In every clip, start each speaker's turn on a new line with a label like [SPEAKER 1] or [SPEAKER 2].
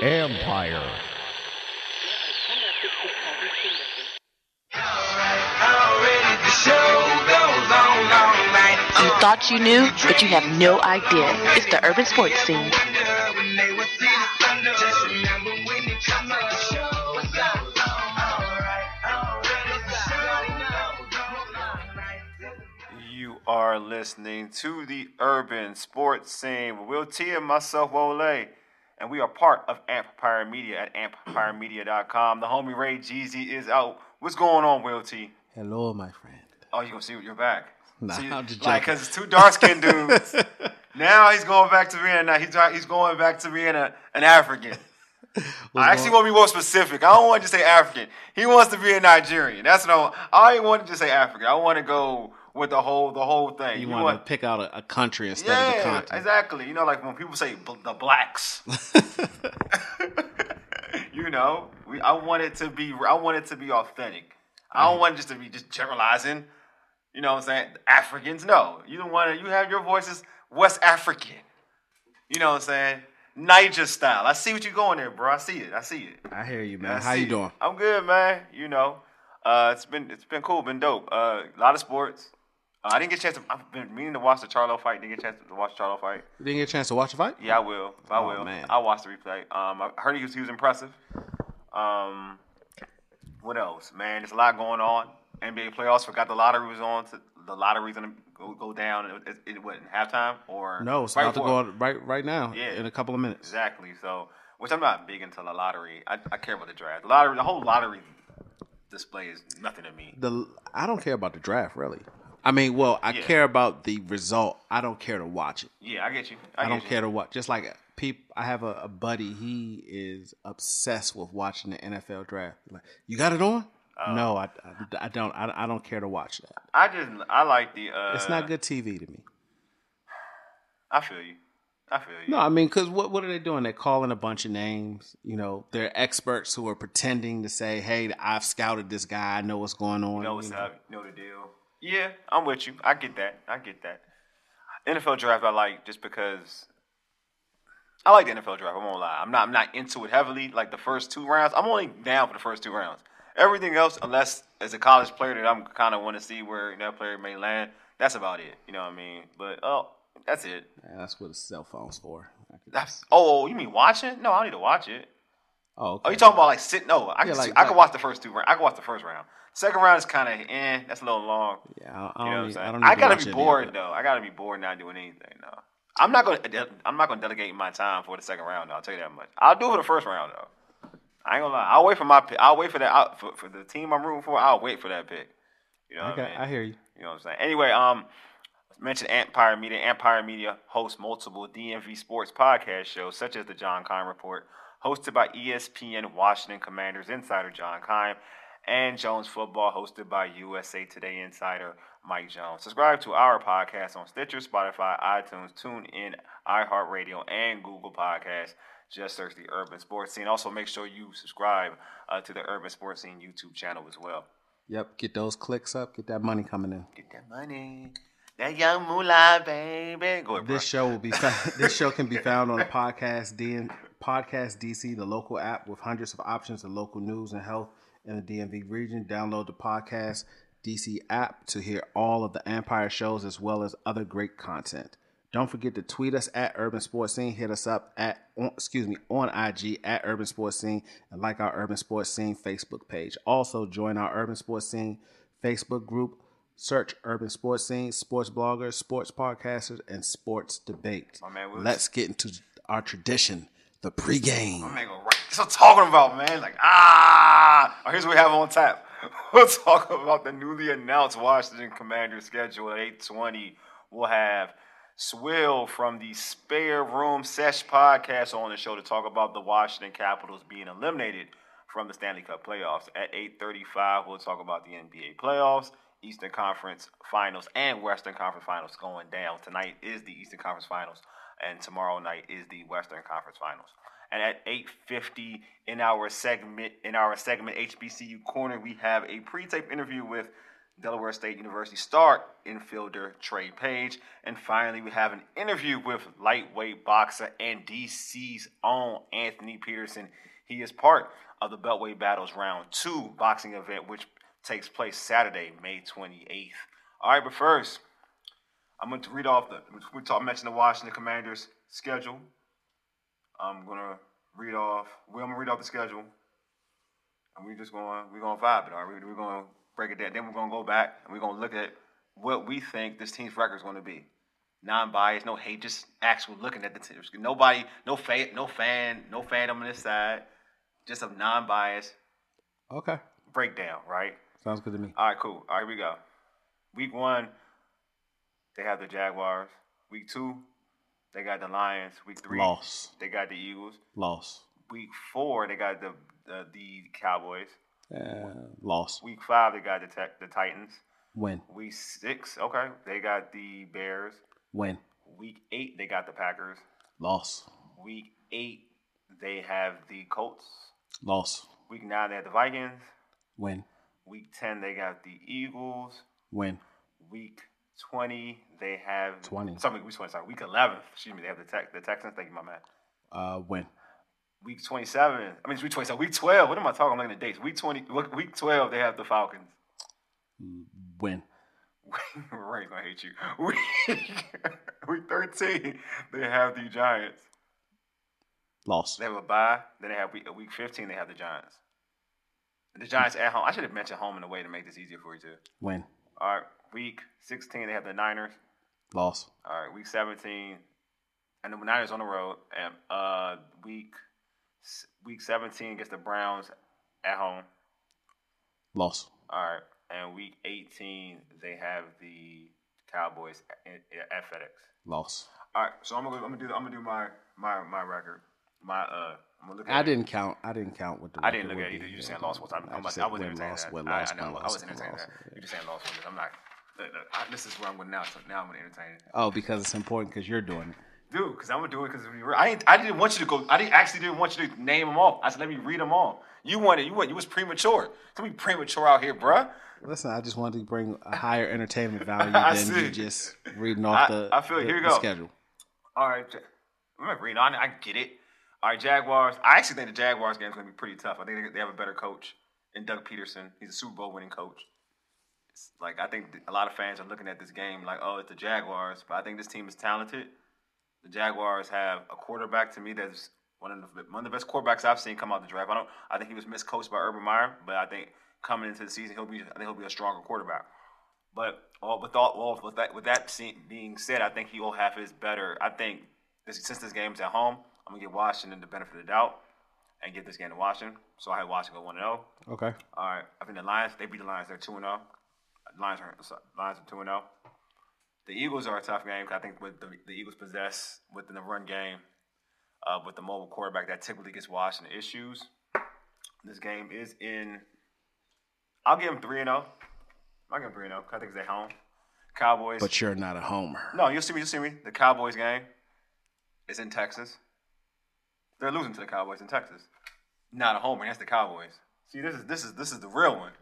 [SPEAKER 1] Empire.
[SPEAKER 2] You thought you knew, but you have no idea. It's the urban sports scene.
[SPEAKER 3] Are listening to the Urban Sports Scene with Will T and myself, Wole. And we are part of Empire Media at empiremedia.com. The homie Ray Jeezy is out. What's going on, Will T?
[SPEAKER 4] Hello, my friend.
[SPEAKER 3] Oh, you gonna see what you're back?
[SPEAKER 4] Nah,
[SPEAKER 3] See,
[SPEAKER 4] I'm just
[SPEAKER 3] like,
[SPEAKER 4] joking.
[SPEAKER 3] cause it's two dark skinned dudes. now he's going back to being a, he's he's going back to being a, an African. I actually want to be more specific. I don't want to just say African. He wants to be a Nigerian. That's no. I don't want to just say African. I want to go with the whole the whole thing.
[SPEAKER 4] You want to pick out a, a country instead of the
[SPEAKER 3] yeah,
[SPEAKER 4] continent.
[SPEAKER 3] exactly. You know, like when people say the blacks. you know, we, I want it to be. I want it to be authentic. I don't want it just to be just generalizing. You know what I'm saying? Africans, no. You don't want to. You have your voices West African. You know what I'm saying? Niger style. I see what you're going there, bro. I see it. I see it.
[SPEAKER 4] I hear you, man. How you
[SPEAKER 3] it.
[SPEAKER 4] doing?
[SPEAKER 3] I'm good, man. You know, uh, it's been it's been cool, been dope. Uh, a lot of sports. Uh, I didn't get a chance to. I've been meaning to watch the Charlo fight. Didn't get a chance to watch the Charlo fight.
[SPEAKER 4] You didn't get a chance to watch the fight?
[SPEAKER 3] Yeah, I will. I
[SPEAKER 4] Oh,
[SPEAKER 3] will.
[SPEAKER 4] man.
[SPEAKER 3] I'll watch the replay. Um, I heard he was, he was impressive. Um, what else, man? There's a lot going on. NBA playoffs. Forgot the lottery was on. To, the lottery's gonna go, go down. It, it, it wasn't halftime or
[SPEAKER 4] No, it's
[SPEAKER 3] right
[SPEAKER 4] about to go right right now.
[SPEAKER 3] Yeah.
[SPEAKER 4] in a couple of minutes.
[SPEAKER 3] Exactly. So, which I'm not big into the lottery. I, I care about the draft. The lottery, the whole lottery display is nothing to me.
[SPEAKER 4] The I don't care about the draft really. I mean, well, I
[SPEAKER 3] Yeah.
[SPEAKER 4] care about the result. I don't care to watch it.
[SPEAKER 3] Yeah, I get you.
[SPEAKER 4] I,
[SPEAKER 3] I,
[SPEAKER 4] don't
[SPEAKER 3] you.
[SPEAKER 4] care to watch. Just like peop, I have a, a buddy. He is obsessed with watching the NFL draft. Like, you got it on?
[SPEAKER 3] Oh.
[SPEAKER 4] no, I, I, I don't. I, I don't care to watch that.
[SPEAKER 3] I just I like the. Uh,
[SPEAKER 4] It's not good TV to me.
[SPEAKER 3] I feel you. I feel you.
[SPEAKER 4] No, I mean, because what what are they doing? They're calling a bunch of names. You know, they're experts who are pretending to say, "Hey, I've scouted this guy. I know what's going on."
[SPEAKER 3] You know what's
[SPEAKER 4] you know.
[SPEAKER 3] up? You know the deal. Yeah, I'm with you. I get that. I get that. NFL draft I like just because I like the NFL draft. I won't lie. I'm not. I'm not into it heavily. Like the first two rounds, I'm only down for the first two rounds. Everything else, unless as a college player that I'm kind of want to see where that player may land, that's about it. You know what I mean? But oh, that's it.
[SPEAKER 4] Yeah, that's what a cell phone's for.
[SPEAKER 3] That's oh, oh, you mean watching? No, I don't need to watch it.
[SPEAKER 4] Oh,
[SPEAKER 3] Oh,
[SPEAKER 4] okay.
[SPEAKER 3] you talking about like sitting? No, I can.
[SPEAKER 4] Yeah,
[SPEAKER 3] see,
[SPEAKER 4] like-
[SPEAKER 3] I can watch the first two. I can watch the first round. Second round is kind of eh. That's a little long.
[SPEAKER 4] yeah, I, I
[SPEAKER 3] You know
[SPEAKER 4] don't.
[SPEAKER 3] I'm
[SPEAKER 4] need,
[SPEAKER 3] saying?
[SPEAKER 4] I don't.
[SPEAKER 3] I, gotta be bored though. I gotta be bored not doing anything. No, I'm not gonna. I'm not gonna delegate my time for the second round. Though, I'll tell you that much. I'll do it for the first round though. I ain't gonna lie. I'll wait for my. pick. I'll wait for that. I'll, for, for the team I'm rooting for. I'll wait for that pick. You know
[SPEAKER 4] got,
[SPEAKER 3] I mean?
[SPEAKER 4] I hear you.
[SPEAKER 3] You know what I'm saying? Anyway, um, mentioned Empire Media. Empire Media hosts multiple DMV sports podcast shows, such as the John Keim Report, hosted by ESPN Washington Commanders insider John Keim, and Jones Football, hosted by USA Today insider Mike Jones. Subscribe to our podcast on Stitcher, Spotify, iTunes, TuneIn, iHeartRadio, and Google Podcasts. Just search the Urban Sports Scene. Also, make sure you subscribe uh, to the Urban Sports Scene YouTube channel as well.
[SPEAKER 4] Yep. Get those clicks up. Get that money coming in.
[SPEAKER 3] Get that money. That young moolah, baby. Go ahead.
[SPEAKER 4] This show will be this show can be found on the podcast DN podcast DC, the local app with hundreds of options of local news and health in the DMV region. Download the podcast DC app to hear all of the Empire shows as well as other great content. Don't forget to tweet us at Urban Sports Scene. Hit us up at on, excuse me on IG at Urban Sports Scene and like our Urban Sports Scene Facebook page. Also join our Urban Sports Scene Facebook group. Search Urban Sports Scene, sports bloggers, sports podcasters, and sports debate.
[SPEAKER 3] Man
[SPEAKER 4] Let's get into our tradition, the pregame.
[SPEAKER 3] I'm talking about, man. Like, ah. Oh, here's what we have on tap. We'll talk about the newly announced Washington Commanders schedule at 820. We'll have Swill from the Spare Room Sesh podcast on the show to talk about the Washington Capitals being eliminated from the Stanley Cup playoffs. At 835, we'll talk about the NBA playoffs, Eastern Conference Finals, and Western Conference Finals going down. Tonight is the Eastern Conference Finals, and tomorrow night is the Western Conference Finals. And at 8:50 in our segment in our segment HBCU corner, we have a pre-tape interview with Delaware State University star infielder Trey Page. And finally, we have an interview with lightweight boxer and DC's own Anthony Peterson. He is part of the Beltway Battles Round 2 boxing event, which takes place Saturday, May 28th. All right, but first, I'm going to read off the, we talk, mention the Washington Commanders schedule. I'm to read off, we're to read off the schedule. And we're just going, we're to vibe it, all right? We're to break it down. Then we're to go back and we're to look at what we think this team's record is going to be. Non-biased, no hate, just actual looking at the team. Nobody, no fan, no fan, no fandom on this side. Just a non-biased
[SPEAKER 4] Okay.
[SPEAKER 3] breakdown, right?
[SPEAKER 4] Sounds good to me.
[SPEAKER 3] All right, cool. All right, we go. Week one, they have the Jaguars. Week two, they got the Lions. Week three,
[SPEAKER 4] Loss.
[SPEAKER 3] they got the Eagles.
[SPEAKER 4] Loss.
[SPEAKER 3] Week four, they got the the, the Cowboys.
[SPEAKER 4] Uh, loss.
[SPEAKER 3] Week five, they got the the Titans.
[SPEAKER 4] Win.
[SPEAKER 3] Week six, okay, they got the Bears.
[SPEAKER 4] Win.
[SPEAKER 3] Week eight, they got the Packers.
[SPEAKER 4] Loss.
[SPEAKER 3] Week eight, they have the Colts.
[SPEAKER 4] Loss.
[SPEAKER 3] Week nine, they have the Vikings.
[SPEAKER 4] Win.
[SPEAKER 3] Week ten, they got the Eagles.
[SPEAKER 4] Win.
[SPEAKER 3] Week twenty, they have
[SPEAKER 4] 20.
[SPEAKER 3] Sorry, week twenty. Sorry, week eleven. Excuse me. They have the tech, the Texans. Thank you, my man.
[SPEAKER 4] Uh, when?
[SPEAKER 3] Week twenty-seven. I mean, it's week twenty-seven. Week twelve. What am I talking? I'm looking at dates. Week twenty. Week twelve. They have the Falcons.
[SPEAKER 4] Win.
[SPEAKER 3] Ray's gonna hate you. Week, week thirteen. They have the Giants.
[SPEAKER 4] Lost.
[SPEAKER 3] They have a bye. Then they have week, week fifteen. They have the Giants. The Giants at home. I should have mentioned home in a way to make this easier for you too.
[SPEAKER 4] When?
[SPEAKER 3] All right. Week sixteen. They have the Niners.
[SPEAKER 4] Loss.
[SPEAKER 3] All right, week 17, and the Niners on the road. And uh, week week 17 against the Browns at home.
[SPEAKER 4] Loss.
[SPEAKER 3] All right, and week 18 they have the Cowboys at, at FedEx.
[SPEAKER 4] Loss.
[SPEAKER 3] All right, so I'm gonna I'm gonna do I'm gonna do my my my record. My uh, I'm gonna look at
[SPEAKER 4] I
[SPEAKER 3] it.
[SPEAKER 4] didn't count. I didn't count what the.
[SPEAKER 3] I didn't look at it either. You just saying lost one time.
[SPEAKER 4] I
[SPEAKER 3] I'm
[SPEAKER 4] just
[SPEAKER 3] like, I wasn't entertaining that. I, I know. I wasn't entertaining that. You're just saying lost one. I'm not. Look, look, I, this is where I'm going now. So now I'm gonna entertain it.
[SPEAKER 4] Oh, because it's important because you're doing it.
[SPEAKER 3] Dude, because I'm gonna do it because I ain't, I didn't want you to go. I didn't actually didn't want you to name them all. I said let me read them all. You wanted you went you was premature. Don't be premature out here, bruh.
[SPEAKER 4] Listen, I just wanted to bring a higher entertainment value than
[SPEAKER 3] see.
[SPEAKER 4] you just reading off
[SPEAKER 3] I-
[SPEAKER 4] the.
[SPEAKER 3] I feel
[SPEAKER 4] the-
[SPEAKER 3] Here you go.
[SPEAKER 4] Schedule.
[SPEAKER 3] All right, I'm not reading on. it. I get it. All right, Jaguars. I actually think the Jaguars game is gonna be pretty tough. I think they, they have a better coach in Doug Pederson. He's a Super Bowl winning coach. Like I think a lot of fans are looking at this game like, oh, it's the Jaguars, but I think this team is talented. The Jaguars have a quarterback to me that's one of the one of the best quarterbacks I've seen come out the draft. I don't. I think he was miscoached by Urban Meyer, but I think coming into the season he'll be. I think he'll be a stronger quarterback. But all, with all well, with that with that being said, I think he will have his better. I think this, since this game's at home, I'm gonna give Washington the benefit of the doubt and get this game to Washington. So I had Washington go one zero. Oh.
[SPEAKER 4] Okay.
[SPEAKER 3] All right. I think the Lions, they beat the Lions. They're 2 0. Lions are, Lions are 2 and 0. The Eagles are a tough game I think what the, the Eagles possess within the run game uh, with the mobile quarterback that typically gets Washington issues. This game is in, I'll give them 3 and 0. I'll give them 3 and 0 I think it's at home. Cowboys.
[SPEAKER 4] But you're not a homer.
[SPEAKER 3] No, you'll see me. You'll see me. The Cowboys game is in Texas. They're losing to the Cowboys in Texas. Not a homer. That's the Cowboys. See, this is this is this is the real one.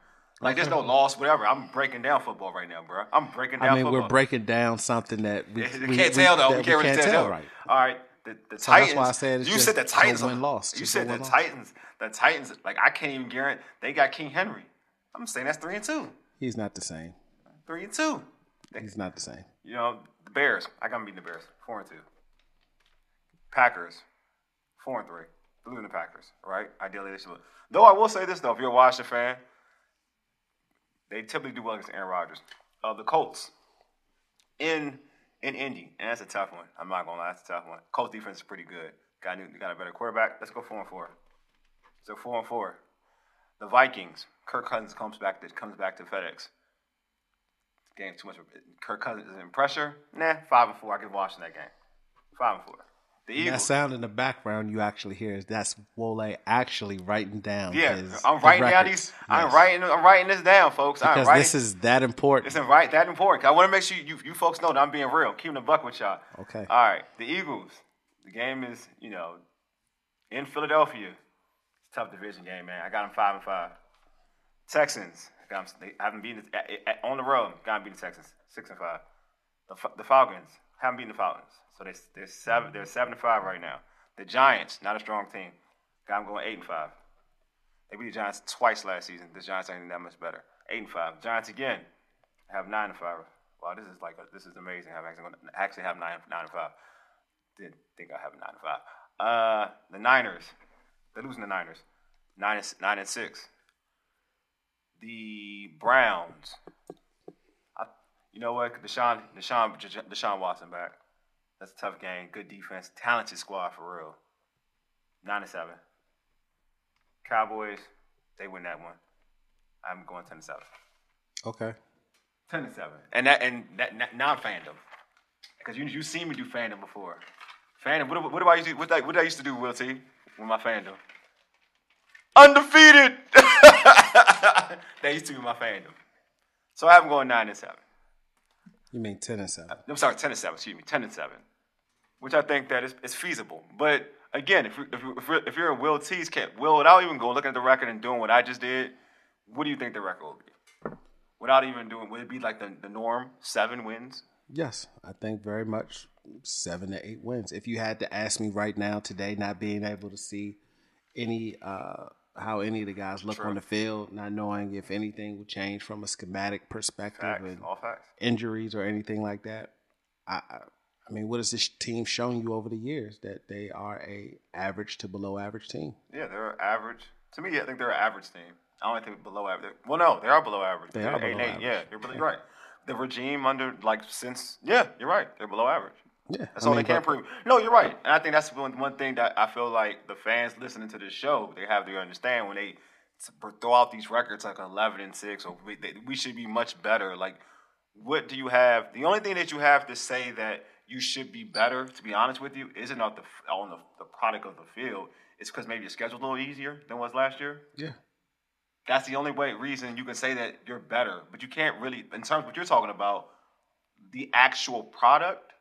[SPEAKER 3] Like there's no loss, whatever. I'm breaking down football right now, bro. I'm breaking down. Football.
[SPEAKER 4] I mean,
[SPEAKER 3] football.
[SPEAKER 4] we're breaking down something that we, we-
[SPEAKER 3] can't tell though.
[SPEAKER 4] that
[SPEAKER 3] We can't really
[SPEAKER 4] can't
[SPEAKER 3] tell.
[SPEAKER 4] right.
[SPEAKER 3] All right. The, the
[SPEAKER 4] So that's why I said it's
[SPEAKER 3] you said the Titans.
[SPEAKER 4] win, loss.
[SPEAKER 3] You said the. Titans. The Titans. Like I can't even guarantee they got King Henry. I'm saying that's three and two.
[SPEAKER 4] He's not the same.
[SPEAKER 3] Three and two.
[SPEAKER 4] He's not the same.
[SPEAKER 3] You know, the Bears. I got to beat the Bears. Four and two. Packers. Four and three. Blue in the Packers. Right? Ideally, they should. Look. Though I will say this though, if you're a Washington fan, they typically do well against Aaron Rodgers. Uh, the Colts in in Indy, and that's a tough one. I'm not gonna lie, that's a tough one. Colts defense is pretty good. Got new, got a better quarterback. Let's go four and four. So four and four. The Vikings. Kirk Cousins comes back. To, comes back to FedEx. Game too much. Kirk Cousins is in pressure. Nah, five and four. I give Washington that game. Five and four. The
[SPEAKER 4] That sound in the background you actually hear is that's Wole actually writing down.
[SPEAKER 3] Yeah, I'm writing down
[SPEAKER 4] records.
[SPEAKER 3] these. I'm writing. I'm writing this down, folks.
[SPEAKER 4] Because
[SPEAKER 3] writing.
[SPEAKER 4] this is that important.
[SPEAKER 3] It's right that important. I want to make sure you, you folks know that I'm being real, keeping the buck with y'all.
[SPEAKER 4] Okay.
[SPEAKER 3] All right. The Eagles. The game is you know in Philadelphia. It's a tough division game, man. I got them five and five. Texans Got 'em- They haven't beaten the, at- on the road. Got beating the Texans six and five. The, the Falcons haven't beaten the Falcons, so they they're seven they're seven and five right now. The Giants not a strong team. Them going eight and five. They beat the Giants twice last season. The Giants ain't that much better. Eight and five. Giants again have nine and five. Wow, this is like a, this is amazing. Have actually actually have nine nine and five. Didn't think I have nine and five. Uh, the Niners, they're losing the Niners, nine and, nine and six. The Browns, you know what? Deshaun Deshaun Deshaun Watson back. That's a tough game. Good defense, talented squad for real. Nine and seven. Cowboys, they win that one. I'm going ten and seven.
[SPEAKER 4] Okay.
[SPEAKER 3] Ten and seven, and that and that, that non fandom, because you you seen me do fandom before. Fandom. What, what, what do I used to, what, did I, what did I used to do, Will T, with my fandom? Undefeated. that used to be my fandom. So I'm going nine and seven.
[SPEAKER 4] You mean ten and seven?
[SPEAKER 3] I'm sorry, ten and seven. Excuse me, ten and seven, which I think that is, is feasible. But again, if if if you're, if you're in Will T's camp, Will, without even going looking at the record and doing what I just did, what do you think the record will be? Without even doing, would it be like the, the norm, seven wins?
[SPEAKER 4] Yes, I think very much seven to eight wins. If you had to ask me right now today, not being able to see any uh, how any of the guys look
[SPEAKER 3] True.
[SPEAKER 4] on the field, not knowing if anything will change from a schematic perspective
[SPEAKER 3] Facts,
[SPEAKER 4] and injuries or anything like that. I, I, I mean, what has this team shown you over the years that they are a average to below average team?
[SPEAKER 3] Yeah, they're average. To me, I think they're an average team. I don't think below average. Well, no, they are below average.
[SPEAKER 4] They
[SPEAKER 3] They're
[SPEAKER 4] are below
[SPEAKER 3] eight.
[SPEAKER 4] average.
[SPEAKER 3] Yeah, you're really right. The regime under like since yeah, you're right. They're below average.
[SPEAKER 4] Yeah,
[SPEAKER 3] That's
[SPEAKER 4] I
[SPEAKER 3] all
[SPEAKER 4] mean,
[SPEAKER 3] they can prove. No, you're right, and I think that's one one thing that I feel like the fans listening to this show they have to understand when they throw out these records like 11 and six or we, they, we should be much better. Like, what do you have? The only thing that you have to say that you should be better, to be honest with you, isn't on the on the, the product of the field. It's because maybe your schedule's a little easier than was last year.
[SPEAKER 4] Yeah,
[SPEAKER 3] That's the only way reason you can say that you're better. But you can't really, in terms of what you're talking about, the actual product,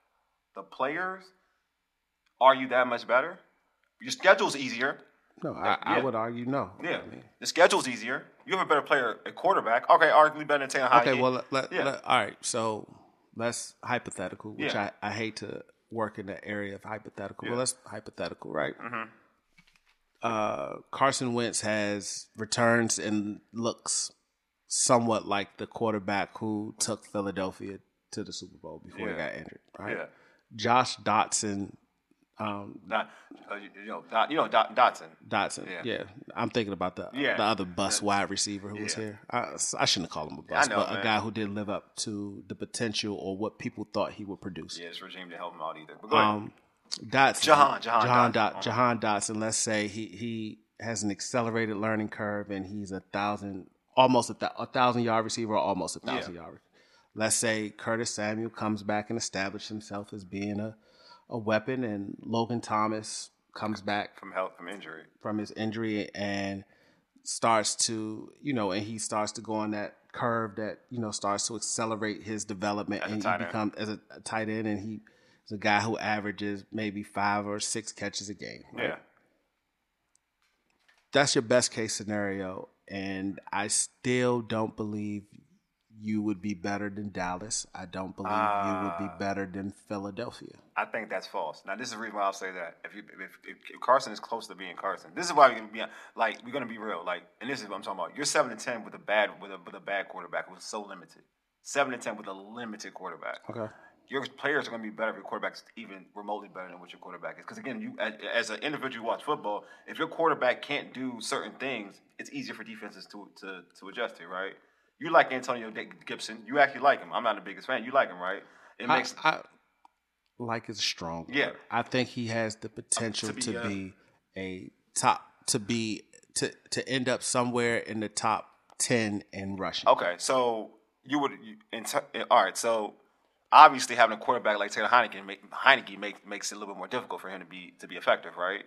[SPEAKER 3] the players, are you that much better? Your schedule's easier.
[SPEAKER 4] no, I, I would argue no.
[SPEAKER 3] Yeah,
[SPEAKER 4] I mean,
[SPEAKER 3] the schedule's easier. You have a better player at quarterback. Okay, arguably better than Taylor
[SPEAKER 4] Okay, well, let,
[SPEAKER 3] Yeah.
[SPEAKER 4] let- all right. So let's hypothetical, which
[SPEAKER 3] Yeah.
[SPEAKER 4] I, I hate to work in the area of hypothetical.
[SPEAKER 3] Yeah.
[SPEAKER 4] Well, let's hypothetical, right?
[SPEAKER 3] Mhm.
[SPEAKER 4] Uh, Carson Wentz has returns and looks somewhat like the quarterback who took Philadelphia to the Super Bowl before he got injured, right?
[SPEAKER 3] yeah,
[SPEAKER 4] Josh Dotson, um,
[SPEAKER 3] not uh, you know, Dot, you know Dot, Dotson.
[SPEAKER 4] Dotson,
[SPEAKER 3] Yeah.
[SPEAKER 4] yeah. I'm thinking about the
[SPEAKER 3] Yeah.
[SPEAKER 4] the other bus wide receiver who was here. I, I shouldn't have called him a bus,
[SPEAKER 3] know,
[SPEAKER 4] but
[SPEAKER 3] man.
[SPEAKER 4] a guy who didn't live up to the potential or what people thought he would produce.
[SPEAKER 3] Yeah, this regime didn't help him out either. But go ahead.
[SPEAKER 4] Um, Dotson,
[SPEAKER 3] Jahan- Jahan
[SPEAKER 4] Jahan,
[SPEAKER 3] Dotson.
[SPEAKER 4] Dot, Jahan Dotson. Let's say he he has an accelerated learning curve and he's a thousand, almost a, thou- a thousand yard receiver, or almost a thousand
[SPEAKER 3] Yeah.
[SPEAKER 4] yard. Let's say Curtis Samuel comes back and establishes himself as being a a weapon, and Logan Thomas comes back
[SPEAKER 3] from health, from injury.
[SPEAKER 4] from his injury and starts to, you know, and he starts to go on that curve that, you know, starts to accelerate his development
[SPEAKER 3] As
[SPEAKER 4] and he becomes as a, a tight end and he is a guy who averages maybe five or six catches a game. right?
[SPEAKER 3] Yeah.
[SPEAKER 4] That's your best case scenario. And I still don't believe you would be better than Dallas. I don't believe you would
[SPEAKER 3] Ah.
[SPEAKER 4] be better than Philadelphia.
[SPEAKER 3] I think that's false. Now, this is the reason why I'll say that. If you if, if, if Carson is close to being Carson, this is why we're gonna be like we're gonna be real. Like, and this is what I'm talking about. You're seven to ten with a bad with a with a bad quarterback who was so limited. Seven to ten with a limited quarterback.
[SPEAKER 4] Okay.
[SPEAKER 3] Your players are gonna be better if your quarterback's even remotely better than what your quarterback is. Because again, you as, as an individual who watch football, if your quarterback can't do certain things, it's easier for defenses to to to adjust to, right? You like Antonio Gibson. You actually like him. I'm not the biggest fan. You like him, right? It
[SPEAKER 4] I,
[SPEAKER 3] makes
[SPEAKER 4] I like is strong.
[SPEAKER 3] Yeah.
[SPEAKER 4] I think he has the potential
[SPEAKER 3] to
[SPEAKER 4] to
[SPEAKER 3] be,
[SPEAKER 4] be,
[SPEAKER 3] uh,
[SPEAKER 4] a top to be to to end up somewhere in the top ten in rushing.
[SPEAKER 3] Okay, so you would you, in t- all right. So obviously, having a quarterback like Taylor Heinicke make, Heinicke make, makes it a little bit more difficult for him to be to be effective, right?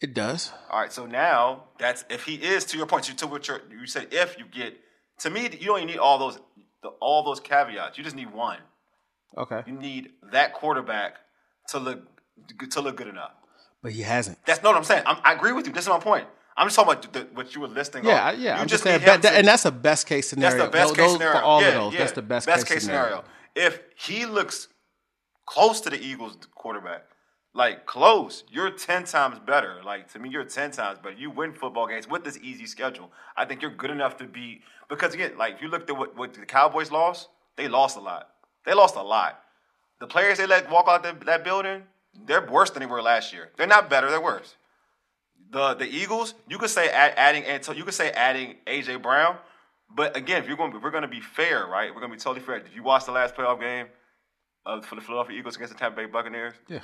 [SPEAKER 4] It does.
[SPEAKER 3] All right, so now that's if he is to your point. You to what you're, you said if you get to me, you don't even need all those the, all those caveats. You just need one.
[SPEAKER 4] Okay,
[SPEAKER 3] You need that quarterback to look to look good enough.
[SPEAKER 4] but he hasn't.
[SPEAKER 3] That's not what I'm saying. I'm, I agree with you. This is my point. I'm just talking about the, what you were listing.
[SPEAKER 4] Yeah,
[SPEAKER 3] off.
[SPEAKER 4] yeah.
[SPEAKER 3] You
[SPEAKER 4] I'm
[SPEAKER 3] just
[SPEAKER 4] saying, that,
[SPEAKER 3] to-
[SPEAKER 4] and that's a best case scenario.
[SPEAKER 3] that's the best
[SPEAKER 4] Those-
[SPEAKER 3] case scenario
[SPEAKER 4] for all
[SPEAKER 3] yeah,
[SPEAKER 4] of those.
[SPEAKER 3] yeah.
[SPEAKER 4] That's the best, case, scenario.
[SPEAKER 3] If he looks close to the Eagles quarterback, like close, you're ten times better. Like to me, you're ten times better. You win football games with this easy schedule. I think you're good enough to be because again, like if you looked at what, what the Cowboys lost, they lost a lot. They lost a lot. The players they let walk out the, that building, they're worse than they were last year. They're not better. They're worse. The the Eagles, you could say add, adding you could say adding AJ Brown, but again, if you're going, we're going to be fair, right? We're going to be totally fair. Did you watch the last playoff game uh, for the Philadelphia Eagles against the Tampa Bay Buccaneers?
[SPEAKER 4] Yeah.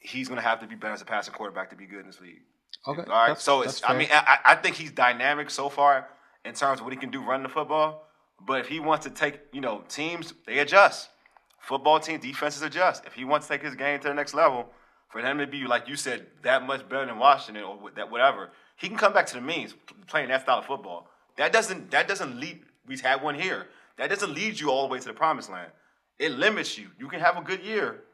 [SPEAKER 3] He's going to have to be better as a passing quarterback to be good in this league.
[SPEAKER 4] Okay.
[SPEAKER 3] All right.
[SPEAKER 4] that's-
[SPEAKER 3] so it's. I mean, I, I think he's dynamic so far in terms of what he can do running the football. But if he wants to take, you know, teams they adjust. Football team defenses adjust. If he wants to take his game to the next level, for him to be like you said, that much better than Washington or that whatever, he can come back to the means playing that style of football. That doesn't that doesn't lead. We've had one here. That doesn't lead you all the way to the promised land. It limits you. You can have a good year,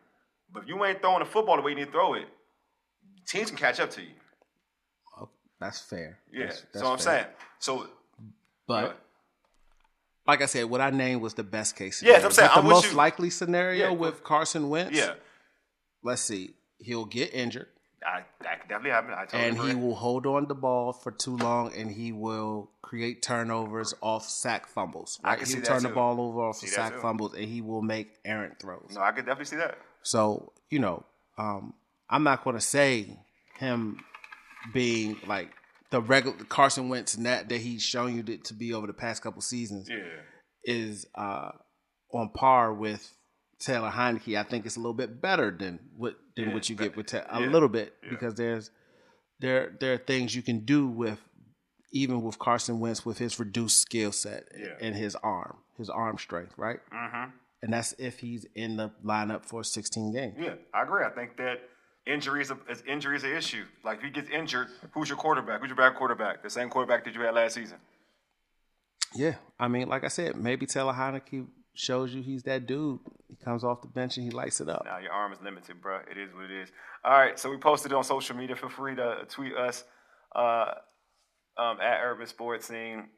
[SPEAKER 3] but if you ain't throwing the football the way you need to throw it, teams can catch up to you.
[SPEAKER 4] Oh, that's fair.
[SPEAKER 3] Yeah.
[SPEAKER 4] That's-
[SPEAKER 3] so
[SPEAKER 4] that's
[SPEAKER 3] I'm
[SPEAKER 4] fair.
[SPEAKER 3] saying. So
[SPEAKER 4] But
[SPEAKER 3] Yeah.
[SPEAKER 4] like I said, what I named was the best case
[SPEAKER 3] Yeah,
[SPEAKER 4] scenario.
[SPEAKER 3] what I'm
[SPEAKER 4] But
[SPEAKER 3] saying.
[SPEAKER 4] the
[SPEAKER 3] I'm
[SPEAKER 4] most likely scenario
[SPEAKER 3] Yeah.
[SPEAKER 4] with Carson Wentz,
[SPEAKER 3] yeah,
[SPEAKER 4] let's see, he'll get injured
[SPEAKER 3] I, that could definitely happen. I totally
[SPEAKER 4] and
[SPEAKER 3] agree.
[SPEAKER 4] he will hold on the ball for too long and he will create turnovers off sack fumbles.
[SPEAKER 3] I
[SPEAKER 4] Right?
[SPEAKER 3] can
[SPEAKER 4] He'll
[SPEAKER 3] see that
[SPEAKER 4] turn the ball over off
[SPEAKER 3] See
[SPEAKER 4] of sack
[SPEAKER 3] too.
[SPEAKER 4] fumbles and he will make errant throws.
[SPEAKER 3] no, I could definitely see that.
[SPEAKER 4] So, you know, um, I'm not going to say him being like the regular Carson Wentz net that he's shown you to, to be over the past couple seasons
[SPEAKER 3] Yeah.
[SPEAKER 4] is uh, on par with Taylor Heinicke. I think it's a little bit better than what than
[SPEAKER 3] Yeah,
[SPEAKER 4] what you get with Ta- a
[SPEAKER 3] yeah,
[SPEAKER 4] little bit because there's there there are things you can do with even with Carson Wentz with his reduced skill set and his arm, his arm strength, right?
[SPEAKER 3] Mm-hmm.
[SPEAKER 4] And that's if he's in the lineup for 16 games.
[SPEAKER 3] Yeah, I agree. I think that injury is, injury is an issue. Like if he gets injured, who's your quarterback? Who's your backup quarterback? The same quarterback that you had last season.
[SPEAKER 4] Yeah, I mean, like I said, maybe Taylor Heinicke shows you he's that dude. He comes off the bench and he lights it up.
[SPEAKER 3] Now your arm is limited, bro. It is what it is. All right, so we posted it on social media. Feel free to tweet us uh, um, at Urban Sports Scene.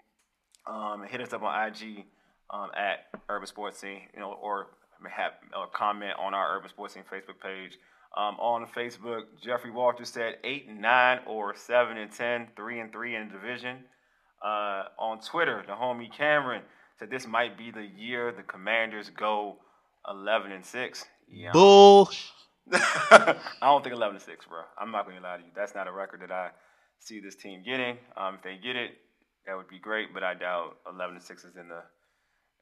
[SPEAKER 3] Um, hit us up on IG um, at Urban Sports Scene, you know, or have or comment on our Urban Sports Scene Facebook page. Um, on Facebook, Jeffrey Walters said eight and nine or seven and ten, three and three in division. Uh, on Twitter, the homie Cameron said this might be the year the Commanders go eleven and six. Yeah,
[SPEAKER 4] Bull.
[SPEAKER 3] I don't think 11 and 6, bro. I'm not going to lie to you. That's not a record that I see this team getting. Um, if they get it, that would be great, but I doubt 11 and 6 is in the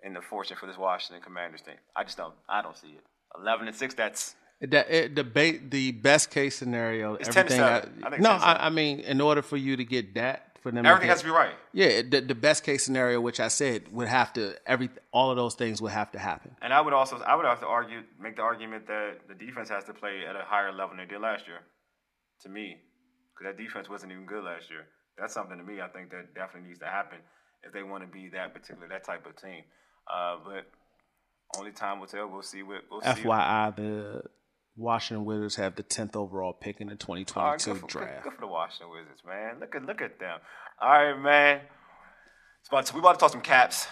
[SPEAKER 3] in the fortune for this Washington Commanders team. I just don't. I don't see it. 11 to 6. That's
[SPEAKER 4] That it, the ba- the best case scenario.
[SPEAKER 3] It's 10
[SPEAKER 4] everything.
[SPEAKER 3] 7. I think
[SPEAKER 4] no,
[SPEAKER 3] 10
[SPEAKER 4] I, I mean, in order for you to get that, for them,
[SPEAKER 3] everything
[SPEAKER 4] to
[SPEAKER 3] has to be right.
[SPEAKER 4] Yeah, the, the best case scenario, which I said would have to every all of those things would have to happen.
[SPEAKER 3] And I would also I would have to argue make the argument that the defense has to play at a higher level than they did last year. To me, because that defense wasn't even good last year. That's something to me. I think that definitely needs to happen if they want to be that particular that type of team. Uh, but only time will tell. We'll see what we'll see.
[SPEAKER 4] FYI, the Washington Wizards have the tenth overall pick in the 2022
[SPEAKER 3] good, for, good,
[SPEAKER 4] draft.
[SPEAKER 3] good for the Washington Wizards, man. Look at look at them. All right, man. It's about to, we about to talk some caps.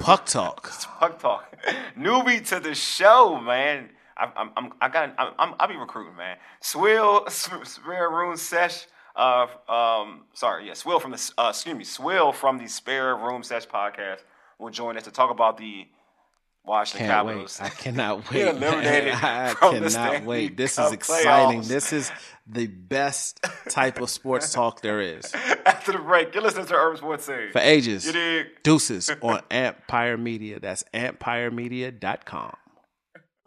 [SPEAKER 4] Puck talk.
[SPEAKER 3] Puck talk. Newbie to the show, man. I, I'm, I'm, I got, I'm, I'm, I'll be recruiting, man. Swill, Spare Room Sesh. Uh, um, sorry, yeah, Swill from the, uh, excuse me, Swill from the Spare Room Sesh podcast will join us to talk about the Washington
[SPEAKER 4] Can't
[SPEAKER 3] Capitals.
[SPEAKER 4] wait. I cannot wait.
[SPEAKER 3] eliminated
[SPEAKER 4] I
[SPEAKER 3] from the
[SPEAKER 4] cannot
[SPEAKER 3] Stanley
[SPEAKER 4] wait. This is exciting.
[SPEAKER 3] playoffs.
[SPEAKER 4] This is the best type of sports talk there is.
[SPEAKER 3] After the break, you're listening to Urban Sports Scene.
[SPEAKER 4] For ages.
[SPEAKER 3] You dig?
[SPEAKER 4] Deuces on Empire Media. That's empiremedia.com.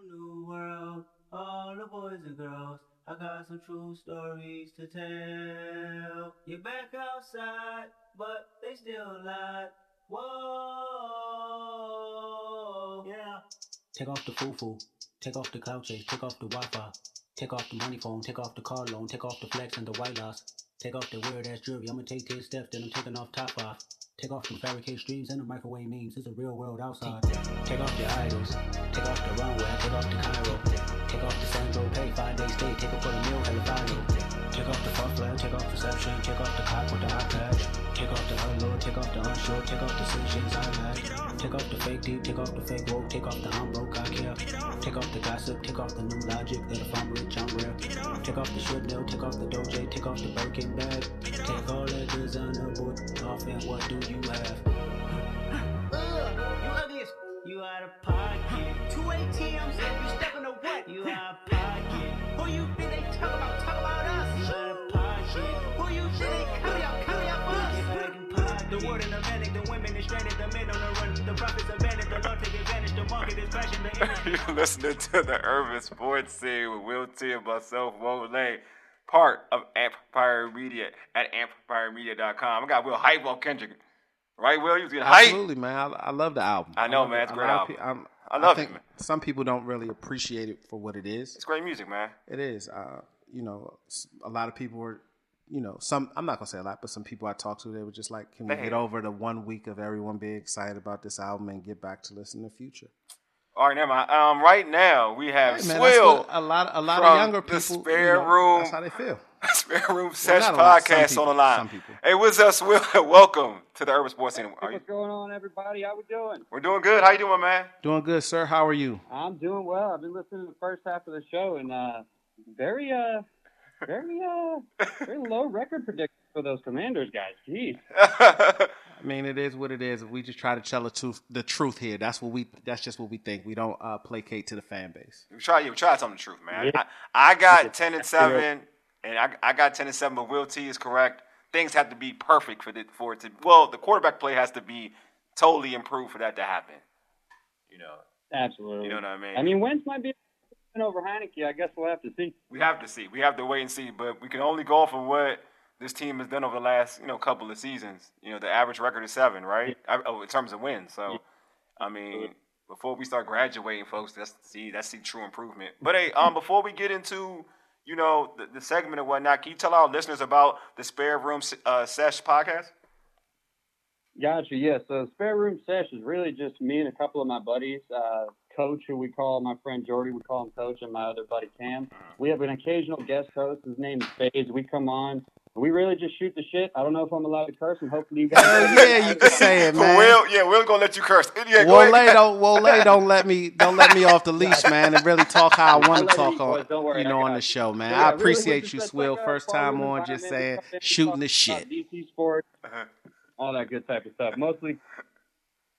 [SPEAKER 1] New world, all the boys and girls. I got some true stories to tell. You're back outside, but they still lied. Whoa, yeah. Take off the foo-foo, take off the cloud take off the Wi-Fi, take off the money phone, take off the car loan, take off the flex and the white loss, take off the weird ass jewelry. I'ma take 10 steps, then I'm taking off top off. Take off the fabricate streams and the microwave memes. It's a real world outside. Take off your idols. Take off the runway. Take off the Cairo. Take off the Sandro pay. Five days stay. Take off for the meal. Hella final. Take off the far flag. Take off perception. Take off the the hot flash. Take off the unload, take off the unsure, take off the decisions I had. Take off the fake deep, take off the fake woke, take off the I'm broke, I care. Take off the gossip, take off the new logic that if I'm rich, I'm rare. Take off the should know, take off the doje, take off the Birkin bag. Take all that designer boy off and what do you have? Ugh, you ugliest. You out of pocket. Two ATMs, you stepping to what? You out of pocket. Who you think they talk about? The word in the manic, the women is stranded, the men on the run. The profits abandoned, the Lord take advantage, the market is crashing, the internet.
[SPEAKER 3] You're listening to the Urban Sports Scene with Will T and myself, Wole, part of Amplifier Media at amplifiermedia.com. I got Will hype on Kendrick. Right, Will? You was getting hype.
[SPEAKER 4] Absolutely, man. I, I love the album.
[SPEAKER 3] I know,
[SPEAKER 4] love
[SPEAKER 3] man. It's a
[SPEAKER 4] A
[SPEAKER 3] great album.
[SPEAKER 4] pe- I'm-
[SPEAKER 3] I love it,
[SPEAKER 4] think
[SPEAKER 3] man.
[SPEAKER 4] Some people don't really appreciate it for what it is.
[SPEAKER 3] It's great music, man.
[SPEAKER 4] It is. Uh, you know, a lot of people were, you know, some. I'm not gonna say a lot, but some people I talked to, they were just like, "Can we
[SPEAKER 3] They
[SPEAKER 4] get over the one week of everyone being excited about this album and get back to listen in the future?"
[SPEAKER 3] All right, never mind. Um, right now we have
[SPEAKER 4] Hey, man,
[SPEAKER 3] Swill,
[SPEAKER 4] what a lot, a lot
[SPEAKER 3] from
[SPEAKER 4] of younger
[SPEAKER 3] the
[SPEAKER 4] people.
[SPEAKER 3] spare
[SPEAKER 4] you know,
[SPEAKER 3] room.
[SPEAKER 4] That's how they feel.
[SPEAKER 3] Spare Room Sesh
[SPEAKER 4] not a some
[SPEAKER 3] podcast
[SPEAKER 4] people,
[SPEAKER 3] on the line.
[SPEAKER 4] some people.
[SPEAKER 3] Hey, what's up, Swill? Welcome to the Urban Sports Scene. Are you,
[SPEAKER 5] What's going on, everybody? How we doing?
[SPEAKER 3] we're doing good. How you doing, man?
[SPEAKER 4] Doing good, sir. How are you?
[SPEAKER 5] I'm doing well. I've been listening to the first half of the show, and uh, very, uh, very, uh, very low record prediction for those Commanders guys. Jeez.
[SPEAKER 4] I mean, it is what it is. We just try to tell the truth. The truth here. That's what we. That's just what we think. We don't uh, placate to the fan base.
[SPEAKER 3] We try, yeah, we try to tell them the truth, man.
[SPEAKER 5] Yeah.
[SPEAKER 3] I, I got ten and seven, and I, I got ten and seven. But Will T is correct. Things have to be perfect for it for it to. Well, the quarterback play has to be totally improved for that to happen. You know,
[SPEAKER 5] Absolutely.
[SPEAKER 3] you know what I mean.
[SPEAKER 5] I mean, Wentz might be an over Heinicke. I guess we'll have to see.
[SPEAKER 3] we have to see. We have to wait and see. But we can only go for what this team has done over the last you know couple of seasons. You know, the average record is seven, right? I, oh, in terms of wins. So, I mean, before we start graduating, folks, that's see that's the true improvement. But hey, um, before we get into you know the, the segment and whatnot, can you tell our listeners about the Spare Room uh, Sesh podcast?
[SPEAKER 5] Gotcha. Yeah. So spare room sesh is really just me and a couple of my buddies. Uh, Coach, who we call my friend Jordy, we call him Coach, and my other buddy Cam. We have an occasional guest host. His name is Faze. We come on. We really just shoot the shit. I don't know if I'm allowed to curse, and hopefully you guys.
[SPEAKER 4] Hell yeah, you can say it,
[SPEAKER 3] For
[SPEAKER 4] man.
[SPEAKER 3] Will, yeah, Will's gonna let you curse. Yeah, go
[SPEAKER 4] Wole don't Wole don't let me don't let me off the leash, man, and really talk how I want to talk
[SPEAKER 5] you,
[SPEAKER 4] on.
[SPEAKER 5] Don't worry,
[SPEAKER 4] you know on the show, man.
[SPEAKER 5] Yeah,
[SPEAKER 4] I appreciate
[SPEAKER 5] we're
[SPEAKER 4] you,
[SPEAKER 5] just
[SPEAKER 4] Swill.
[SPEAKER 5] like a
[SPEAKER 4] First time on, just saying
[SPEAKER 5] We come in, we
[SPEAKER 4] shooting the shit.
[SPEAKER 5] DC sports,
[SPEAKER 3] Uh-huh.
[SPEAKER 5] all that good type of stuff. Mostly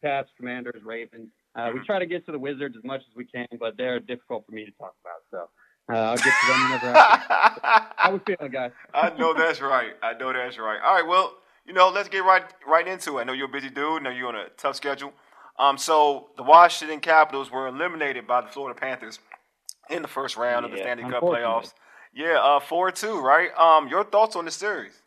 [SPEAKER 5] Caps, Commanders, Ravens. Uh, we try to get to the Wizards as much as we can, but they're difficult for me to talk about. So uh, I'll get to them whenever I. How we feeling, guys?
[SPEAKER 3] I know that's right. I know that's right. All right, well, you know, let's get right right into it. I know you're a busy dude. I know you're on a tough schedule. Um, so the Washington Capitals were eliminated by the Florida Panthers in the first round of the Stanley Cup playoffs. Yeah, uh, four two, right? Um, your thoughts on the series?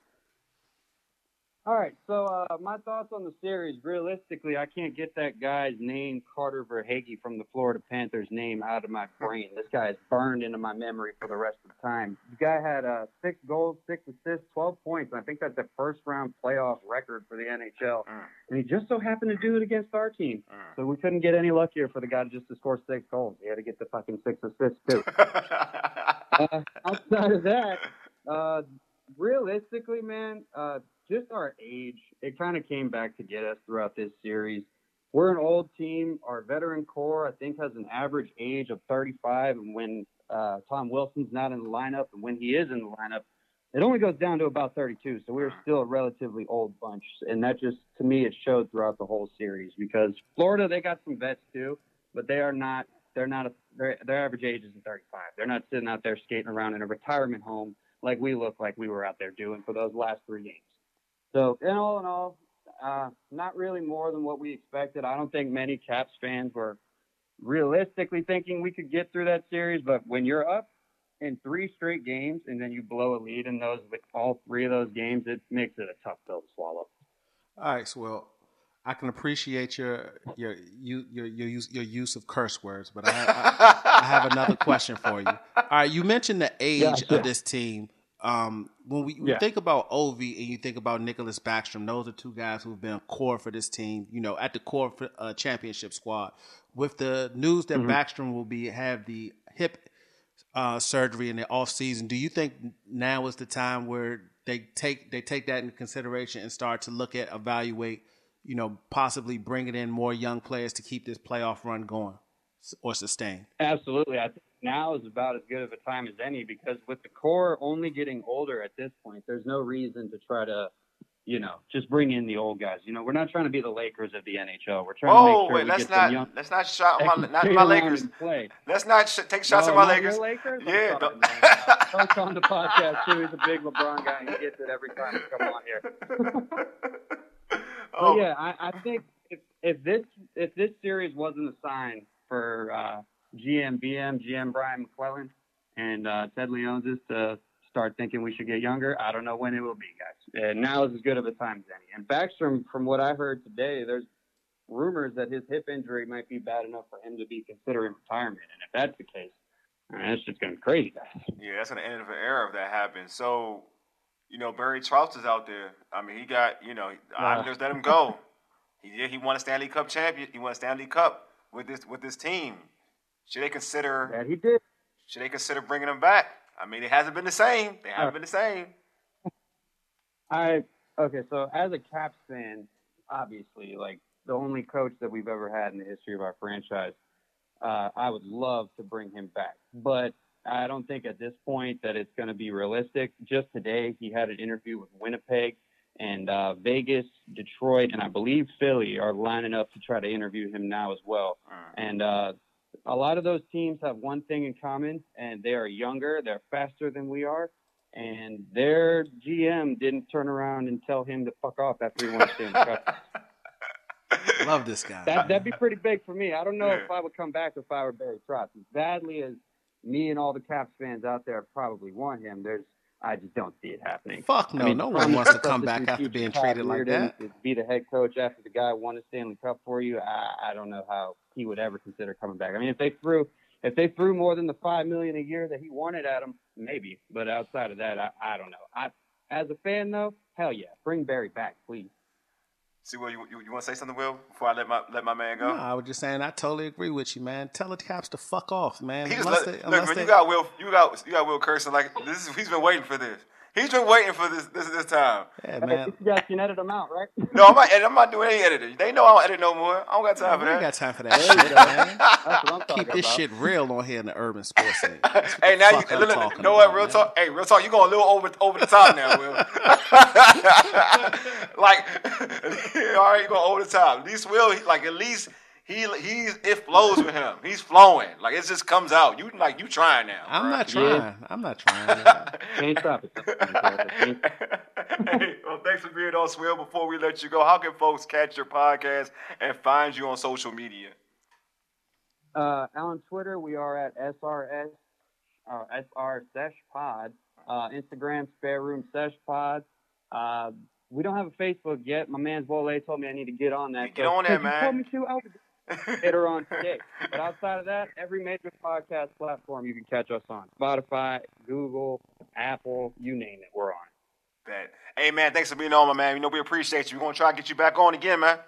[SPEAKER 5] All right, so uh, my thoughts on the series. Realistically, I can't get that guy's name, Carter Verhaeghe, from the Florida Panthers name out of my brain. This guy is burned into my memory for the rest of the time. The guy had uh, six goals, six assists, 12 points. I think that's a first round playoff record for the NHL. And he just so happened to do it against our team. So we couldn't get any luckier for the guy just to score six goals. He had to get the fucking six assists, too uh, outside of that, uh, realistically, man, uh, just our age, it kind of came back to get us throughout this series. We're an old team. Our veteran core, I think, has an average age of 35. And when uh, Tom Wilson's not in the lineup, and when he is in the lineup, it only goes down to about 32. So we're still a relatively old bunch. And that just, to me, it showed throughout the whole series because Florida, they got some vets too, but they are not they're not a, their their average age isn't 35. They're not sitting out there skating around in a retirement home like we look like we were out there doing for those last three games. So, in all in all, uh, not really more than what we expected. I don't think many Caps fans were realistically thinking we could get through that series. But when you're up in three straight games and then you blow a lead in those with all three of those games, it makes it a tough pill to swallow.
[SPEAKER 4] All right, so well, I can appreciate your your you your your use your use of curse words, but I have, I, I have another question for you. All right, you mentioned the age
[SPEAKER 5] Gotcha.
[SPEAKER 4] of this team. Um, when we, we
[SPEAKER 5] Yeah.
[SPEAKER 4] think about Ovi and you think about Nicklas Backstrom, those are two guys who've been core for this team. You know, at the core for uh, championship squad. With the news that Backstrom will be have the hip uh, surgery in the off season, do you think now is the time where they take they take that into consideration and start to look at evaluate you know, possibly bringing in more young players to keep this playoff run going or sustained?
[SPEAKER 5] Absolutely. I think now is about as good of a time as any because with the core only getting older at this point, there's no reason to try to, you know, just bring in the old guys. You know, we're not trying to be the Lakers of the NHL. We're trying to make
[SPEAKER 3] Oh
[SPEAKER 5] sure
[SPEAKER 3] wait,
[SPEAKER 5] we
[SPEAKER 3] let's
[SPEAKER 5] get some
[SPEAKER 3] not
[SPEAKER 5] young
[SPEAKER 3] let's not shot
[SPEAKER 5] that
[SPEAKER 3] my
[SPEAKER 5] can
[SPEAKER 3] not
[SPEAKER 5] stay
[SPEAKER 3] my Lakers.
[SPEAKER 5] Play.
[SPEAKER 3] Let's not sh- take shots
[SPEAKER 5] no,
[SPEAKER 3] at my
[SPEAKER 5] not
[SPEAKER 3] Lakers.
[SPEAKER 5] Lakers? I'm
[SPEAKER 3] Yeah,
[SPEAKER 5] sorry,
[SPEAKER 3] don't-
[SPEAKER 5] man. Coach on the podcast too. He's a big LeBron guy. He gets it every time he come on here.
[SPEAKER 3] oh,
[SPEAKER 5] yeah, I, I think if if this if this series wasn't a sign for uh, GM BM GM Brian MacLellan and uh, Ted Leonsis to start thinking we should get younger, I don't know when it will be, guys. And now is as good of a time as any. And Backstrom, from what I heard today, there's rumors that his hip injury might be bad enough for him to be considering retirement. And if that's the case, I mean, it's just going to be crazy, guys.
[SPEAKER 3] Yeah, that's gonna end of an era if that happens. So, you know, Barry Trotz is out there. I mean, he got, you know, I just let him go. He did. He won a Stanley Cup champion. He won a Stanley Cup with this with this team. Should they consider?
[SPEAKER 5] He did.
[SPEAKER 3] Should they consider bringing him back? I mean, it hasn't been the same. They haven't
[SPEAKER 5] Uh.
[SPEAKER 3] been the same.
[SPEAKER 5] I okay, so as a Caps fan, obviously, like the only coach that we've ever had in the history of our franchise, uh, I would love to bring him back, but I don't think at this point that it's going to be realistic. Just today, he had an interview with Winnipeg, and uh, Vegas, Detroit, and I believe Philly are lining up to try to interview him now as well. And uh, a lot of those teams have one thing in common, and they are younger, they're faster than we are, and their GM didn't turn around and tell him to fuck off after he won the Stanley Cup.
[SPEAKER 4] Love this guy.
[SPEAKER 5] That that'd be pretty big for me. I don't know
[SPEAKER 3] Yeah.
[SPEAKER 5] if I would come back if I were Barry Trotz. As badly as me and all the Caps fans out there probably want him, there's I just don't see it happening.
[SPEAKER 4] Fuck no,
[SPEAKER 5] I mean,
[SPEAKER 4] no one wants to come back after being treated like that.
[SPEAKER 5] To be the head coach after the guy won a Stanley Cup for you, I, I don't know how he would ever consider coming back. I mean, if they threw if they threw more than the five million a year that he wanted at him, maybe. But outside of that, I, I don't know. I as a fan though, hell yeah, bring Barry back, please.
[SPEAKER 3] See, Will, you, you, you want to say something, Will, before I let my let my man go?
[SPEAKER 4] No, I was just saying, I totally agree with you, man. Tell the cops to fuck off, man.
[SPEAKER 3] He just
[SPEAKER 4] Unless
[SPEAKER 3] let,
[SPEAKER 4] they-
[SPEAKER 3] look, man,
[SPEAKER 4] they-
[SPEAKER 3] you got Will, you got you got Will cursing like this. Is, he's been waiting for this. He's been waiting for this this this time.
[SPEAKER 4] yeah,
[SPEAKER 5] Hey,
[SPEAKER 4] man.
[SPEAKER 5] you guys can edit them out, right?
[SPEAKER 3] No, I'm not. I'm not doing any editing. They know I don't edit no more. I don't got time for
[SPEAKER 4] We ain't
[SPEAKER 3] that.
[SPEAKER 4] got time for that shit, man.
[SPEAKER 5] That's what I'm talking
[SPEAKER 4] Keep this
[SPEAKER 5] about.
[SPEAKER 4] shit real on here in the urban sports scene.
[SPEAKER 3] Hey, now you look, look,
[SPEAKER 4] talking
[SPEAKER 3] you know what? Real
[SPEAKER 4] man.
[SPEAKER 3] talk. Hey, real talk. You going a little over over the top now, Will. like, all right, you going over the top. At least Will, like at least he he's it flows with him. He's flowing. Like it just comes out. You like you trying now.
[SPEAKER 4] I'm
[SPEAKER 3] bruh.
[SPEAKER 4] not trying. Yeah. I'm not trying.
[SPEAKER 5] Can't stop it.
[SPEAKER 3] Hey, well, thanks for being on Swill. Before we let you go, how can folks catch your podcast and find you on social media?
[SPEAKER 5] Uh, on Twitter, we are at SRS, uh, SR Sesh Pod. Uh, Instagram, Spare Room Sesh Pod. Uh, we don't have a Facebook yet. My man's Wole told me I need to get on that.
[SPEAKER 3] Get on there,
[SPEAKER 5] "Hey,
[SPEAKER 3] man."
[SPEAKER 5] You told me to. I'll get her on today. But outside of that, every major podcast platform you can catch us on: Spotify, Google, Apple, you name it, we're on.
[SPEAKER 3] Bet. Hey man, thanks for being on, my man. You know we appreciate you. We're gonna try to get you back on again, man.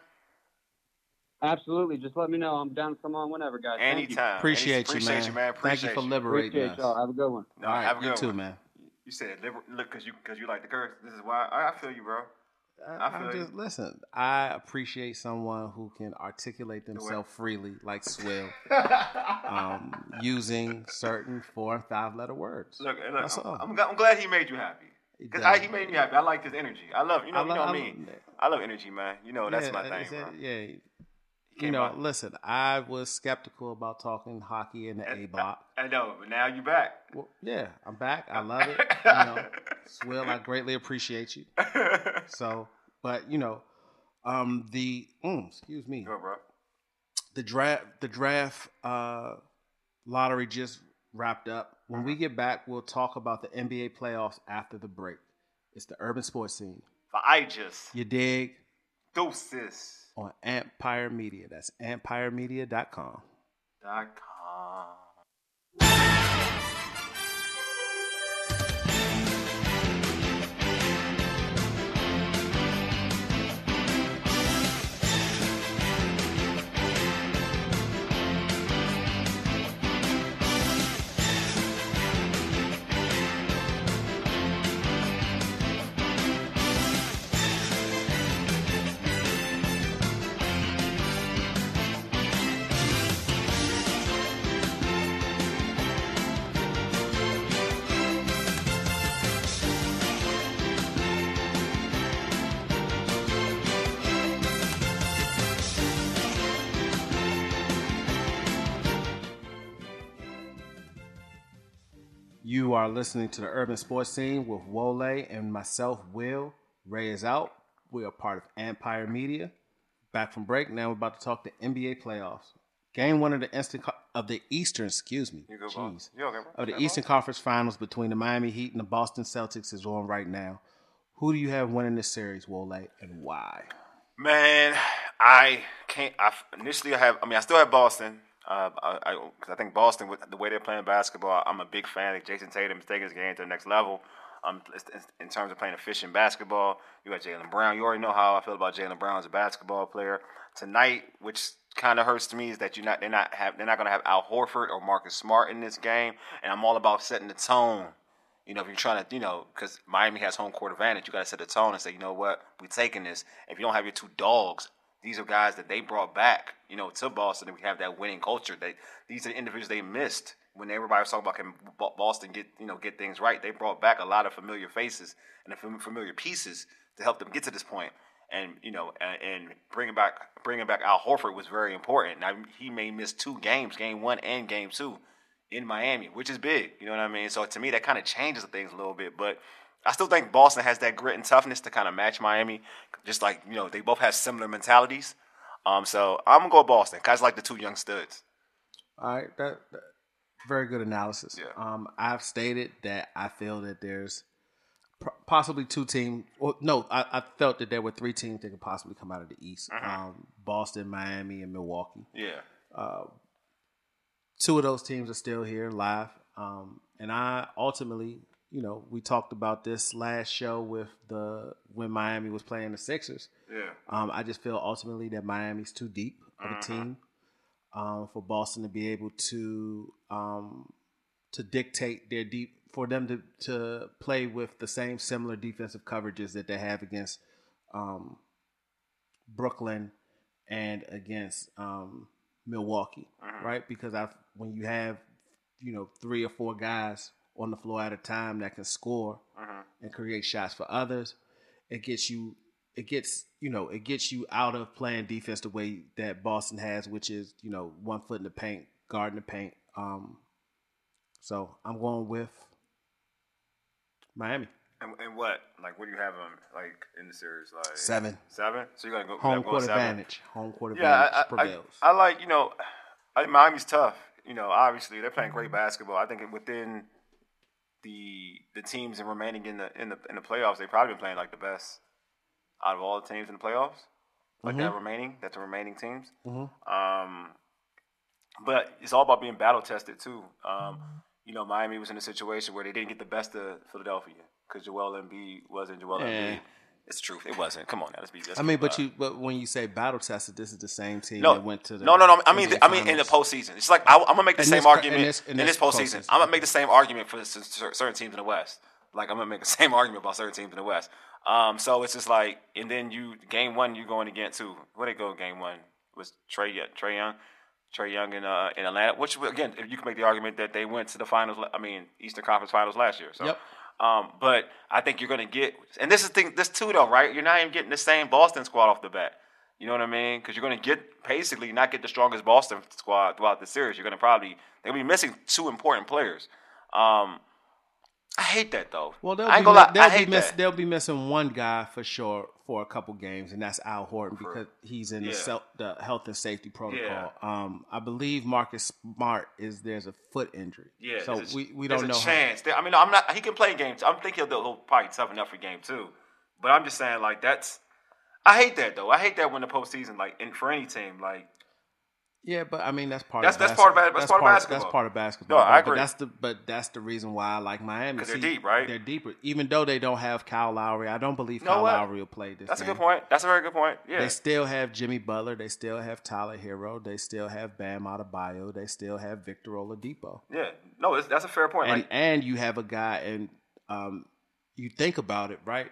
[SPEAKER 5] Absolutely. Just let me know. I'm down to come on whenever, guys. Thank you.
[SPEAKER 3] Anytime.
[SPEAKER 4] Appreciate, you,
[SPEAKER 3] appreciate
[SPEAKER 4] man.
[SPEAKER 3] you, man.
[SPEAKER 4] Thank you for liberating
[SPEAKER 5] Appreciate
[SPEAKER 4] us.
[SPEAKER 5] y'all. Have a good one.
[SPEAKER 3] No,
[SPEAKER 4] All right,
[SPEAKER 3] have a
[SPEAKER 4] you
[SPEAKER 3] good
[SPEAKER 4] too, man.
[SPEAKER 3] You said liber- look because you because you like the curse. This is why I, I feel you, bro. I
[SPEAKER 4] I,
[SPEAKER 3] feel
[SPEAKER 4] I
[SPEAKER 3] you.
[SPEAKER 4] just listen. I appreciate someone who can articulate themselves freely, like Swill, um, using certain four and five letter words.
[SPEAKER 3] Look, look I'm. I'm, glad- I'm glad he made you happy. Cause. I, he made me happy. I like his energy. I love you know
[SPEAKER 4] I
[SPEAKER 3] you
[SPEAKER 4] lo-
[SPEAKER 3] know
[SPEAKER 4] I
[SPEAKER 3] me.
[SPEAKER 4] lo-
[SPEAKER 3] I love energy, man. You know that's
[SPEAKER 4] yeah,
[SPEAKER 3] my thing,
[SPEAKER 4] it's-
[SPEAKER 3] bro.
[SPEAKER 4] Yeah, you know,
[SPEAKER 3] out.
[SPEAKER 4] listen. I was skeptical about talking hockey in the A block.
[SPEAKER 3] I know, but now you're back.
[SPEAKER 4] Well, yeah, I'm back. I love it. You know, Swill, I greatly appreciate you. So, but you know, um, the mm, excuse me,
[SPEAKER 3] Go, bro.
[SPEAKER 4] the draft, the draft uh, lottery just wrapped up. When we get back, we'll talk about the NBA playoffs after the break. It's the urban sports scene.
[SPEAKER 3] But I just
[SPEAKER 4] You dig?
[SPEAKER 3] doses
[SPEAKER 4] On Empire Media. That's empiremedia.com.
[SPEAKER 3] dot com.
[SPEAKER 4] You are listening to the Urban Sports Scene with Wole and myself, Will. Ray is out. We are part of Empire Media. Back from break. Now we're about to talk the NBA playoffs. Game one of the instant co- of the Eastern, excuse me,
[SPEAKER 3] You go,
[SPEAKER 4] jeez, of the Eastern Conference Finals between the Miami Heat and the Boston Celtics is on right now. Who do you have winning this series, Wole, and why?
[SPEAKER 3] Man, I can't. I initially I have. I mean, I still have Boston. Uh, I, I, think Boston, the way they're playing basketball, I'm a big fan. Like Jayson Tatum is taking his game to the next level. Um, in terms of playing efficient basketball, you got Jaylen Brown. You already know how I feel about Jaylen Brown as a basketball player. Tonight, which kind of hurts to me, is that you're not. They're not have. They're not going to have Al Horford or Marcus Smart in this game, and I'm all about setting the tone. You know, if you're trying to, you know, because Miami has home court advantage, you got to set the tone and say, you know what, we're taking this. If you don't have your two dogs, these are guys that they brought back, you know, to Boston, and we have that winning culture. They these are the individuals they missed when everybody was talking about can Boston get, you know, get things right. They brought back a lot of familiar faces and familiar pieces to help them get to this point. And you know, and, and bringing back bringing back Al Horford was very important. Now he may miss two games, game one and game two in Miami, which is big. You know what I mean? So to me, that kind of changes things a little bit. But I still think Boston has that grit and toughness to kind of match Miami. Just like you know, they both have similar mentalities. Um, so I'm gonna go with Boston. Guys like the two young studs.
[SPEAKER 4] All right, that, that- very good analysis.
[SPEAKER 3] Yeah.
[SPEAKER 4] Um, I've stated that I feel that there's possibly two teams. Well, no, I, I felt that there were three teams that could possibly come out of the East: um, Boston, Miami, and Milwaukee.
[SPEAKER 3] Yeah.
[SPEAKER 4] Uh, Two of those teams are still here live, um, and I ultimately, you know, we talked about this last show with the when Miami was playing the Sixers.
[SPEAKER 3] Yeah.
[SPEAKER 4] Um, I just feel ultimately that Miami's too deep of a team um, for Boston to be able to um, to dictate their deep for them to to play with the same similar defensive coverages that they have against um, Brooklyn and against um, Milwaukee, right? Because I when you have you know three or four guys on the floor at a time that can score and create shots for others, it gets you it gets you know it gets you out of playing defense the way that Boston has, which is you know one foot in the paint, guarding the paint. Um, so I'm going with Miami
[SPEAKER 3] And, and what? Like, what do you have them like in the series? Like
[SPEAKER 4] seven
[SPEAKER 3] Seven. So you gotta go
[SPEAKER 4] home court
[SPEAKER 3] seven?
[SPEAKER 4] advantage. Home court
[SPEAKER 3] Yeah,
[SPEAKER 4] advantage
[SPEAKER 3] I, I,
[SPEAKER 4] prevails.
[SPEAKER 3] I, I like you know, I Miami's tough. You know, obviously they're playing great basketball. I think within the the teams and remaining in the in the in the playoffs, they've probably been playing like the best out of all the teams in the playoffs. Like that remaining, that's the remaining teams. Um, but it's all about being battle tested too. Um, you know, Miami was in a situation where they didn't get the best of Philadelphia because Joel Embiid wasn't Joel
[SPEAKER 4] Yeah.
[SPEAKER 3] Embiid. It's the truth. It wasn't. Come on now, let's be. Let's
[SPEAKER 4] I mean, but
[SPEAKER 3] uh,
[SPEAKER 4] you but when you say battle tested, this is the same team
[SPEAKER 3] no,
[SPEAKER 4] that went to the
[SPEAKER 3] no, no, no. I mean,
[SPEAKER 4] NBA
[SPEAKER 3] I mean, in the postseason, it's like I, I'm gonna make the
[SPEAKER 4] In
[SPEAKER 3] same
[SPEAKER 4] this co- in
[SPEAKER 3] argument
[SPEAKER 4] this-
[SPEAKER 3] in
[SPEAKER 4] in
[SPEAKER 3] this,
[SPEAKER 4] this
[SPEAKER 3] postseason.
[SPEAKER 4] postseason.
[SPEAKER 3] I'm gonna make the same argument for certain teams in the West. Like I'm gonna make the same argument about certain teams in the West. Um, so it's just like, and then you game one, you going against who? Where they go? Game one was Trae Trae Young, Trae Young in uh, in Atlanta. Which again, you can make the argument that they went to the finals. I mean, Eastern Conference Finals last year. So.
[SPEAKER 4] Yep.
[SPEAKER 3] Um, but I think you're going to get, and this is thing, this too though, right? You're not even getting the same Boston squad off the bat. You know what I mean? Because you're going to get basically not get the strongest Boston squad throughout the series. You're going to probably they're going to be missing two important players. Um, I hate that though.
[SPEAKER 4] Well, they'll
[SPEAKER 3] I ain't
[SPEAKER 4] be,
[SPEAKER 3] gonna lie,
[SPEAKER 4] they'll be miss, they'll be missing one guy for sure for a couple games, and that's Al Horton because he's in the self, the health and safety protocol. Um, I believe Marcus Smart is there's a foot injury.
[SPEAKER 3] Yeah,
[SPEAKER 4] so
[SPEAKER 3] a-
[SPEAKER 4] we, we don't know. how-
[SPEAKER 3] chance. There- I mean, I'm not. He can play games. I'm thinking he'll, he'll probably toughen up for game two. But I'm just saying, like that's. I hate that though. I hate that when the postseason, like, and for any team, like,
[SPEAKER 4] Yeah, but I mean that's part.
[SPEAKER 3] That's-
[SPEAKER 4] of
[SPEAKER 3] that's part of
[SPEAKER 4] basketball.
[SPEAKER 3] ba- that's part of basketball.
[SPEAKER 4] That's part of basketball.
[SPEAKER 3] No, I agree.
[SPEAKER 4] But that's the but that's the reason why I like Miami
[SPEAKER 3] 'Cause they're deep, right?
[SPEAKER 4] They're deeper, even though they don't have Kyle Lowry. I don't believe
[SPEAKER 3] You know
[SPEAKER 4] Kyle
[SPEAKER 3] what?
[SPEAKER 4] Lowry will play this.
[SPEAKER 3] that's a good point. That's a very good point. Yeah.
[SPEAKER 4] They still have Jimmy Butler. They still have Tyler Herro. They still have Bam Adebayo. They still have Victor Oladipo.
[SPEAKER 3] yeah. No, it's, that's a fair point.
[SPEAKER 4] And
[SPEAKER 3] like,
[SPEAKER 4] and you have a guy, and um, you think about it, right?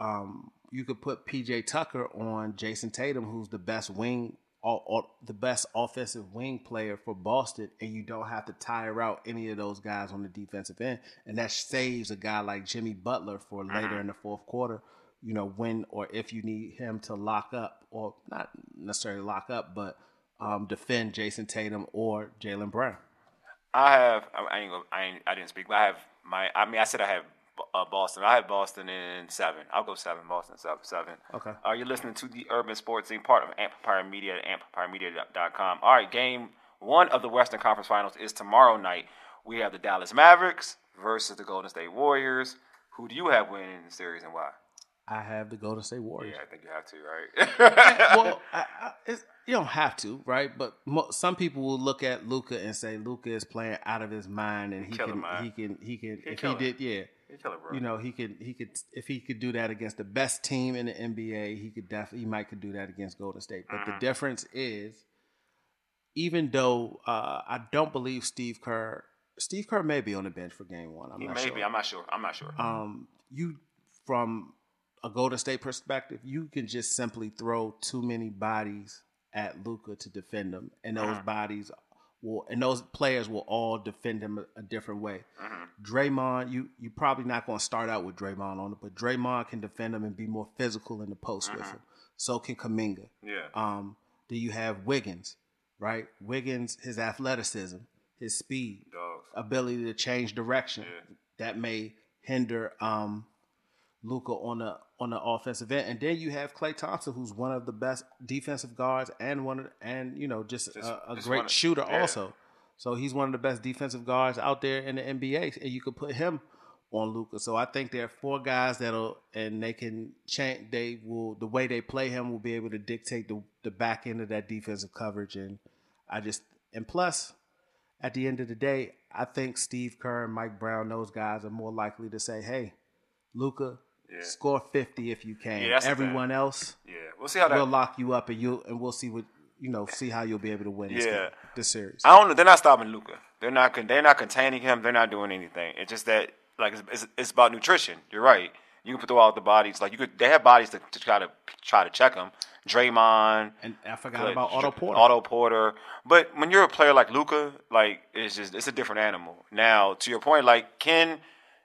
[SPEAKER 4] Um, you could put PJ Tucker on Jayson Tatum, who's the best wing, or, or the best offensive wing player for Boston, and you don't have to tire out any of those guys on the defensive end, and that saves a guy like Jimmy Butler for later in the fourth quarter. You know, when or if you need him to lock up, or not necessarily lock up, but um, defend Jayson Tatum or Jaylen Brown.
[SPEAKER 3] I have. I, I ain't. I ain't. I didn't speak, but I have my. I mean, I said I have uh, Boston. I have Boston in seven. I'll go seven. Boston seven. Seven.
[SPEAKER 4] Okay.
[SPEAKER 3] Uh, you're listening to the Urban Sports Team, part of Amplifier Media at amplifiermedia.com. All right, game one of the Western Conference Finals is tomorrow night. We have the Dallas Mavericks versus the Golden State Warriors. Who do you have winning the series and why?
[SPEAKER 4] I have the Golden State Warriors.
[SPEAKER 3] Yeah, I think you have to, right?
[SPEAKER 4] well, I, I, it's, you don't have to, right? But mo- some people will look at Luka and say Luka is playing out of his mind, and he
[SPEAKER 3] Kill
[SPEAKER 4] can,
[SPEAKER 3] him,
[SPEAKER 4] he can, he can,
[SPEAKER 3] He
[SPEAKER 4] if he did, yeah,
[SPEAKER 3] You
[SPEAKER 4] know, he could, he could, if he could do that against the best team in the NBA, he could definitely, he might could do that against Golden State. But
[SPEAKER 3] Mm-hmm.
[SPEAKER 4] the difference is, even though uh, I don't believe Steve Kerr, Steve Kerr may be on the bench for Game One. I'm
[SPEAKER 3] he
[SPEAKER 4] not
[SPEAKER 3] may
[SPEAKER 4] sure
[SPEAKER 3] be. I'm not sure. I'm not sure.
[SPEAKER 4] um, you from a Golden State perspective, you can just simply throw too many bodies at Luka to defend him, and those bodies will and those players will all defend him a, a different way. Draymond, you you probably not going to start out with Draymond on it, but Draymond can defend him and be more physical in the post with him. So can Kuminga.
[SPEAKER 3] yeah.
[SPEAKER 4] Um, then you have Wiggins, right? Wiggins, his athleticism, his speed,
[SPEAKER 3] Dogs.
[SPEAKER 4] ability to change direction that may hinder um, Luka on the on the offensive end. And then you have Klay Thompson, who's one of the best defensive guards and one of, and you know just,
[SPEAKER 3] Just-
[SPEAKER 4] a, a
[SPEAKER 3] just
[SPEAKER 4] great shooter
[SPEAKER 3] yeah.
[SPEAKER 4] also. So he's one of the best defensive guards out there in the NBA, and you could put him on Luka. So I think there are four guys that'll and they can change. They will the way they play him will be able to dictate the the back end of that defensive coverage. And I just and plus, at the end of the day, I think Steve Kerr and Mike Brown, those guys are more likely to say, "Hey, Luka,
[SPEAKER 3] Yeah.
[SPEAKER 4] score fifty if you can.
[SPEAKER 3] Yeah,
[SPEAKER 4] Everyone else,
[SPEAKER 3] Yeah. We'll see how that.
[SPEAKER 4] we'll lock you up, and you and we'll see what you know. See how you'll be able to win this,
[SPEAKER 3] Yeah.
[SPEAKER 4] game, this series.
[SPEAKER 3] I don't know. They're not stopping Luka. They're not. They're not containing him. They're not doing anything. It's just that like it's, it's, it's about nutrition. You're right. You can throw out the bodies. Like you could. They have bodies to, to try to try to check them. Draymond.
[SPEAKER 4] And I forgot about Otto Porter.
[SPEAKER 3] Otto Porter. But when you're a player like Luka, like it's just it's a different animal. Now, to your point, like can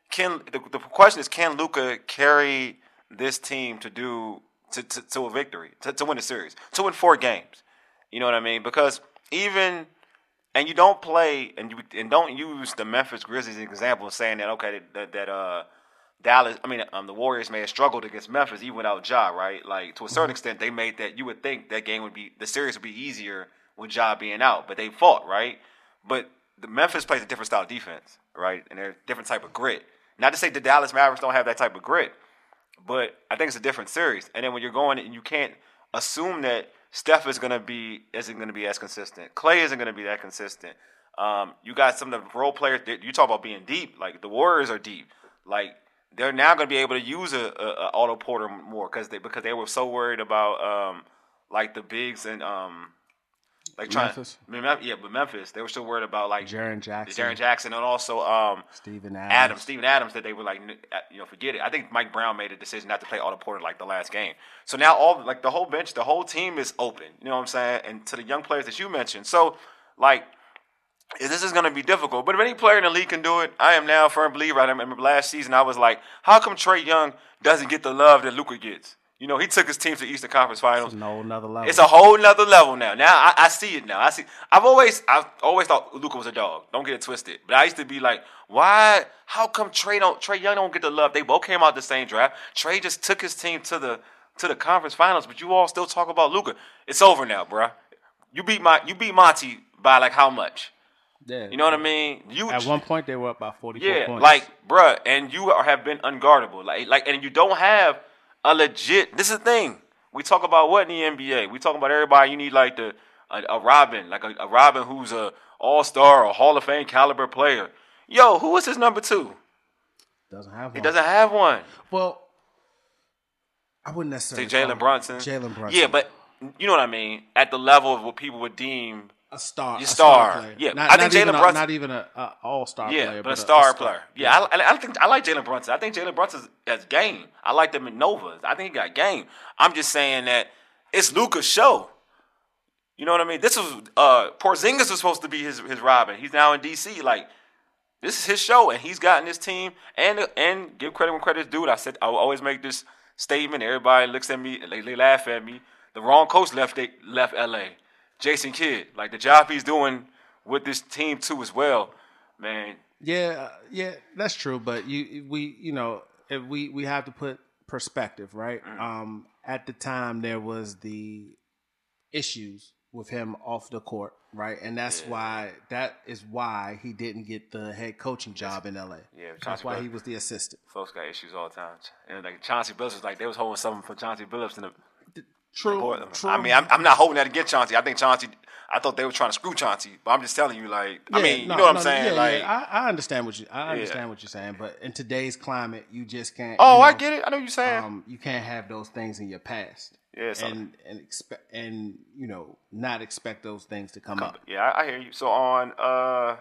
[SPEAKER 3] can the, the question is can Luka carry this team to do to, to, to a victory, to, to win a series, to win four games? You know what I mean? Because even and you don't play and you and don't use the Memphis Grizzlies example of saying that okay that that uh Dallas I mean um the Warriors may have struggled against Memphis even without Ja right? Like to a certain extent they made that you would think that game would be the series would be easier with Ja being out but they fought right? But the Memphis plays a different style of defense right? And they're a different type of grit not to say the Dallas Mavericks don't have that type of grit but I think it's a different series. And then when you're going, and you can't assume that Steph is to be isn't to be as consistent. Klay isn't to be that consistent. Um, you got some of the role players. You talk about being deep. Like the Warriors are deep. Like they're now going to be able to use a, a, a Porter more because they because they were so worried about um, like the bigs and um, like trying.
[SPEAKER 4] Memphis?
[SPEAKER 3] Mem- Yeah, but Memphis they were still worried about like
[SPEAKER 4] Jaren Jackson,
[SPEAKER 3] Jaren Jackson and also um,
[SPEAKER 4] Steven Adams.
[SPEAKER 3] Adams, Steven Adams, that they were like, uh, you know, forget it. I think Mike Brown made a decision not to play Otto Porter like the last game. So now all like the whole bench, the whole team is open. You know what I'm saying? And to the young players that you mentioned, so like. This is going to be difficult, but if any player in the league can do it, I am now a firm believer. I remember last season, I was like, "How come Trae Young doesn't get the love that Luka gets?" You know, he took his team to the Eastern Conference Finals.
[SPEAKER 4] no another level.
[SPEAKER 3] It's a whole nother level now. Now I, I see it now. I see. I've always, I've always thought Luka was a dog. Don't get it twisted. But I used to be like, why? How come Trae don't? Trae Young don't get the love? They both came out the same draft. Trae just took his team to the to the conference finals. But you all still talk about Luka. It's over now, bruh. You beat my, you beat Monty by like how much?
[SPEAKER 4] yeah.
[SPEAKER 3] You know what I mean? You
[SPEAKER 4] At one point, they were up by forty-four
[SPEAKER 3] yeah,
[SPEAKER 4] points.
[SPEAKER 3] like bruh, and you are, have been unguardable. Like, like, and you don't have a legit. This is the thing. We talk about what in the NBA. We talk about everybody. You need like the a, a Robin, like a, a Robin who's a All Star or Hall of Fame caliber player. Yo, who is his number two?
[SPEAKER 4] doesn't have one.
[SPEAKER 3] He doesn't have one.
[SPEAKER 4] Well, I wouldn't necessarily. call
[SPEAKER 3] Jalen Brunson.
[SPEAKER 4] Jalen Brunson.
[SPEAKER 3] Yeah, but you know what I mean. At the level of what people would deem
[SPEAKER 4] a star. A
[SPEAKER 3] star.
[SPEAKER 4] player.
[SPEAKER 3] Yeah,
[SPEAKER 4] not,
[SPEAKER 3] I think
[SPEAKER 4] even
[SPEAKER 3] Jalen Brunson-
[SPEAKER 4] Not even a, a all-star
[SPEAKER 3] Yeah,
[SPEAKER 4] player,
[SPEAKER 3] but, a star player. Yeah, I, I, I think I like Jalen Brunson. I think Jalen Brunson has game. I like them in Novas. I think he got game. I'm just saying that it's Luka's show. You know what I mean? This was uh Porzingis was supposed to be his his Robin. He's now in DC. Like this is his show, and he's gotten his team. And and give credit when credit's due. I said I will always make this statement. Everybody looks at me, they, they laugh at me. The wrong coach left they left LA. Jason Kidd, like the job he's doing with this team too as well. man.
[SPEAKER 4] Yeah, yeah, that's true. But you, we, you know, if we we have to put perspective, right?
[SPEAKER 3] Mm.
[SPEAKER 4] Um, at the time, there was the issues with him off the court, right? And that's
[SPEAKER 3] Yeah.
[SPEAKER 4] why that is why he didn't get the head coaching job in LA.
[SPEAKER 3] Yeah,
[SPEAKER 4] that's why
[SPEAKER 3] Billups-
[SPEAKER 4] he was the assistant.
[SPEAKER 3] Folks got issues all the time, and like Chauncey Billups was like they was holding something for Chauncey Billups in the
[SPEAKER 4] True, true.
[SPEAKER 3] I mean, I'm, I'm not holding that against Chauncey. I think Chauncey. I thought they were trying to screw Chauncey, but I'm just telling you, like, I mean,
[SPEAKER 4] no,
[SPEAKER 3] you know what I'm saying?
[SPEAKER 4] yeah,
[SPEAKER 3] like,
[SPEAKER 4] yeah. I, I understand what you I
[SPEAKER 3] Yeah.
[SPEAKER 4] understand what you're saying, but in today's climate, you just can't.
[SPEAKER 3] oh,
[SPEAKER 4] you
[SPEAKER 3] I get it. I know what you're saying.
[SPEAKER 4] Um, you can't have those things in your past.
[SPEAKER 3] Yeah,
[SPEAKER 4] and and expect and you know not expect those things to come up.
[SPEAKER 3] Yeah, I, I hear you. So on uh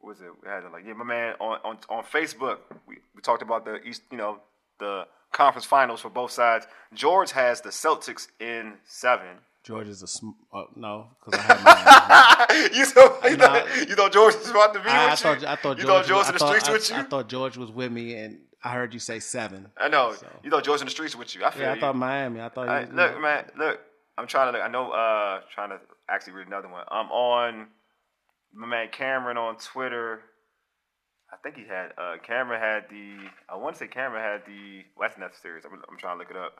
[SPEAKER 3] what was it? We had it like yeah, my man on on, on Facebook, we, we talked about the East, you know, the conference finals for both sides. George has the Celtics in seven.
[SPEAKER 4] George is a sm- uh, no because I have my.
[SPEAKER 3] you thought you, thought you George was about to be
[SPEAKER 4] I, I
[SPEAKER 3] with
[SPEAKER 4] thought
[SPEAKER 3] you?
[SPEAKER 4] I thought
[SPEAKER 3] you
[SPEAKER 4] George,
[SPEAKER 3] George
[SPEAKER 4] was,
[SPEAKER 3] in the
[SPEAKER 4] thought,
[SPEAKER 3] streets
[SPEAKER 4] I,
[SPEAKER 3] with you.
[SPEAKER 4] I thought George was with me, and I heard you say seven.
[SPEAKER 3] I know.
[SPEAKER 4] So-
[SPEAKER 3] You thought George in the streets with you. I feel
[SPEAKER 4] Yeah, I
[SPEAKER 3] you.
[SPEAKER 4] thought Miami. I thought. You
[SPEAKER 3] right, look, man, look. I'm trying to look. I know. Uh, trying to actually read another one. I'm on my man Cameron on Twitter. I think he had. Uh, Cameron had the. I want to say Cameron had the West Nets series. I'm, I'm trying to look it up.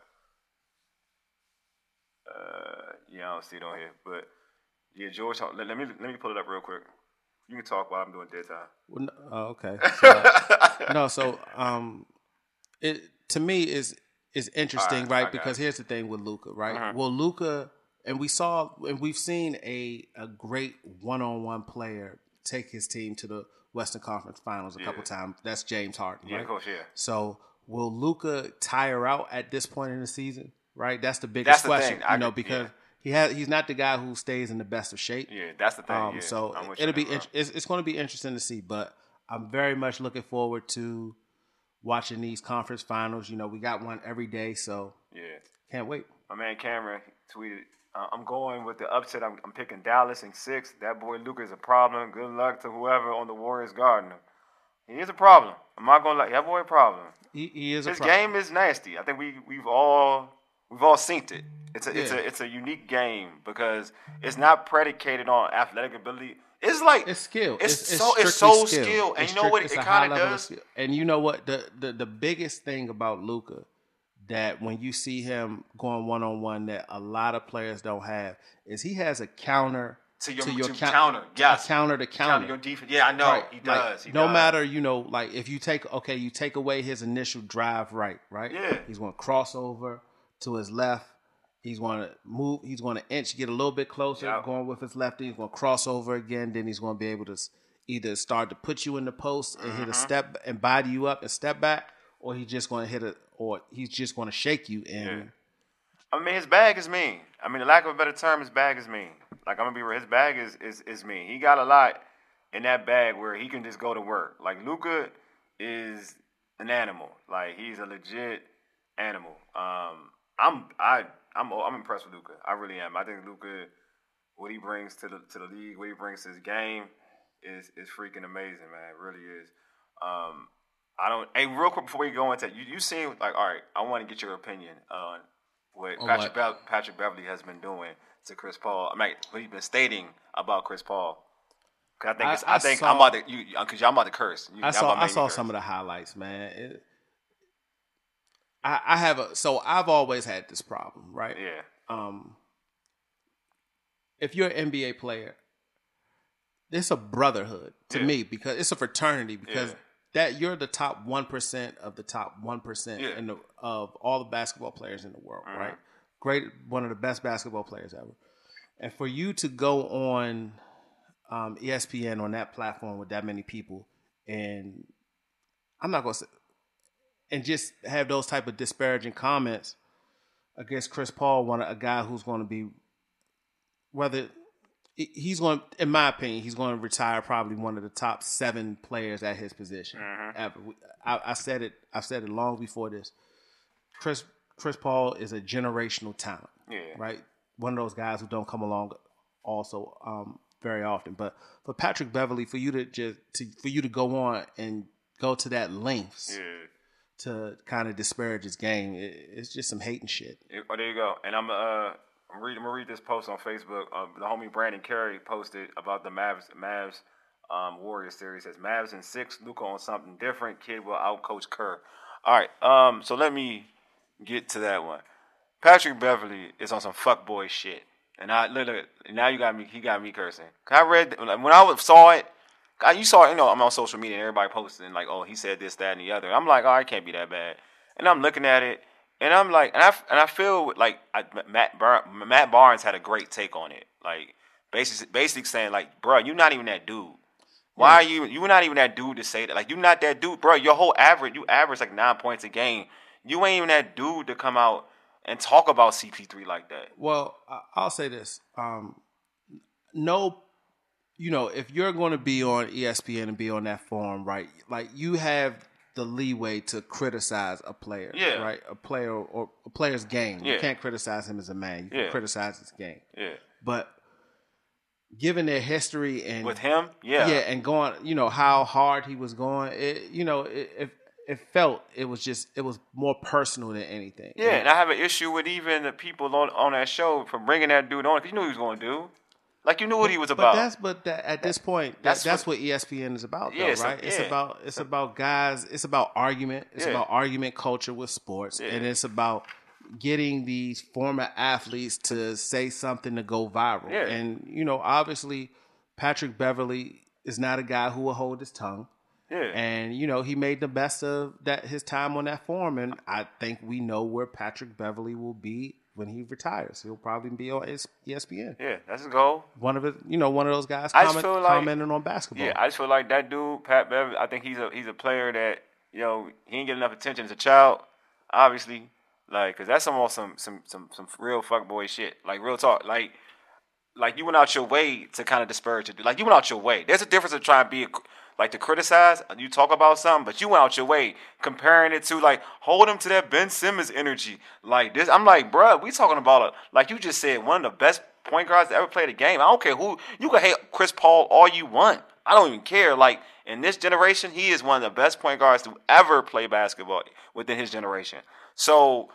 [SPEAKER 3] Uh, yeah, I don't see it on here, but yeah, George. Let, let me let me pull it up real quick. You can talk while I'm doing dead time.
[SPEAKER 4] Well, no- oh, okay. So, no, so um, it to me is is interesting,
[SPEAKER 3] Alright, I
[SPEAKER 4] right? Because
[SPEAKER 3] it.
[SPEAKER 4] here's the thing with Luka, right?
[SPEAKER 3] Mhm.
[SPEAKER 4] Well, Luka, and we saw and we've seen a a great one on one player take his team to the Western Conference Finals a couple times. That's James Harden,
[SPEAKER 3] Yeah,
[SPEAKER 4] right?
[SPEAKER 3] of course, yeah.
[SPEAKER 4] So will Luka tire out at this point in the season? Right, that's the biggest
[SPEAKER 3] That's the
[SPEAKER 4] question.
[SPEAKER 3] I
[SPEAKER 4] You know, because
[SPEAKER 3] yeah.
[SPEAKER 4] he has he's not the guy who stays in the best of shape.
[SPEAKER 3] Yeah, that's the thing.
[SPEAKER 4] Um,
[SPEAKER 3] yeah.
[SPEAKER 4] so
[SPEAKER 3] I'm with you
[SPEAKER 4] it'll be it's, it's going to be interesting to see. But I'm very much looking forward to watching these conference finals. You know, we got one every day, so
[SPEAKER 3] yeah.
[SPEAKER 4] can't wait.
[SPEAKER 3] My man Cameron tweeted, uh, "I'm going with the upset. I'm, I'm picking Dallas in six. That boy Luka is a problem. Good luck to whoever on the Warriors guarding him. He is a problem. I'm not gonna lie. That boy a problem.
[SPEAKER 4] He, he is a
[SPEAKER 3] His game is nasty. I think we we've all we've all seen it. It's a it's a it's a unique game because it's not predicated on athletic ability. It's like
[SPEAKER 4] It's skill.
[SPEAKER 3] It's,
[SPEAKER 4] It's, it's
[SPEAKER 3] so it's so
[SPEAKER 4] skill.
[SPEAKER 3] skill, and you know what? It
[SPEAKER 4] high
[SPEAKER 3] kind of does.
[SPEAKER 4] And you know what? The, the the biggest thing about Luka that when you see him going one on one that a lot of players don't have is he has a counter
[SPEAKER 3] To your- to
[SPEAKER 4] count-
[SPEAKER 3] counter, yes.
[SPEAKER 4] counter to
[SPEAKER 3] Counter
[SPEAKER 4] counter.
[SPEAKER 3] your defense. Yeah, I know
[SPEAKER 4] Right,
[SPEAKER 3] he
[SPEAKER 4] like,
[SPEAKER 3] does. he
[SPEAKER 4] no
[SPEAKER 3] does.
[SPEAKER 4] matter, you know, like if you take okay, you take away his initial drive right, right?
[SPEAKER 3] Yeah.
[SPEAKER 4] He's going to cross over to his left. He's going to move. He's going to inch, get a little bit closer,
[SPEAKER 3] Yeah.
[SPEAKER 4] going with his lefty. He's going to cross over again. Then he's going to be able to either start to put you in the post and
[SPEAKER 3] Mm-hmm.
[SPEAKER 4] hit a step and body you up and step back, or he's just going to hit it, or he's just going to shake you and.
[SPEAKER 3] I mean, his bag is mean. I mean, the lack of a better term, his bag is mean. Like I'm gonna be real, his bag is is is mean. He got a lot in that bag where he can just go to work. Like Luka is an animal. Like he's a legit animal. Um, I'm I I'm I'm impressed with Luka. I really am. I think Luka, what he brings to the to the league, what he brings to his game, is is freaking amazing, man. It really is. Um, I don't. Hey, real quick before we go into you, you seem like all right. I want to get your opinion on what Patrick
[SPEAKER 4] what?
[SPEAKER 3] Be- Patrick Beverley has been doing to Chris Paul. I mean, what he's been stating about Chris Paul. Cause I think
[SPEAKER 4] I-
[SPEAKER 3] it's, I,
[SPEAKER 4] I
[SPEAKER 3] think
[SPEAKER 4] saw-
[SPEAKER 3] I'm about to you because y'all about to curse. You,
[SPEAKER 4] I saw I saw some of the highlights, man. It, I, I have a so I've always had this problem, right?
[SPEAKER 3] Yeah,
[SPEAKER 4] um, if you're an NBA player, it's a brotherhood to
[SPEAKER 3] Yeah.
[SPEAKER 4] me because it's a fraternity because
[SPEAKER 3] Yeah.
[SPEAKER 4] That you're the top one percent of the top one percent
[SPEAKER 3] Yeah.
[SPEAKER 4] in the of all the basketball players in the world,
[SPEAKER 3] Mhm.
[SPEAKER 4] right? Great, one of the best basketball players ever, and for you to go on um, ESPN on that platform with that many people, and I'm not gonna say, and just have those type of disparaging comments against Chris Paul, one a guy who's going to be whether he- he's going, in my opinion, he's going to retire probably one of the top seven players at his position ever. I, I said it. I said it long before this. Chris Chris Paul is a generational talent,
[SPEAKER 3] yeah,
[SPEAKER 4] right? One of those guys who don't come along also um, very often. But for Patrick Beverley, for you to just to for you to go on and go to that lengths
[SPEAKER 3] yeah.
[SPEAKER 4] to kind of disparage his game, it, it's just some hating shit.
[SPEAKER 3] Oh, there you go. And I'm uh I'm reading I'm gonna read this post on Facebook. Uh, the homie Brandon Carey posted about the Mavs Mavs Um, Warriors theory says Mavs in six, Luca on something different. Kidd will outcoach Kerr. All right. Um, so let me get to that one. Patrick Beverley is on some fuckboy shit, and I look, look now you got me. He got me cursing. I read when I saw it. You saw it, you know, I'm on social media and everybody posting like, "Oh, he said this, that, and the other." I'm like, "Oh, it can't be that bad." And I'm looking at it, and I'm like, and I and I feel like I, Matt Bar- Matt Barnes had a great take on it, like basically basically saying like, "Bro, you're not even that dude." Why are you? You're not even that dude to say that. Like you're not that dude, bro. Your whole average, you average like nine points a game. You ain't even that dude to come out and talk about CP3 like that.
[SPEAKER 4] Well, I'll say this: um, no, you know, if you're going to be on ESPN and be on that forum, right? Like you have the leeway to criticize a player,
[SPEAKER 3] Yeah.
[SPEAKER 4] right? A player or a player's game. You can't criticize him as a man. You can criticize his game,
[SPEAKER 3] Yeah,
[SPEAKER 4] but given their history and
[SPEAKER 3] with him, yeah,
[SPEAKER 4] yeah, and going, you know how hard he was going. It, you know, it, it it felt it was just it was more personal than anything.
[SPEAKER 3] Yeah, and I have an issue with even the people on on that show for bringing that dude on because you knew he was going to do. Like you knew what he was about.
[SPEAKER 4] But that's but that, at this point, that,
[SPEAKER 3] that's
[SPEAKER 4] that's,
[SPEAKER 3] what-
[SPEAKER 4] what, ESPN is about, though,
[SPEAKER 3] Yeah, it's a-
[SPEAKER 4] right? it's about it's about guys. It's about argument. It's
[SPEAKER 3] Yeah.
[SPEAKER 4] about argument culture with sports,
[SPEAKER 3] Yeah.
[SPEAKER 4] and it's about getting these former athletes to say something to go viral.
[SPEAKER 3] Yeah.
[SPEAKER 4] And you know, obviously, Patrick Beverley is not a guy who will hold his tongue.
[SPEAKER 3] yeah,
[SPEAKER 4] And you know he made the best of that his time on that forum, and I think we know where Patrick Beverley will be when he retires. He'll probably be on ESPN.
[SPEAKER 3] yeah, that's his goal.
[SPEAKER 4] One of it, you know, one of those guys
[SPEAKER 3] I
[SPEAKER 4] comment,
[SPEAKER 3] feel like-
[SPEAKER 4] commenting on basketball.
[SPEAKER 3] Yeah, I just feel like that dude, Pat Bev. I think he's a he's a player that you know he ain't get enough attention as a child, obviously. Like, cause that's some some some some some real fuckboy shit. Like real talk. Like, like you went out your way to kind of disparage it. Like you went out your way. There's a difference of trying to be a, like to criticize. You talk about something, but you went out your way comparing it to like hold him to that Ben Simmons energy. Like this, I'm like, bruh, we talking about a, like you just said, one of the best point guards to ever play the game. I don't care who you can hate Chris Paul all you want. I don't even care. Like in this generation, he is one of the best point guards to ever play basketball within his generation. So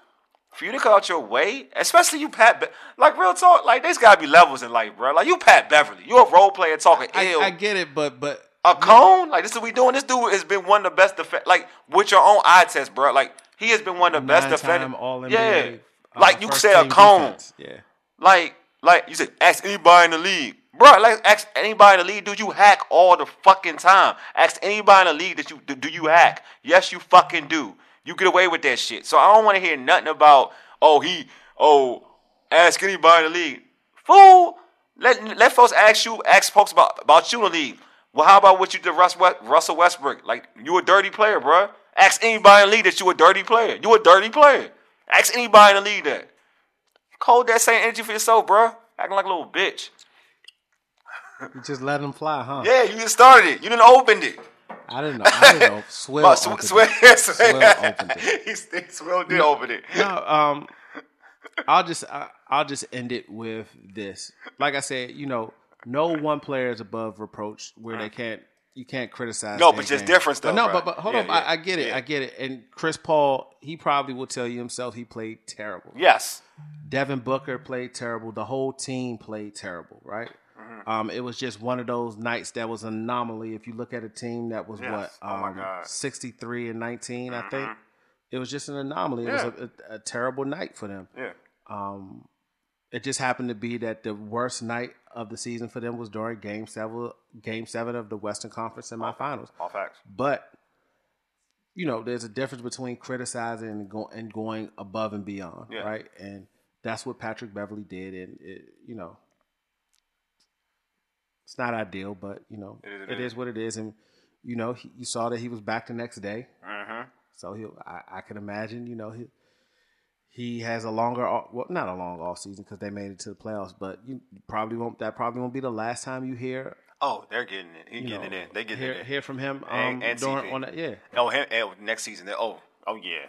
[SPEAKER 3] for you to cut out your way, especially you Pat, Be- like real talk, like there's gotta be levels in life, bro. Like you Pat Beverley, you a role player talking
[SPEAKER 4] I,
[SPEAKER 3] ill.
[SPEAKER 4] I get it, but but
[SPEAKER 3] a cone, like this is what we doing. This dude has been one of the best defend, like with your own eye test, bro. Like he has been one of the best defenders.
[SPEAKER 4] nine-time All NBA,
[SPEAKER 3] Yeah,
[SPEAKER 4] uh,
[SPEAKER 3] like you said, a cone.
[SPEAKER 4] defense. Yeah,
[SPEAKER 3] Like, like you said, ask anybody in the league, bro. Like, ask anybody in the league. Do you hack all the fucking time? Ask anybody in the league that you do, do you hack? Yes, you fucking do. You get away with that shit. So I don't want to hear nothing about oh he oh ask anybody in the league. Fool, let let folks ask you ask folks about about you in the league. Well, how about what you did, Russell Westbrook? Like you a dirty player, bro. Ask anybody in the league that you a dirty player. You a dirty player. Ask anybody in the league that. Hold that same energy for yourself, bro. Acting like a little bitch.
[SPEAKER 4] you just let them fly, huh?
[SPEAKER 3] Yeah, you just started it. You didn't opened it.
[SPEAKER 4] I didn't know. I didn't know. Swill opened
[SPEAKER 3] Swill,
[SPEAKER 4] it.
[SPEAKER 3] Swill,
[SPEAKER 4] opened it.
[SPEAKER 3] he st- Swill did open it.
[SPEAKER 4] No, um, I'll just I, I'll just end it with this. Like I said, you know, no one player is above reproach where they can't you can't criticize.
[SPEAKER 3] No, but there's
[SPEAKER 4] game.
[SPEAKER 3] difference,
[SPEAKER 4] But
[SPEAKER 3] though,
[SPEAKER 4] no,
[SPEAKER 3] bruh.
[SPEAKER 4] but but hold
[SPEAKER 3] Yeah,
[SPEAKER 4] on,
[SPEAKER 3] yeah,
[SPEAKER 4] I, I get it,
[SPEAKER 3] yeah.
[SPEAKER 4] I get it. And Chris Paul, he probably will tell you himself he played terrible.
[SPEAKER 3] Yes.
[SPEAKER 4] Devin Booker played terrible. The whole team played terrible, right? Um, it was just one of those nights that was an anomaly. If you look at a team that was
[SPEAKER 3] Yes.
[SPEAKER 4] what
[SPEAKER 3] Oh my
[SPEAKER 4] um,
[SPEAKER 3] God.
[SPEAKER 4] 63 and 19, I think it was just an anomaly. It was a, a, a terrible night for them.
[SPEAKER 3] Yeah.
[SPEAKER 4] Um, it just happened to be that the worst night of the season for them was during Game Seven, Game Seven of the Western Conference semifinals.
[SPEAKER 3] All facts.
[SPEAKER 4] But you know, there's a difference between criticizing and, go, and going above and beyond,
[SPEAKER 3] Yeah.
[SPEAKER 4] right? And that's what Patrick Beverley did, and it, you know, it's not ideal, but you know,
[SPEAKER 3] It is- it
[SPEAKER 4] it
[SPEAKER 3] is.
[SPEAKER 4] is what it is, and you know, he, you saw that he was back the next day,
[SPEAKER 3] Mm-hmm.
[SPEAKER 4] so he, I, I can imagine, you know, he he has a longer, off- well, not a long off season because they made it to the playoffs, but you probably won't. That probably won't be the last time you hear,
[SPEAKER 3] Oh, they're getting it. He
[SPEAKER 4] you
[SPEAKER 3] getting
[SPEAKER 4] know,
[SPEAKER 3] it in. They get
[SPEAKER 4] hear,
[SPEAKER 3] it in.
[SPEAKER 4] hear from him um,
[SPEAKER 3] And- and
[SPEAKER 4] during
[SPEAKER 3] CP.
[SPEAKER 4] on that, yeah.
[SPEAKER 3] Oh, him, oh, next season. Oh, oh yeah.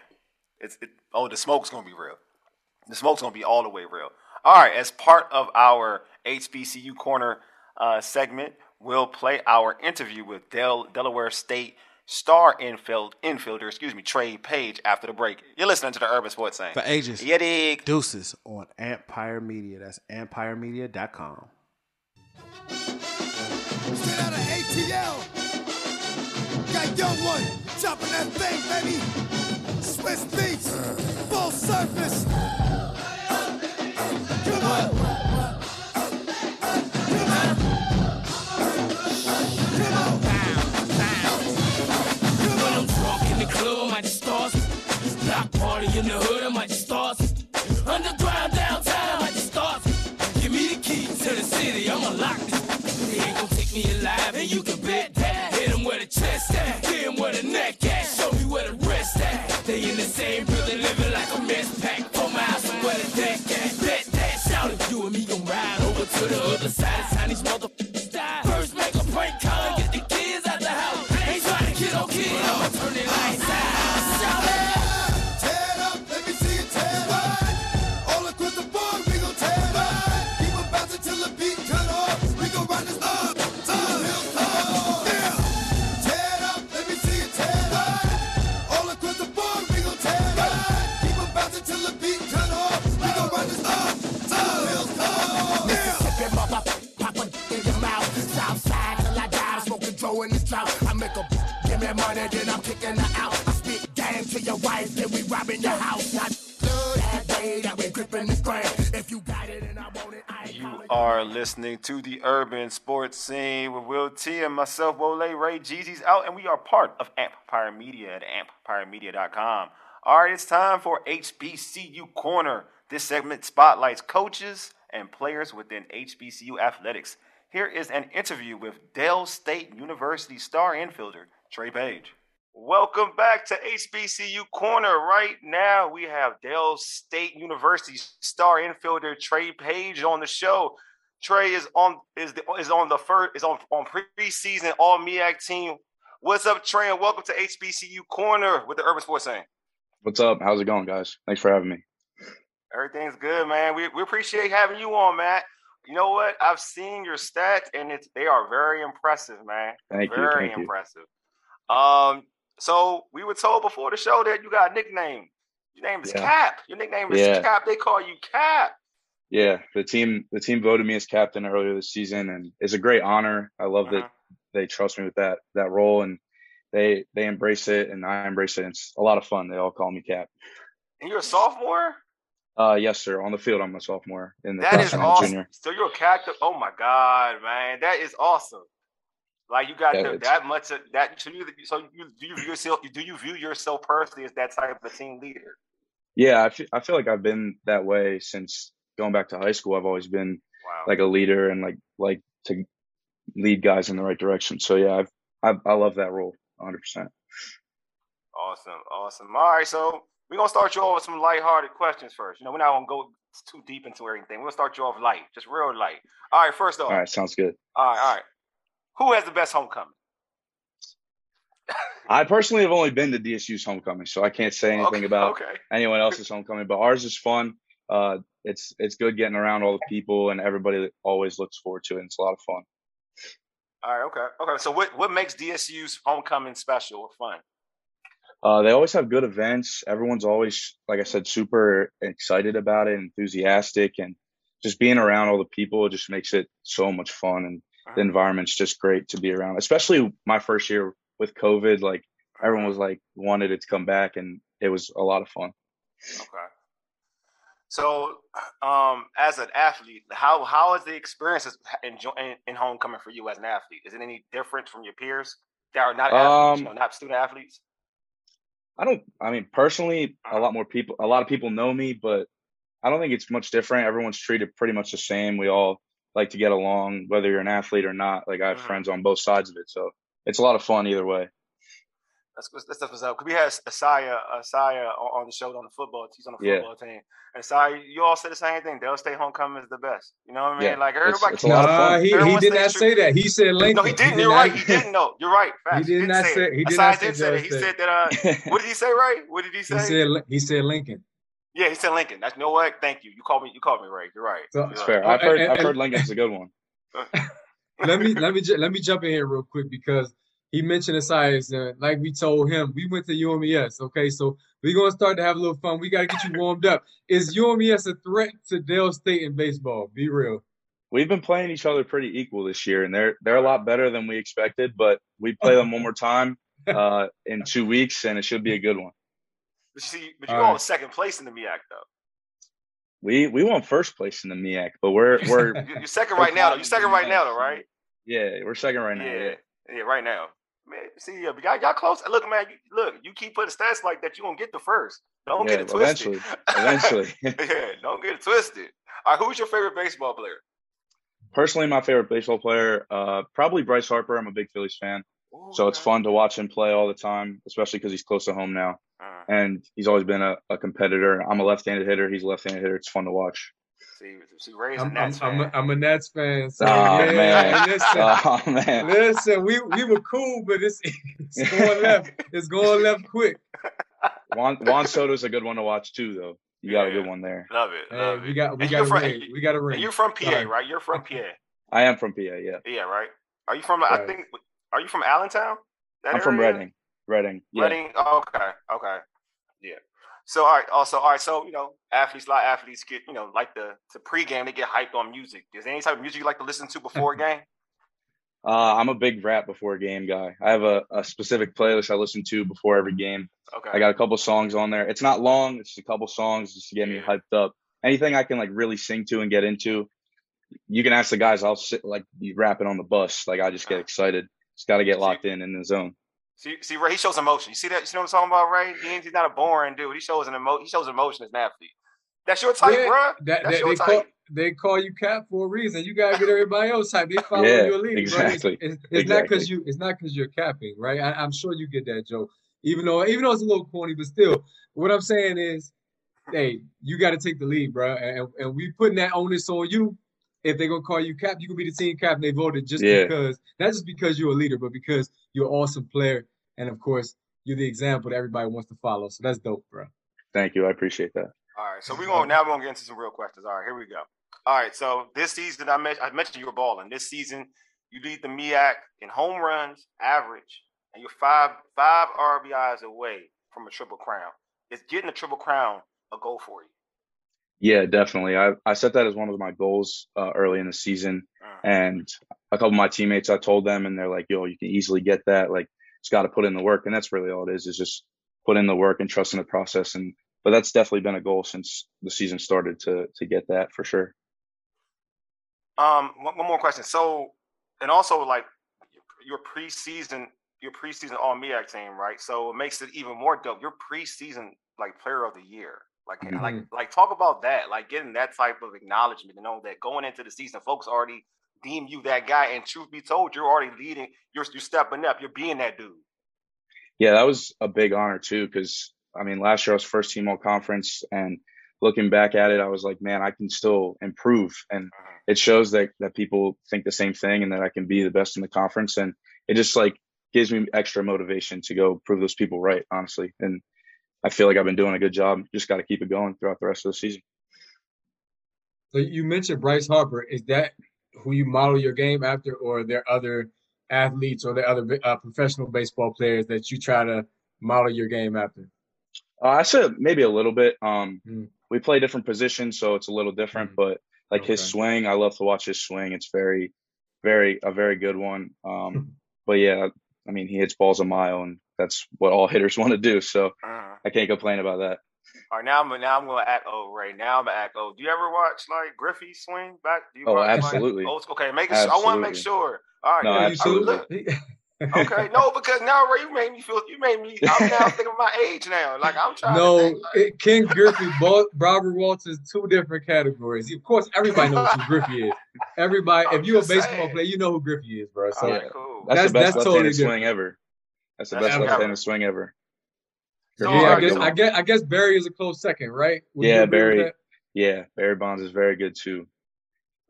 [SPEAKER 3] It's it, oh the smoke's gonna be real. The smoke's gonna be all the way real. All right, as part of our HBCU corner uh, segment, we'll play our interview with Del- Delaware State star infield infielder, excuse me, Trey Page after the break. You're listening to the Urban Sports Scene.
[SPEAKER 4] For ages.
[SPEAKER 3] Yeah, dig.
[SPEAKER 4] Deuces on Empire Media. That's empiremedia.com.
[SPEAKER 6] Straight out of ATL. Got young one chopping that thing, baby. Swiss beats, full surface. Come on.
[SPEAKER 7] Might just start. Block party in the hood, I might just. Underground downtown, I just start. Give me the key to the city, I'ma lock it. They ain't gon' take me alive, and you can bet that. Hit 'em where the chest at, me money, then I'm kicking her out. I spit game to your wife, then we robbing your house. I love that day that we gripping the grain. If you got it and I want it, I
[SPEAKER 3] You are listening to the Urban Sports Scene with Will T and myself, Wole Ray. Jeezy's out, and we are part of Empire Media at empiremedia.com. All right, it's time for HBCU Corner. This segment spotlights coaches and players within HBCU athletics. Here is an interview with Del State University star infielder Trey Page. Welcome back to HBCU Corner. Right now, we have Del State University star infielder Trey Page on the show. Trey is on is the, is on the first is on on preseason All MEAC team. What's up, Trey? And welcome to HBCU Corner with the Urban Sports Scene.
[SPEAKER 8] What's up? How's it going, guys? Thanks for having me.
[SPEAKER 3] Everything's good, man. We, we appreciate having you on, Matt. You know what? I've seen your stats, and it's they are very impressive, man.
[SPEAKER 8] Thank you,
[SPEAKER 3] very
[SPEAKER 8] thank you.
[SPEAKER 3] Um, so we were told before the show that you got a nickname. Your name is
[SPEAKER 8] Yeah.
[SPEAKER 3] Cap. Your nickname is
[SPEAKER 8] Yeah.
[SPEAKER 3] Cap. They call you Cap.
[SPEAKER 8] Yeah, the team the team voted me as captain earlier this season, and it's a great honor. I love
[SPEAKER 3] Uh-huh.
[SPEAKER 8] that they trust me with that that role, and they they embrace it, and I embrace it. It's a lot of fun. They all call me Cap.
[SPEAKER 3] And you're a sophomore.
[SPEAKER 8] Uh, yes, sir. On the field, I'm a sophomore. In the
[SPEAKER 3] That is awesome.
[SPEAKER 8] junior.
[SPEAKER 3] So you're a captain. Oh my god, man, that is awesome. Like you got the, that much of that. So you, so you do you view yourself? Do you view yourself personally as that type of a team leader?
[SPEAKER 8] Yeah, I feel, I feel like I've been that way since going back to high school. I've always been
[SPEAKER 3] Wow.
[SPEAKER 8] like a leader and like like to lead guys in the right direction. So yeah, I've, I've I love that role 100. percent
[SPEAKER 3] Awesome, awesome. All right, so we're gonna start you off with some lighthearted questions first. You know, we're not gonna go too deep into everything. We'll start you off light, just real light. All right, first off,
[SPEAKER 8] All right, sounds good.
[SPEAKER 3] all right, all right. Who has the best homecoming?
[SPEAKER 8] I personally have only been to DSU's homecoming, so I can't say anything
[SPEAKER 3] okay,
[SPEAKER 8] about
[SPEAKER 3] okay.
[SPEAKER 8] anyone else's homecoming. But ours is fun. Uh, it's it's good getting around all the people, and everybody always looks forward to it. It's a lot of fun.
[SPEAKER 3] All right, okay, okay. So what what makes DSU's homecoming special or fun?
[SPEAKER 8] Uh, they always have good events. Everyone's always, like I said, super excited about it, enthusiastic, and just being around all the people just makes it so much fun. And the environment's just great to be around. Especially my first year with COVID, like everyone was like wanted it to come back, and it was a lot of fun.
[SPEAKER 3] Okay. So, um, as an athlete, how how is the experience in, in, in homecoming for you as an athlete? Is it any different from your peers that are not athletes, you
[SPEAKER 8] Um,
[SPEAKER 3] know, not student athletes?
[SPEAKER 8] I don't. I mean, personally, a lot more people. A lot of people know me, but I don't think it's much different. Everyone's treated pretty much the same. We all like to get along, whether you're an athlete or not. Like I have
[SPEAKER 3] Mhm.
[SPEAKER 8] friends on both sides of it, so it's a lot of fun either way.
[SPEAKER 3] That's that's that's what's up. 'Cause we had Asaya Asaya on on the show on the football. He's on the
[SPEAKER 8] Yeah.
[SPEAKER 3] football team. And Asaya, you all said the same thing. They'll stay homecoming is the best. You know what I mean?
[SPEAKER 8] Yeah,
[SPEAKER 3] like everybody.
[SPEAKER 8] it's a lot of fun.
[SPEAKER 9] Nah, he, he did not say that. He said Lincoln.
[SPEAKER 3] No, he didn't.
[SPEAKER 9] did
[SPEAKER 3] You're
[SPEAKER 9] not-
[SPEAKER 3] right. He didn't know. You're right. Facts.
[SPEAKER 9] did
[SPEAKER 3] didn't
[SPEAKER 9] not
[SPEAKER 3] say.
[SPEAKER 9] say-
[SPEAKER 3] it.
[SPEAKER 9] he did
[SPEAKER 3] Asaya
[SPEAKER 9] not say
[SPEAKER 3] did say that. He said that. Uh, what did he say? Right? What did he say?
[SPEAKER 9] He said he said Lincoln.
[SPEAKER 3] Yeah, he said Lincoln. That's you know what? Thank you. You called me. You called me right. You're right.
[SPEAKER 9] So-
[SPEAKER 3] You're
[SPEAKER 8] It's
[SPEAKER 3] right.
[SPEAKER 8] fair.
[SPEAKER 9] Oh,
[SPEAKER 8] I've heard.
[SPEAKER 9] and-
[SPEAKER 8] I've heard Lincoln's a good one.
[SPEAKER 9] let me let me ju- let me jump in here real quick because he mentioned Asias, and like we told him, we went to UMES. Okay, so we're gonna start to have a little fun. We got to get you warmed up. Is UMES a threat to Del State in baseball? Be real.
[SPEAKER 8] we've been playing each other pretty equal this year, and they're they're a lot better than we expected. But we play them one more time uh, in two weeks, and it should be a good one.
[SPEAKER 3] But you see, but you
[SPEAKER 9] All right.
[SPEAKER 3] on second place in the MEAC though.
[SPEAKER 8] We we won first place in the MEAC, but we're we're
[SPEAKER 3] You- You're second right now. though. You're second right now, though, right?
[SPEAKER 8] yeah we're second right now.
[SPEAKER 3] Yeah,
[SPEAKER 8] Yeah.
[SPEAKER 3] yeah, right now. Man, see, y'all, y'all close. Look, man, you, look, you keep putting stats like that, you gonna get the first. Don't
[SPEAKER 8] Yeah,
[SPEAKER 3] get it twisted.
[SPEAKER 8] eventually, eventually.
[SPEAKER 3] yeah, don't get it twisted. All right, who's your favorite baseball player?
[SPEAKER 8] Personally, my favorite baseball player, uh, probably Bryce Harper. I'm a big Phillies fan,
[SPEAKER 3] Ooh,
[SPEAKER 8] so it's fun to watch him play all the time, especially because he's close to home now,
[SPEAKER 3] Uh,
[SPEAKER 8] and he's always been a, a competitor. I'm a left-handed hitter. He's a left-handed hitter. It's fun to watch.
[SPEAKER 3] see, see, Ray's a
[SPEAKER 9] I'm, I'm, I'm, a,
[SPEAKER 3] fan.
[SPEAKER 9] I'm a Nets fan. So
[SPEAKER 8] Oh,
[SPEAKER 9] yeah,
[SPEAKER 8] man.
[SPEAKER 9] listen,
[SPEAKER 8] Oh man,
[SPEAKER 9] listen, we, we were cool, but it's, it's going left. It's going left quick.
[SPEAKER 8] Juan, Juan Soto's a good one to watch too, though. You got a good one there.
[SPEAKER 3] Love it,
[SPEAKER 9] Hey,
[SPEAKER 3] love it.
[SPEAKER 9] we got we
[SPEAKER 3] And
[SPEAKER 9] got
[SPEAKER 3] you're
[SPEAKER 9] a
[SPEAKER 3] from-
[SPEAKER 9] ring. We got a ring.
[SPEAKER 3] You're from PA,
[SPEAKER 9] Sorry.
[SPEAKER 3] right? You're from PA.
[SPEAKER 8] I am from PA. Yeah,
[SPEAKER 3] Yeah, right. Are you from? I think. Are you from Allentown? That
[SPEAKER 8] I'm from? Reading. Reading. Yeah.
[SPEAKER 3] Reading. Okay. Okay. Yeah. So all right. Also, all right. So you know, athletes, a lot of athletes get you know like the to pregame they get hyped on music. Is there any type of music you like to listen to before a game?
[SPEAKER 8] Uh, I'm a big rap before game guy. I have a, a specific playlist I listen to before every game.
[SPEAKER 3] Okay.
[SPEAKER 8] I got a couple songs on there. It's not long. It's just a couple songs just to get me hyped up. Anything I can like really sing to and get into. You can ask the guys. I'll sit like be rapping on the bus. Like I just get
[SPEAKER 3] Uh.
[SPEAKER 8] excited. Just got to get locked in in the zone.
[SPEAKER 3] See, see, Ray, he shows emotion. You see that? You see what I'm talking about, Ray? He ain't, he's not a boring dude. He shows an emo. He shows emotion as an athlete. That's your type,
[SPEAKER 9] Yeah,
[SPEAKER 3] bruh.
[SPEAKER 9] That,
[SPEAKER 3] That's
[SPEAKER 9] that,
[SPEAKER 3] your
[SPEAKER 9] they
[SPEAKER 3] type.
[SPEAKER 9] call they call you Cap for a reason. You gotta get everybody else type. They follow
[SPEAKER 8] Yeah,
[SPEAKER 9] your lead,
[SPEAKER 8] exactly.
[SPEAKER 9] Bro. It's, it's, it's not because you it's not because you're capping, right? I, I'm sure you get that joke. Even though even though it's a little corny, but still, what I'm saying is, hey, you got to take the lead, bro. And, and we putting that onus on you. If they're gonna call you cap, you can be the team cap. They voted just
[SPEAKER 8] Yeah.
[SPEAKER 9] because, not just because you're a leader, but because you're an awesome player, and of course, you're the example that everybody wants to follow. So that's dope, bro.
[SPEAKER 8] Thank you. I appreciate that.
[SPEAKER 3] All right, so we're going now. We're gonna get into some real questions. All right, here we go. All right, so this season I mentioned I mentioned you were balling. This season you lead the MEAC in home runs, average, and you're five five RBIs away from a triple crown. Is getting a triple crown a goal for you?
[SPEAKER 8] Yeah, definitely. I, I set that as one of my goals uh, early in the season.
[SPEAKER 3] Uh,
[SPEAKER 8] And a couple of my teammates, I told them, and they're like, yo, you can easily get that. Like, it's got to put in the work. And that's really all it is, is just put in the work and trust in the process. And, but that's definitely been a goal since the season started to, to get that for sure.
[SPEAKER 3] Um, one, one more question. So, and also like your preseason, your preseason All MEAC team, right? So it makes it even more dope. Your preseason like player of the year, like like
[SPEAKER 9] Mhm.
[SPEAKER 3] like talk about that, like getting that type of acknowledgement to know that going into the season, folks already deem you that guy. And truth be told, you're already leading. You're you're stepping up. You're being that dude.
[SPEAKER 8] Yeah, that was a big honor too, because I mean, last year I was first team all conference, and looking back at it, I was like, man, I can still improve, and it shows that that people think the same thing, and that I can be the best in the conference, and it just like gives me extra motivation to go prove those people right, honestly, and I feel like I've been doing a good job. Just got to keep it going throughout the rest of the season.
[SPEAKER 9] So you mentioned Bryce Harper. Is that who you model your game after, or are there other athletes or there other uh, professional baseball players that you try to model your game after?
[SPEAKER 8] Uh, I said maybe a little bit. Um,
[SPEAKER 9] Mm.
[SPEAKER 8] we play different positions, so it's a little different.
[SPEAKER 9] Mm.
[SPEAKER 8] But like his swing, I love to watch his swing. It's very, very a very good one. Um, but yeah, I mean he hits balls a mile, and that's what all hitters want to do. So
[SPEAKER 3] Uh-huh.
[SPEAKER 8] I can't complain about that.
[SPEAKER 3] All right, now I'm now I'm gonna act old, right Now I'm gonna act old. Do you ever watch like Griffey swing back? Do you
[SPEAKER 8] Oh,
[SPEAKER 3] watch, like,
[SPEAKER 8] absolutely.
[SPEAKER 3] old school? Okay, make it. I want to make sure. All right,
[SPEAKER 8] No,
[SPEAKER 3] now,
[SPEAKER 9] you too?
[SPEAKER 8] absolutely.
[SPEAKER 3] Okay, no, because now Ray, you made me feel. You made me. I'm now thinking of my age now. Like I'm trying. to
[SPEAKER 9] no,
[SPEAKER 3] think, like,
[SPEAKER 9] it, Ken Griffey, Bo- Robert Walters, two different categories. Of course, everybody knows who Griffey is. Everybody,
[SPEAKER 3] I'm
[SPEAKER 9] if you're a baseball
[SPEAKER 3] saying.
[SPEAKER 9] player, you know who Griffey is, bro. So
[SPEAKER 3] all
[SPEAKER 8] Yeah.
[SPEAKER 3] cool.
[SPEAKER 8] That's,
[SPEAKER 9] That's-
[SPEAKER 8] the best
[SPEAKER 9] that's
[SPEAKER 8] left-handed
[SPEAKER 9] totally
[SPEAKER 8] swing
[SPEAKER 9] different.
[SPEAKER 8] ever. That's the best left-handed swing ever.
[SPEAKER 3] So,
[SPEAKER 9] yeah, I guess I guess I guess Barry is a close second, right? Would
[SPEAKER 8] Yeah, Barry. Yeah, Barry Bonds is very good too.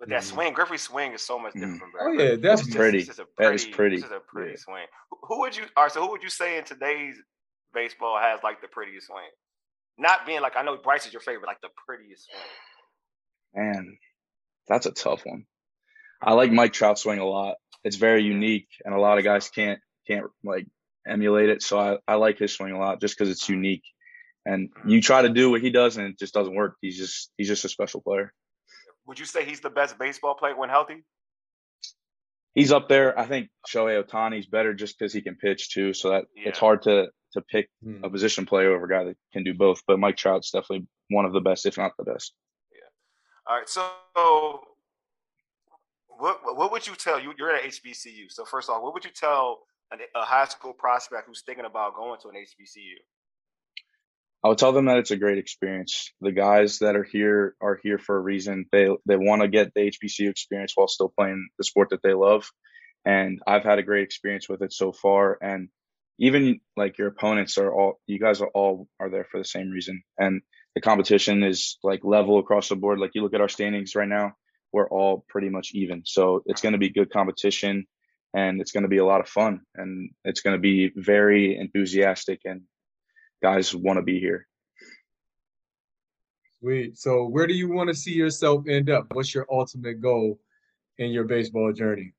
[SPEAKER 3] But that
[SPEAKER 9] Mhm.
[SPEAKER 3] swing, Griffey's swing is so much
[SPEAKER 8] Mhm.
[SPEAKER 3] different from
[SPEAKER 9] Oh
[SPEAKER 3] Barry.
[SPEAKER 9] yeah,
[SPEAKER 3] It's
[SPEAKER 9] definitely.
[SPEAKER 3] just-
[SPEAKER 8] pretty.
[SPEAKER 3] It's just
[SPEAKER 8] That is
[SPEAKER 3] pretty.
[SPEAKER 8] pretty.
[SPEAKER 3] It's just a pretty
[SPEAKER 8] Yeah.
[SPEAKER 3] swing. Who- Who would you? All right, so who would you say in today's baseball has like the prettiest swing? Not being like I know Bryce is your favorite, like the prettiest swing.
[SPEAKER 8] Man, that's a tough one. I like Mike Trout swing a lot. It's very unique, and a lot of guys can't can't like emulate it. So I, I like his swing a lot just because it's unique. And you try to do what he does, and it just doesn't work. He's just he's just a special player.
[SPEAKER 3] would you say he's the best baseball player when healthy?
[SPEAKER 8] He's up there. I think Shohei Ohtani's better just because he can pitch too. So that it's hard to to pick
[SPEAKER 9] Hmm.
[SPEAKER 8] a position player over a guy that can do both. But Mike Trout's definitely one of the best, if not the best. Yeah.
[SPEAKER 3] All right, so what what would you tell you? You're at HBCU, so first off, what would you tell an, a high school prospect who's thinking about going to an HBCU?
[SPEAKER 8] I would tell them that it's a great experience. The guys that are here are here for a reason. They they want to get the HBCU experience while still playing the sport that they love. And I've had a great experience with it so far. And even like your opponents are all you guys are all are there for the same reason. And the competition is like level across the board. Like you look at our standings right now, we're all pretty much even. So it's going to be good competition and it's going to be a lot of fun and it's going to be very enthusiastic and guys want to be here.
[SPEAKER 9] Sweet. So where do you want to see yourself end up? What's your ultimate goal in your baseball journey?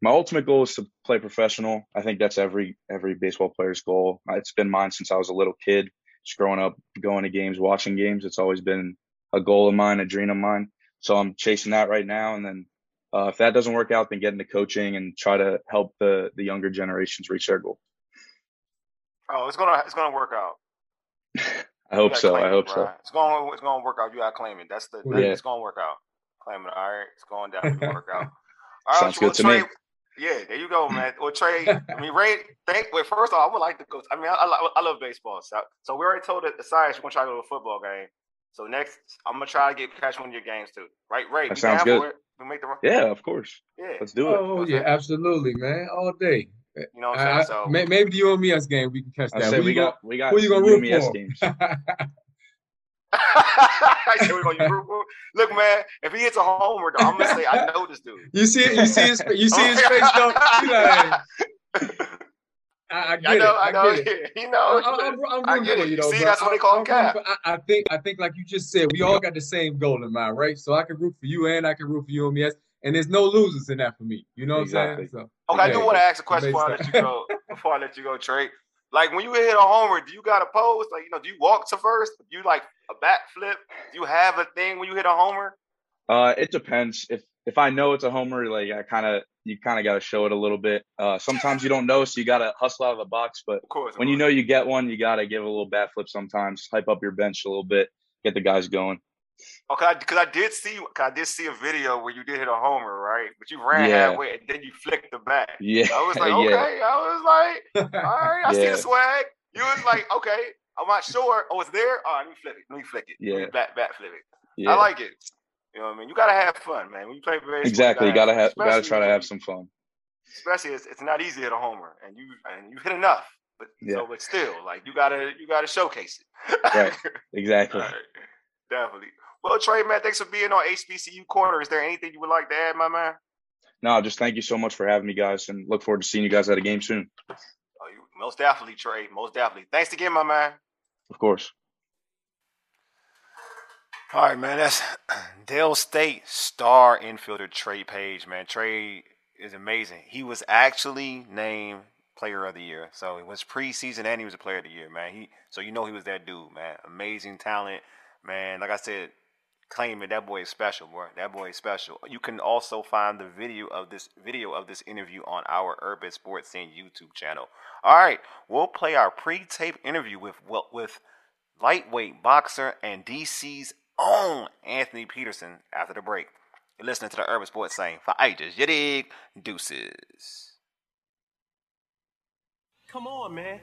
[SPEAKER 8] My ultimate goal is to play professional. I think that's every every baseball player's goal. It's been mine since I was a little kid. Just growing up, going to games, watching games. It's always been a goal of mine, a dream of mine. So I'm chasing that right now. And then uh, if that doesn't work out, then get into coaching and try to help the the younger generations reach their goal.
[SPEAKER 3] Oh, it's gonna it's gonna work out.
[SPEAKER 8] I hope so. I hope
[SPEAKER 3] bro.
[SPEAKER 8] so.
[SPEAKER 3] It's going it's gonna work out. You gotta claim it. That's the
[SPEAKER 9] Yeah.
[SPEAKER 3] it's gonna work out. Claim it. All right, it's going down. to work out. All right,
[SPEAKER 8] Sounds
[SPEAKER 3] well,
[SPEAKER 8] good to
[SPEAKER 3] Trey,
[SPEAKER 8] me.
[SPEAKER 3] Yeah, there you go, man. Well, Trey, I mean, Ray, thank. Wait, first off, I would like to go. I mean, I, I, I love baseball. So, so we already told the science we're gonna try to go to a football game. So next, I'm gonna try to get catch one of your games too. Right, Ray?
[SPEAKER 8] That sounds good.
[SPEAKER 3] it? We make the run.
[SPEAKER 8] Yeah, of course.
[SPEAKER 3] yeah.
[SPEAKER 8] Let's do it.
[SPEAKER 9] Oh yeah, absolutely, man. All day.
[SPEAKER 3] You know what I'm
[SPEAKER 9] I-
[SPEAKER 3] saying?
[SPEAKER 9] I-
[SPEAKER 3] So
[SPEAKER 9] may- maybe the you and me us game we can catch that.
[SPEAKER 8] say
[SPEAKER 9] Who
[SPEAKER 8] we
[SPEAKER 9] you gonna-
[SPEAKER 8] got we got
[SPEAKER 9] who you gonna
[SPEAKER 8] some
[SPEAKER 9] root
[SPEAKER 8] UMS
[SPEAKER 9] for?
[SPEAKER 8] games.
[SPEAKER 3] I said we're gonna root for- Look, man, if he hits a homer, though, I'm gonna say I know this dude.
[SPEAKER 9] You see it? You see his? You see his face though? He like, I, I get
[SPEAKER 3] I know,
[SPEAKER 9] it.
[SPEAKER 3] I know,
[SPEAKER 9] get it.
[SPEAKER 3] you know.
[SPEAKER 9] I, am I'm
[SPEAKER 3] I
[SPEAKER 9] rooting
[SPEAKER 3] get
[SPEAKER 9] for
[SPEAKER 3] it.
[SPEAKER 9] you though.
[SPEAKER 3] See,
[SPEAKER 9] bro.
[SPEAKER 3] that's what they call
[SPEAKER 9] I'm
[SPEAKER 3] cap.
[SPEAKER 9] for- I, I think I think like you just said, we all got the same goal in mind, right? So I can root for you and I can root for you and me, and there's no losers in that for me. You know what
[SPEAKER 8] Exactly.
[SPEAKER 9] I'm saying?
[SPEAKER 3] So, okay, I do want to ask a question before I let you go. Before I let you go, Trey. Like when you hit a homer, do you got a pose? Like you know, do you walk to first? Do you like a back flip? Do you have a thing when you hit a homer?
[SPEAKER 8] Uh, it depends. If if I know it's a homer, like I kind of you kind of got to show it a little bit. Uh, sometimes you don't know, so you got to hustle out of the box. But
[SPEAKER 3] Of course. of
[SPEAKER 8] when you know you get one, you got to give a little bat flip. Sometimes hype up your bench a little bit, get the guys going.
[SPEAKER 3] Okay, because I did see, I did see a video where you did hit a homer, right? But you ran
[SPEAKER 8] Yeah.
[SPEAKER 3] halfway and then you flicked the bat.
[SPEAKER 8] Yeah,
[SPEAKER 3] I was like, okay.
[SPEAKER 8] yeah,
[SPEAKER 3] I was like, all right, I see the swag. You was like, okay, I'm not sure. Oh, it's there. Oh, let me flip it. Let me flick it.
[SPEAKER 8] Yeah.
[SPEAKER 3] bat, bat flip it.
[SPEAKER 8] yeah.
[SPEAKER 3] I like it. You know what I mean? You gotta have fun, man. When you play baseball,
[SPEAKER 8] exactly. You gotta have, gotta try to have some fun.
[SPEAKER 3] Especially, it's, it's not easy to hit a homer, and you and you hit enough, but
[SPEAKER 8] Yeah.
[SPEAKER 3] so but still, like you gotta you gotta showcase it.
[SPEAKER 8] Right. Exactly.
[SPEAKER 3] Right. Definitely. Well, Trey, man, thanks for being on HBCU Corner. Is there anything you would like to add, my man?
[SPEAKER 8] No, just thank you so much for having me, guys, and look forward to seeing you guys at a game soon.
[SPEAKER 3] Oh, you, most definitely, Trey. Most definitely. Thanks again, my man.
[SPEAKER 8] Of course.
[SPEAKER 3] All right, man. That's Del State star infielder Trey Page, man. Trey is amazing. He was actually named Player of the Year. So it was preseason and he was a Player of the Year, man. He so you know he was that dude, man. Amazing talent, man. Like I said, claim it. That boy is special, boy. That boy is special. You can also find the video of this video of this interview on our Urban Sports Scene YouTube channel. All right, we'll play our pre-tape interview with with lightweight boxer and DC's own Anthony Peterson after the break. You're listening to the Urban Sports Scene for ages. You dig? Deuces.
[SPEAKER 10] Come on, man.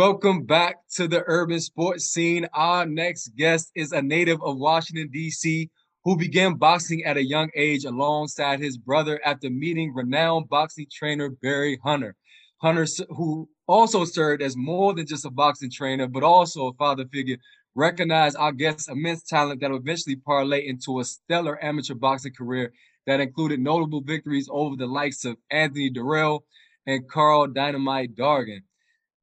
[SPEAKER 9] Welcome back to the urban sports scene. Our next guest is a native of Washington, D.C., who began boxing at a young age alongside his brother after meeting renowned boxing trainer Barry Hunter. Hunter, who also served as more than just a boxing trainer, but also a father figure, recognized our guest's immense talent that would eventually parlay into a stellar amateur boxing career that included notable victories over the likes of Anthony Durrell and Carl Dynamite Dargan.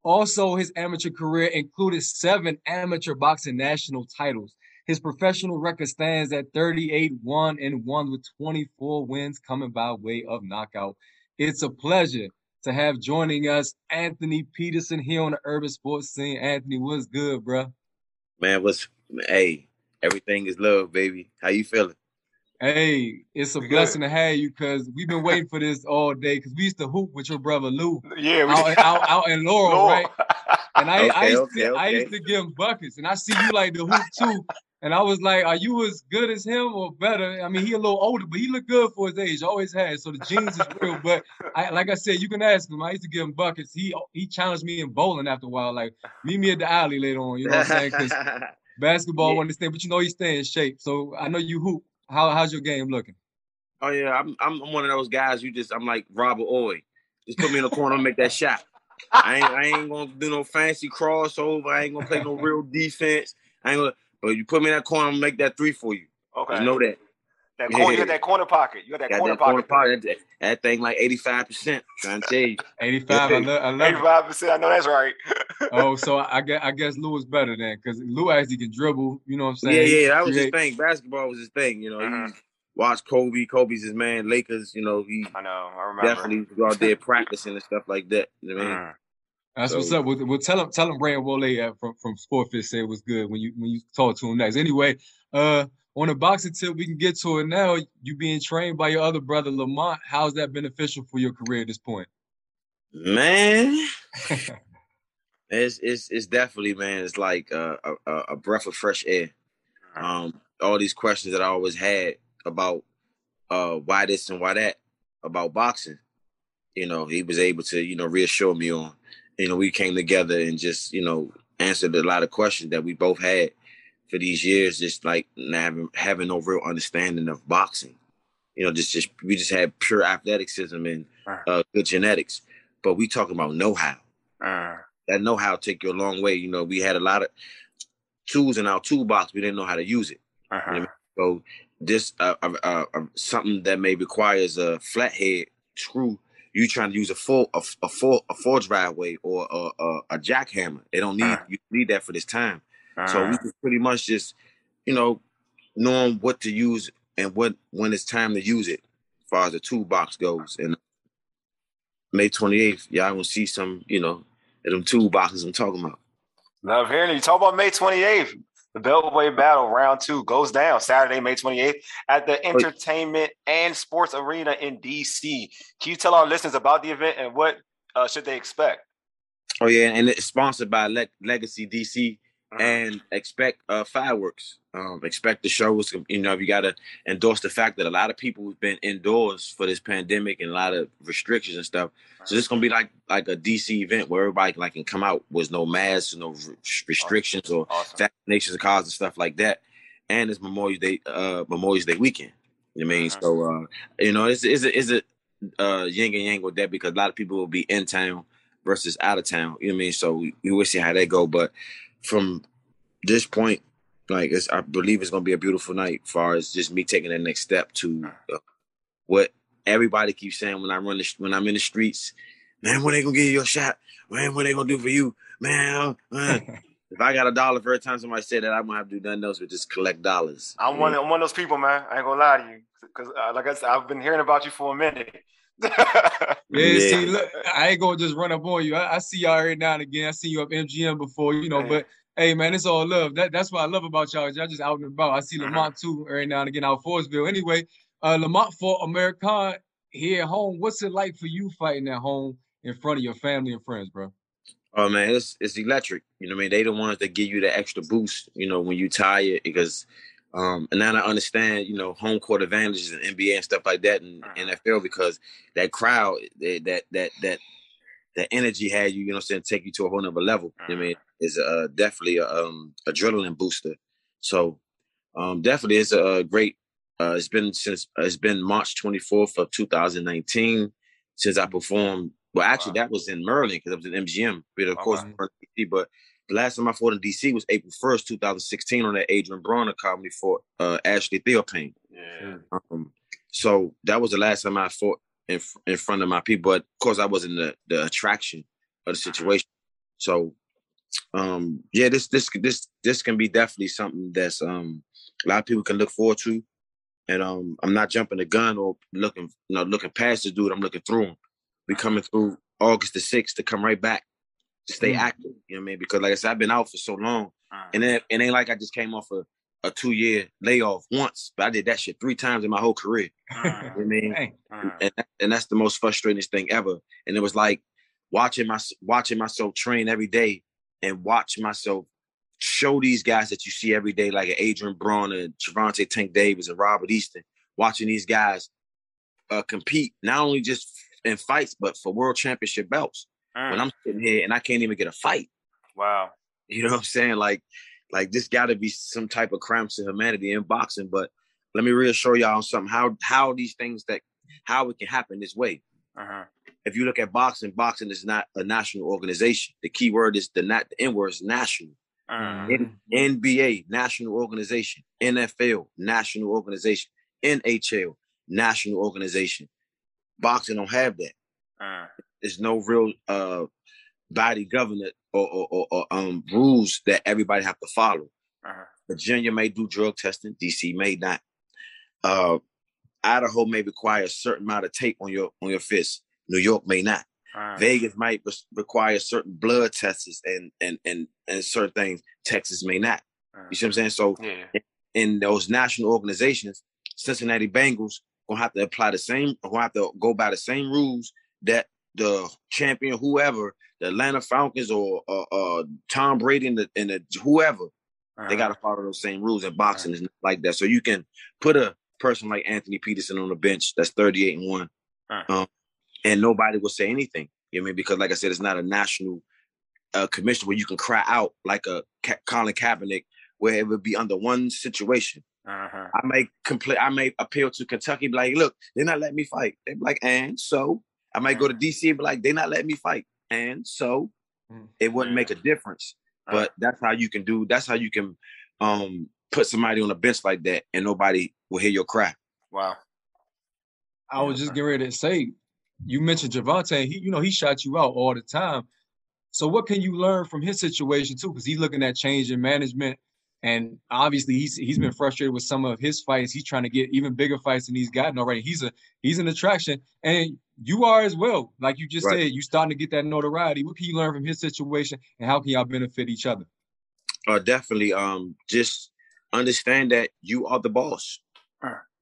[SPEAKER 9] Also, his amateur career included seven amateur boxing national titles. His professional record stands at 38 1 and 1 with 24 wins coming by way of knockout. It's a pleasure to have joining us Anthony Peterson here on the urban sports scene. Anthony, what's good, bro?
[SPEAKER 11] Man, what's hey, everything is love, baby. How you feeling?
[SPEAKER 9] Hey, it's a
[SPEAKER 3] We
[SPEAKER 9] blessing
[SPEAKER 3] good.
[SPEAKER 9] to have you because we've been waiting for this all day because we used to hoop with your brother Lou
[SPEAKER 3] Yeah, we
[SPEAKER 9] out, out, out in Laurel,
[SPEAKER 3] Lord.
[SPEAKER 9] right? And I, I used
[SPEAKER 11] okay,
[SPEAKER 9] to I used to give him buckets, and I see you like the hoop too. And I was like, "Are you as good as him or better?" I mean, he a little older, but he look good for his age. Always has. So the genes is real. But I, like I said, you can ask him. I used to give him buckets. He he challenged me in bowling after a while. Like, meet me at the alley later on. You know what I'm saying? Because basketball,
[SPEAKER 11] Yeah.
[SPEAKER 9] want to stay, but you know he stay in shape. So I know you hoop. How how's your game looking?
[SPEAKER 11] oh yeah, I'm I'm I'm one of those guys. You just I'm like Robert Horry. Just put me in the corner and make that shot. I ain't I ain't gonna do no fancy crossover. I ain't gonna play no real defense. I ain't gonna. But you put me in that corner, I'm gonna make that three for you.
[SPEAKER 3] Okay.
[SPEAKER 11] Just know that.
[SPEAKER 3] That corner, you got that corner pocket. You got that
[SPEAKER 11] Got
[SPEAKER 3] corner
[SPEAKER 11] that corner
[SPEAKER 3] pocket.
[SPEAKER 11] pocket. That, that thing like 85 percent. Trying to tell you.
[SPEAKER 9] 85. I love I love.
[SPEAKER 3] Eighty-five percent. I know that's right.
[SPEAKER 9] Oh, so I guess I guess Lou is better than because Lou actually can dribble. You know what I'm saying?
[SPEAKER 11] Yeah, yeah, that was his thing. Basketball was his thing. You know, he watched Kobe. Kobe's his man. Lakers. You know, he
[SPEAKER 3] I know. I remember.
[SPEAKER 11] definitely was out there practicing and stuff like that. You know what I mean?
[SPEAKER 3] Mhm.
[SPEAKER 9] That's what's
[SPEAKER 11] So-
[SPEAKER 9] up. Well, well, tell him, tell him, Brand Wole uh, from from Sportfish said it was good when you when you talk to him next. Anyway, uh, on a boxing tip, we can get to it now. You being trained by your other brother Lamont. How's that beneficial for your career at this point?
[SPEAKER 11] Man, it's it's it's definitely man. It's like a a a breath of fresh air. Um, all these questions that I always had about uh why this and why that about boxing. You know, he was able to you know reassure me on. You know, we came together and just you know answered a lot of questions that we both had for these years. Just like having having no real understanding of boxing. You know, just just we just had pure athleticism and uh, good genetics, but we talking about know how
[SPEAKER 3] Uh,
[SPEAKER 11] that know how take you a long way. You know, we had a lot of tools in our toolbox. We didn't know how to use it.
[SPEAKER 3] uh-huh.
[SPEAKER 11] You know, so this uh, uh, uh, uh, something that may requires a flathead screw. You trying to use a full a, a full a full driveway or a, a, a jackhammer. They don't need
[SPEAKER 3] Uh-huh.
[SPEAKER 11] you need that for this time. So we just pretty much just you know knowing what to use and what when it's time to use it, as far as the toolbox goes. And May twenty eighth, y'all gonna see some you know of them toolboxes I'm talking about.
[SPEAKER 3] Love hearing you. Talk about May 28th. The Beltway Battle Round Two goes down Saturday, May 28th at the Entertainment and Sports Arena in DC. Can you tell our listeners about the event and what uh, should they expect?
[SPEAKER 11] Oh yeah, and it's sponsored by Le- Legacy DC
[SPEAKER 3] Uh-huh.
[SPEAKER 11] and expect uh, fireworks. Um, expect the shows. You know, you got to endorse the fact that a lot of people have been indoors for this pandemic and a lot of restrictions and stuff. So this gonna be like like a DC event where everybody like can come out with no masks, no re- restrictions or
[SPEAKER 3] Awesome.
[SPEAKER 11] vaccinations cards and stuff like that. And it's Memorial Day, uh, Memorial Day weekend. You know what I mean?
[SPEAKER 3] Mhm.
[SPEAKER 11] So uh, you know, it's a, it's a uh, yin and yang with that because a lot of people will be in town versus out of town. You know what I mean? So we, we will see how that go. But from this point, like it's, I believe it's gonna be a beautiful night. As far as just me taking the next step to uh, what everybody keeps saying when I run the, when I'm in the streets. Man, when they gonna give you a shot? Man, what they gonna do for you? Man, uh, if I got a dollar for every time somebody said that, I'm gonna have to do nothing else but just collect dollars.
[SPEAKER 3] I'm one. I'm one of those people, man. I ain't gonna lie to you, because uh, like I said, I've been hearing about you for a minute.
[SPEAKER 9] Yeah,
[SPEAKER 11] Yeah.
[SPEAKER 9] see, look, I ain't gonna just run up on you. I, I see y'all every now and again. I see you up MGM before, you know.
[SPEAKER 3] Yeah.
[SPEAKER 9] But hey, man, it's all love. That, that's what I love about y'all. Y'all just out and about. I see
[SPEAKER 3] Mhm.
[SPEAKER 9] Lamont too every now and again out of Forestville. Anyway, uh, Lamont for American here at home. What's it like for you fighting at home in front of your family and friends, bro?
[SPEAKER 11] Oh man, it's it's electric. You know what I mean? They the ones that give you the extra boost, you know, when you tired because um and now I understand, you know, home court advantages in NBA and stuff like that and
[SPEAKER 3] Uh-huh.
[SPEAKER 11] NFL because that crowd, they, that that that the energy had you, you know what I'm saying, take you to a whole nother level. You know I mean, is uh, definitely a um, adrenaline booster. So um, definitely it's a great. Uh, it's been since uh, it's been March 24th of 2019 since I performed. Well, actually, that was in Maryland because it was in MGM. But of course, in DC, but the last time I fought in DC was April 1st, 2016, on that Adrien Broner comedy for uh, Ashley Theophane.
[SPEAKER 3] Yeah.
[SPEAKER 11] Um, so that was the last time I fought in in front of my people. But of course, I wasn't the the attraction of the situation. So, um, yeah, this this this this can be definitely something that's um a lot of people can look forward to. And um, I'm not jumping the gun or looking, you know, looking past the dude. I'm looking through him. We coming through August the sixth to come right back, stay active. You know what I mean? Because like I said, I've been out for so long, and it, it ain't like I just came off a, a two year layoff once, but I did that shit three times in my whole career. You know what I mean? And, that- and that's the most frustrating thing ever. And it was like watching my watching myself train every day and watch myself show these guys that you see every day, like Adrien Broner and Gervonta Tank Davis and Robert Easter, watching these guys uh, compete not only just in fights but for world championship belts. When I'm sitting here and I can't even get a fight,
[SPEAKER 3] Wow.
[SPEAKER 11] you know what I'm saying? Like, like this got to be some type of crime to humanity in boxing. But let me reassure y'all on something: how how these things that how it can happen this way.
[SPEAKER 3] Uh-huh.
[SPEAKER 11] If you look at boxing, boxing is not a national organization. The key word is the not the N word is national.
[SPEAKER 3] Uh-huh.
[SPEAKER 11] N- NBA, national organization. NFL, national organization. NHL, national organization. Boxing don't have that.
[SPEAKER 3] Uh,
[SPEAKER 11] There's no real uh body government or, or, or, or um rules that everybody have to follow.
[SPEAKER 3] uh-huh.
[SPEAKER 11] Virginia may do drug testing, DC may not. Uh Idaho may require a certain amount of tape on your on your fist. New York may not.
[SPEAKER 3] Uh,
[SPEAKER 11] Vegas might res- require certain blood tests and and and and certain things. Texas may not. You see what I'm saying? So
[SPEAKER 3] yeah.
[SPEAKER 11] in those national organizations, Cincinnati Bengals gonna have to apply the same, gonna have to go by the same rules that the champion, whoever, the Atlanta Falcons or uh, uh, Tom Brady and the, and the whoever, they got to follow those same rules. And boxing is not like that. So you can put a person like Anthony Peterson on the bench that's 38 and one, um, and nobody will say anything. You know what I mean? Because like I said, it's not a national uh, commission where you can cry out like a Ka- Colin Kaepernick, where it would be under one situation.
[SPEAKER 3] Uh-huh.
[SPEAKER 11] I may complain. I may appeal to Kentucky, like, look, they're not letting me fight. They be like, and so I might go to DC and be like, they're not letting me fight, and so it wouldn't make a difference. But that's how you can do. That's how you can um put somebody on a bench like that, and nobody will hear your cry.
[SPEAKER 3] Wow.
[SPEAKER 9] I was just getting ready to say, you mentioned Gervonta, he, you know, he shot you out all the time. So what can you learn from his situation too? Because he's looking at change in management, and obviously he's he's been frustrated with some of his fights. He's trying to get even bigger fights than he's gotten already. He's a he's an attraction, and you are as well. Like you just
[SPEAKER 11] Right.
[SPEAKER 9] said, you're starting to get that notoriety. What can you learn from his situation, and how can y'all benefit each other?
[SPEAKER 11] uh, definitely um just understand that you are the boss.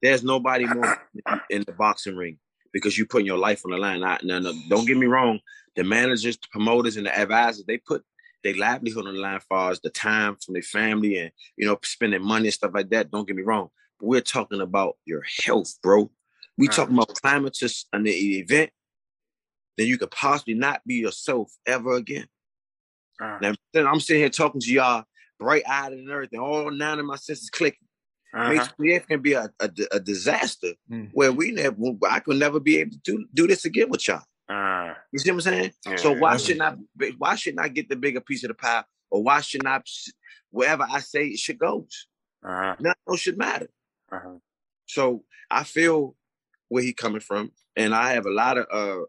[SPEAKER 11] There's nobody more in the boxing ring because you're putting your life on the line. I, no, no, don't get me wrong. The managers, the promoters, and the advisors they put their livelihood on the line as far as the time from their family and you know spending money and stuff like that. Don't get me wrong. But we're talking about your health, bro. We talking about climbing to s- an event, then you could possibly not be yourself ever again. Now then I'm sitting here talking to y'all, bright eyed and everything, all nine of my senses clicking.
[SPEAKER 3] Uh-huh.
[SPEAKER 11] Mason can be a, a, a disaster where we never, I could never be able to do, do this again with y'all.
[SPEAKER 3] Uh,
[SPEAKER 11] You see what I'm saying?
[SPEAKER 3] Yeah,
[SPEAKER 11] so why
[SPEAKER 3] yeah.
[SPEAKER 11] shouldn't I? Why shouldn't I get the bigger piece of the pie, or why shouldn't I? Wherever I say it should goes.
[SPEAKER 3] uh-huh.
[SPEAKER 11] Nothing else should matter.
[SPEAKER 3] Uh-huh.
[SPEAKER 11] So I feel where he coming from, and I have a lot of uh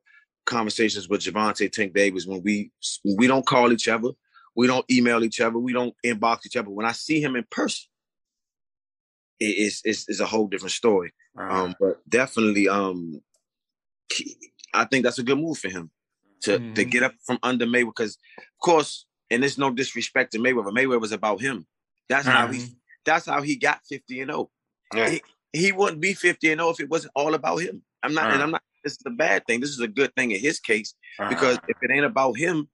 [SPEAKER 11] conversations with Gervonta Tank Davis when we we don't call each other, we don't email each other, we don't inbox each other. When I see him in person, it is it's, it's a whole different story. Um, but definitely, um, I think that's a good move for him to to get up from under Mayweather because, of course, and there's no disrespect to Mayweather. Mayweather was about him. That's how he. That's how he got 50 and 0. He, he wouldn't be 50 and 0 if it wasn't all about him. I'm not, and
[SPEAKER 3] Uh-huh.
[SPEAKER 11] I'm not. This is a bad thing. This is a good thing in his case because if it ain't about him,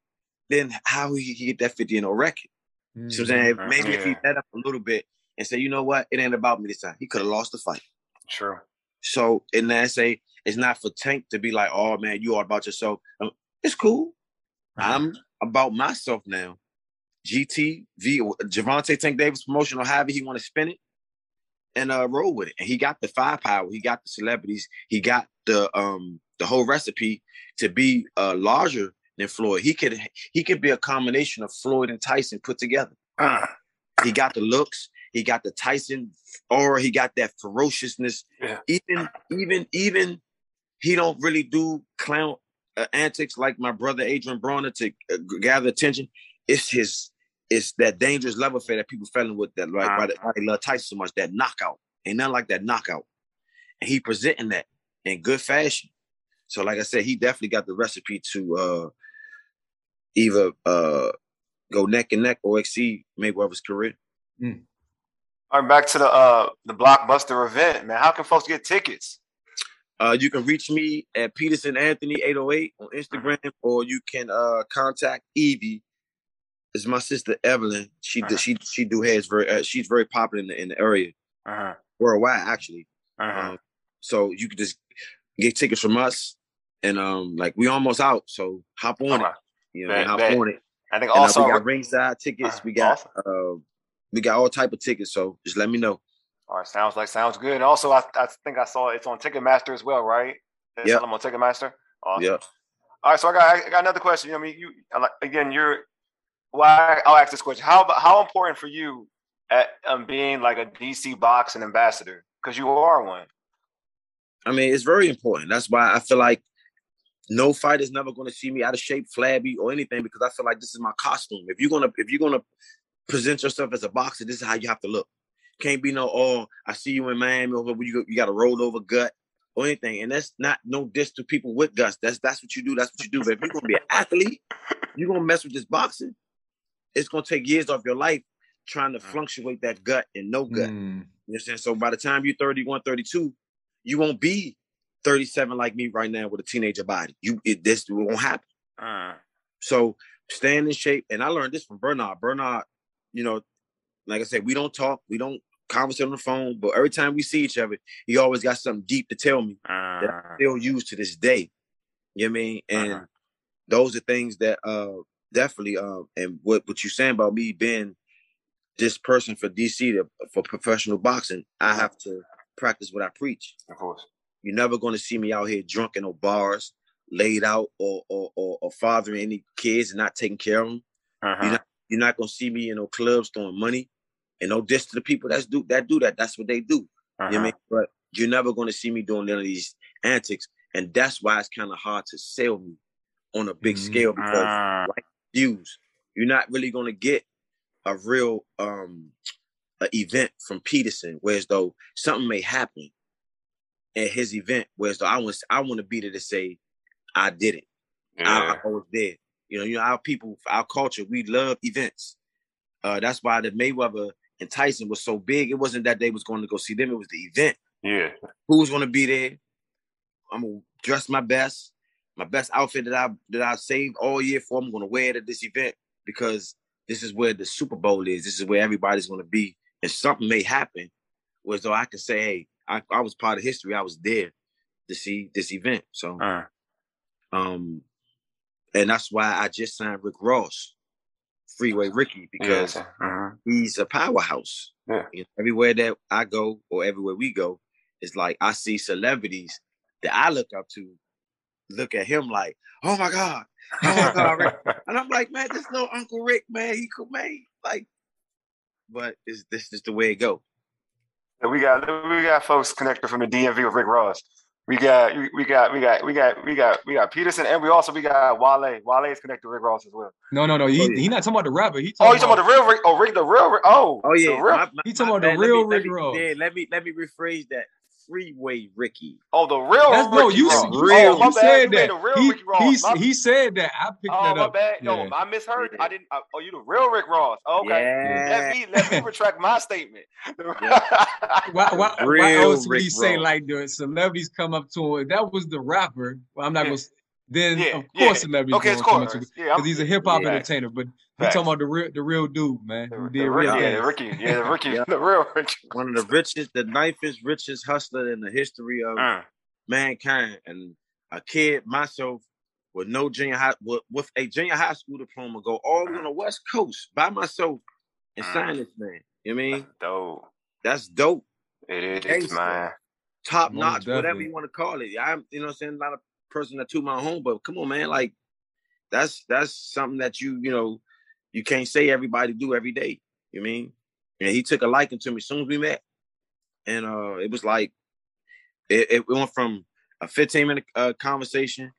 [SPEAKER 11] then how he he get that 50 and 0 record? You see what I'm saying?
[SPEAKER 3] Mhm.
[SPEAKER 11] Maybe if he
[SPEAKER 3] Yeah.
[SPEAKER 11] let up a little bit and say, you know what, it ain't about me this time. He could have lost the fight.
[SPEAKER 3] True.
[SPEAKER 11] So, and then I say it's not for Tank to be like, oh man, you all about yourself. Um, it's cool. I'm about myself now. GTV, Gervonta Tank Davis promotional, however he want to spin it and uh roll with it. And he got the firepower, he got the celebrities, he got the um the whole recipe to be uh larger than Floyd. He could he could be a combination of Floyd and Tyson put together. He got the looks, he got the Tyson aura, he got that ferociousness.
[SPEAKER 3] Yeah.
[SPEAKER 11] Even even even he don't really do clown uh, antics like my brother Adrien Broner to uh, gather attention. It's his it's that dangerous level affair that people fell in with that like why, they- why they love Tyson so much. That knockout ain't nothing like that knockout, and he presenting that in good fashion. So like I said, he definitely got the recipe to uh either uh go neck and neck or exceed Mayweather's career. Mm.
[SPEAKER 3] All right, back to the uh the blockbuster event, man. How can folks get tickets?
[SPEAKER 11] Uh, you can reach me at Peterson Anthony 808 on Instagram, or you can uh contact Evie. It's my sister Evelyn. She do, she she do hairs very. Uh, she's very popular in the, in the area
[SPEAKER 3] Uh-huh.
[SPEAKER 11] worldwide, actually.
[SPEAKER 3] Uh-huh.
[SPEAKER 11] Um, so you can just get tickets from us, and um, like we almost out. So hop on it. You know,
[SPEAKER 3] Bet,
[SPEAKER 11] hop
[SPEAKER 3] bet.
[SPEAKER 11] on it.
[SPEAKER 3] I think
[SPEAKER 11] And, uh,
[SPEAKER 3] also
[SPEAKER 11] we got ringside tickets. We got uh, we got all type of tickets. So just let me know.
[SPEAKER 3] All right, sounds like sounds good. And also, I, I think I saw it's on Ticketmaster as well, right? Yeah, them on Ticketmaster. Awesome.
[SPEAKER 11] Yeah.
[SPEAKER 3] All right, so I got I got another question. You know, I mean, you again, you're. Why I'll ask this question: How how important for you at um, being like a DC boxing ambassador? Because you are one.
[SPEAKER 11] I mean, it's very important. That's why I feel like no fighter's never going to see me out of shape, flabby, or anything because I feel like this is my costume. If you're gonna if you're gonna present yourself as a boxer, this is how you have to look. Can't be no oh I see you in Miami or you you got a rolled over gut or anything, and that's not no diss to people with guts. That's that's what you do. That's what you do. But if you're gonna be an athlete, you're gonna mess with this boxing. It's gonna take years off your life trying to fluctuate that gut and no gut. You know what I'm saying? So by the time you're 31, 32, you won't be 37 like me right now with a teenager body. You it this won't happen.
[SPEAKER 3] Uh,
[SPEAKER 11] So staying in shape, and I learned this from Bernard. Bernard, you know, like I said, we don't talk, we don't conversate on the phone, but every time we see each other, he always got something deep to tell me that I still use to this day. You know what I mean? And those are things that uh definitely um and what what you saying about me being this person for DC to, for professional boxing, I have to practice what I preach.
[SPEAKER 3] Of course.
[SPEAKER 11] You're never going to see me out here drunk in no bars, laid out, or or, or, or fathering any kids and not taking care of them.
[SPEAKER 3] Uh-huh.
[SPEAKER 11] You're not, you're not going to see me in no clubs throwing money. And no diss to the people that's do that do that. That's what they do. You know what I
[SPEAKER 3] Uh-huh.
[SPEAKER 11] mean? But you're never going to see me doing none of these antics, and that's why it's kind of hard to sell me on a big scale because
[SPEAKER 3] Ah.
[SPEAKER 11] like views, you're not really going to get a real um a event from Peterson, whereas though something may happen at his event, whereas though I want I want to be there to say I did it. I, I was there. You know, you know, our people, our culture, we love events. Uh, that's why the Mayweather and Tyson was so big. It wasn't that they was going to go see them; it was the event.
[SPEAKER 3] Yeah.
[SPEAKER 11] Who was going to be there? I'm gonna dress my best, my best outfit that I that I saved all year for. I'm gonna wear it at this event because this is where the Super Bowl is. This is where everybody's gonna be, and something may happen. Whereas though I can say, hey, I, I was part of history. I was there to see this event. So,
[SPEAKER 3] Uh.
[SPEAKER 11] um, and that's why I just signed Rick Ross, Freeway Ricky, because
[SPEAKER 3] Yes. Uh-huh.
[SPEAKER 11] he's a powerhouse.
[SPEAKER 3] Yeah.
[SPEAKER 11] You know, everywhere that I go or everywhere we go, it's like I see celebrities that I look up to, look at him like, oh my God, oh my God, Rick. and I'm like, man, this little Uncle Rick, man. He could make like, but it's, this is the way it go.
[SPEAKER 3] We got we got folks connected from the DMV with Rick Ross. We got we got we got we got we got we got Peterson and we also we got Wale. Wale is connected to Rick Ross as well.
[SPEAKER 9] No, no, no. He, oh, he not talking about the rapper. He
[SPEAKER 3] Oh,
[SPEAKER 9] talking
[SPEAKER 3] you talking about the real Rick? Oh, Rick, the real Rick. Oh,
[SPEAKER 11] Oh yeah,
[SPEAKER 3] the
[SPEAKER 11] my- my-
[SPEAKER 9] He talking about the real
[SPEAKER 11] me-
[SPEAKER 9] Rick Ross.
[SPEAKER 11] Yeah, let me let me rephrase that. Freeway Ricky.
[SPEAKER 3] oh, the real
[SPEAKER 9] That's no, you,
[SPEAKER 3] Ross.
[SPEAKER 11] Real.
[SPEAKER 3] Oh,
[SPEAKER 9] you said that.
[SPEAKER 3] the real
[SPEAKER 9] he,
[SPEAKER 3] Ricky Ross.
[SPEAKER 9] he,
[SPEAKER 3] My-
[SPEAKER 9] he said that. I picked
[SPEAKER 3] Oh,
[SPEAKER 9] that
[SPEAKER 3] my
[SPEAKER 9] up.
[SPEAKER 3] bad. No,
[SPEAKER 9] Yeah.
[SPEAKER 3] I misheard. I didn't. I, oh, you the real Rick Ross. Okay. Let me let me retract my statement.
[SPEAKER 9] Why, why, why
[SPEAKER 11] Real
[SPEAKER 9] else would he
[SPEAKER 11] Rick
[SPEAKER 9] say
[SPEAKER 11] Ross.
[SPEAKER 9] like the celebrities come up to him? That was the rapper. Well, I'm not gonna. S- Then
[SPEAKER 3] Yeah,
[SPEAKER 9] of
[SPEAKER 3] yeah.
[SPEAKER 9] course celebrities
[SPEAKER 3] Okay,
[SPEAKER 9] gonna
[SPEAKER 3] of
[SPEAKER 9] come up to
[SPEAKER 3] course. Yeah,
[SPEAKER 9] because he's a hip hop
[SPEAKER 11] Yeah.
[SPEAKER 9] entertainer. But he
[SPEAKER 3] Facts.
[SPEAKER 9] talking about the real the real dude, man, who
[SPEAKER 3] The
[SPEAKER 9] did real
[SPEAKER 3] yeah,
[SPEAKER 9] things.
[SPEAKER 3] the Ricky, yeah, the Ricky,
[SPEAKER 11] Yeah.
[SPEAKER 3] the real Ricky.
[SPEAKER 11] One of the richest, the ninth richest hustler in the history of
[SPEAKER 3] Uh,
[SPEAKER 11] mankind. And a kid, myself, with no junior high with, with a junior high school diploma, go all the way on the West Coast by myself and
[SPEAKER 3] Mm.
[SPEAKER 11] sign this man. You know what I mean?
[SPEAKER 3] Dope.
[SPEAKER 11] That's dope.
[SPEAKER 3] It is,
[SPEAKER 11] Gangsta.
[SPEAKER 3] man.
[SPEAKER 11] Top notch, whatever you want to call it. I'm you know what I'm saying, not a person that toot my home, but come on, man. Like that's that's something that you, you know, you can't say everybody do every day. You I mean? And he took a liking to me as soon as we met. And uh it was like it, it went from a 15 minute uh, conversation.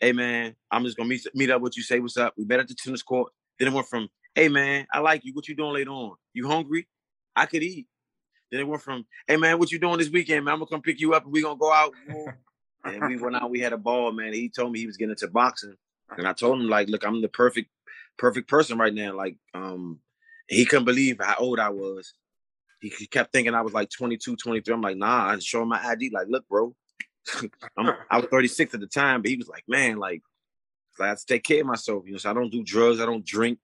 [SPEAKER 11] Hey man, I'm just gonna meet meet up with you. Say what's up. We met at the tennis court. Then it went from, hey man, I like you. What you doing later on? You hungry? I could eat. Then it went from, hey man, what you doing this weekend, man? I'm gonna come pick you up and we gonna go out. and we went out. We had a ball, man. He told me he was getting into boxing, and I told him like, look, I'm the perfect, perfect person right now. Like, um, he couldn't believe how old I was. He he kept thinking I was like 22, 23. I'm like, nah. I showed him my ID. Like, look, bro, I'm, I was 36 at the time, but he was like, man, like, I have to take care of myself. You know, so I don't do drugs. I don't drink.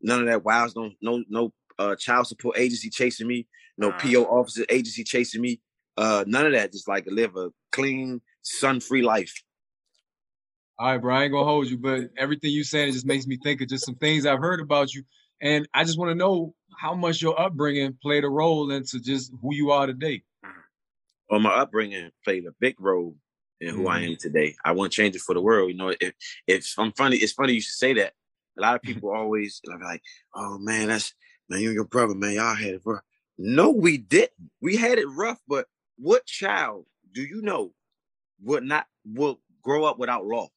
[SPEAKER 11] None of that. Wiles. Don't no no uh, child support agency chasing me. No PO officer agency chasing me. Uh, none of that. Just like live a clean, sun-free life.
[SPEAKER 9] All right, bro. I ain't gonna hold you, but everything you saying just makes me think of just some things I've heard about you, and I just want to know how much your upbringing played a role into just who you are today.
[SPEAKER 11] Well, my upbringing played a big role in who I mm-hmm. am today. I wouldn't change it for the world. You know, if if I'm funny, it's funny you should say that. A lot of people always like, like, oh man, that's man, you and your brother, man, y'all had it rough. No, we didn't. We had it rough, but what child do you know would not will grow up without law?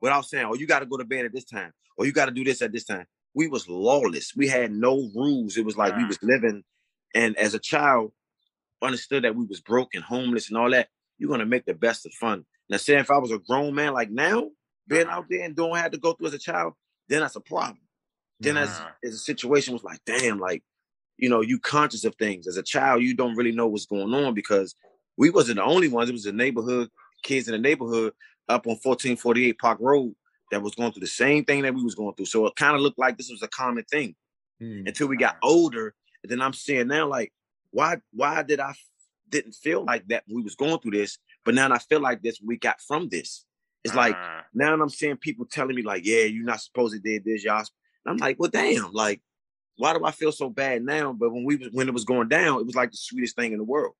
[SPEAKER 11] Without saying, oh, you got to go to bed at this time, or you got to do this at this time. We was lawless. We had no rules. It was like we was living, and as a child, understood that we was broke and homeless and all that. You're gonna make the best of fun. Now, say if I was a grown man like now, being uh-huh. out there and don't have to go through as a child, then that's a problem. Then as as uh-huh. a situation was like, damn, like, you know, you conscious of things. As a child, you don't really know what's going on because we wasn't the only ones. It was the neighborhood kids in the neighborhood up on 1448 Park Road that was going through the same thing that we was going through. So it kind of looked like this was a common thing hmm. until we got older. And then I'm seeing now, like, why why did I f- didn't feel like that we was going through this, but now I feel like this we got from this. It's like uh-huh. now I'm seeing people telling me like, yeah, you're not supposed to did this, y'all. And I'm like, well, damn, like, why do I feel so bad now? But when we was when it was going down, it was like the sweetest thing in the world.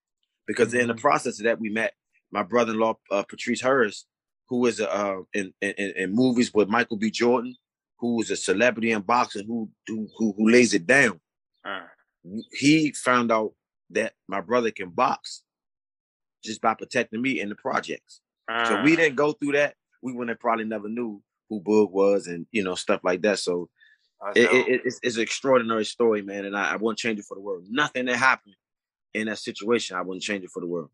[SPEAKER 11] Because in the mm-hmm. process of that, we met my brother-in-law uh, Patrice Harris, who is uh, in, in in movies with Michael B. Jordan, who is a celebrity in boxing, who who who, lays it down he found out that my brother can box just by protecting me in the projects. So we didn't go through that. We wouldn't have probably never knew who Boog was and you know stuff like that. So it, it- it's, it's an extraordinary story, man, and I, I wouldn't change it for the world. Nothing that happened in that situation, I wouldn't change it for the world.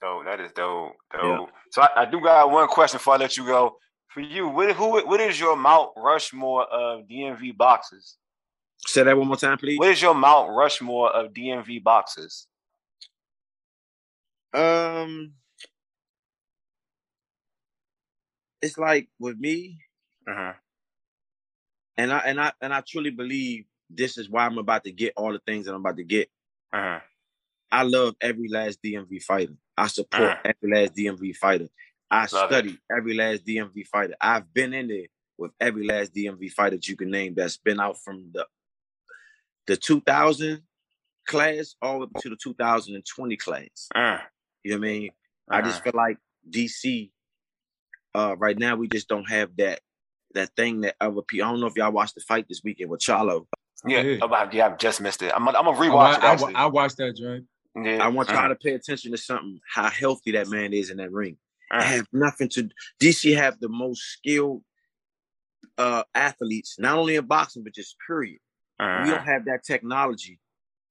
[SPEAKER 3] Dope. That is dope. Dope.
[SPEAKER 11] Yeah.
[SPEAKER 3] So I, I do got one question before I let you go. For you, what who what is your Mount Rushmore of DMV boxes?
[SPEAKER 11] Say that one more time, please.
[SPEAKER 3] What is your Mount Rushmore of DMV boxes?
[SPEAKER 11] Um, it's like with me,
[SPEAKER 3] Uh-huh.
[SPEAKER 11] and I and I and I truly believe this is why I'm about to get all the things that I'm about to get.
[SPEAKER 3] Uh-huh.
[SPEAKER 11] I love every last DMV fighter. I support every last DMV fighter. I
[SPEAKER 3] Love it.
[SPEAKER 11] study every last DMV fighter. I've been in there with every last DMV fighter that you can name that's been out from the the 2000 class all the way up to the 2020 class.
[SPEAKER 3] Uh,
[SPEAKER 11] You know what I mean? I just feel like DC uh right now we just don't have that that thing that other people. I don't know if y'all watched the fight this weekend with Charlo.
[SPEAKER 3] yeah, about, yeah, I've just missed it. I'm, I'm gonna
[SPEAKER 9] Oh,
[SPEAKER 3] rewatch
[SPEAKER 9] I,
[SPEAKER 3] it.
[SPEAKER 9] I,
[SPEAKER 3] Actually.
[SPEAKER 9] I watched that joint.
[SPEAKER 3] Yeah.
[SPEAKER 11] I want y'all
[SPEAKER 3] Uh,
[SPEAKER 11] to pay attention to something. How healthy that man is in that ring.
[SPEAKER 3] uh,
[SPEAKER 11] I have nothing to. DC have the most skilled uh athletes, not only in boxing but just period.
[SPEAKER 3] uh,
[SPEAKER 11] We don't have that technology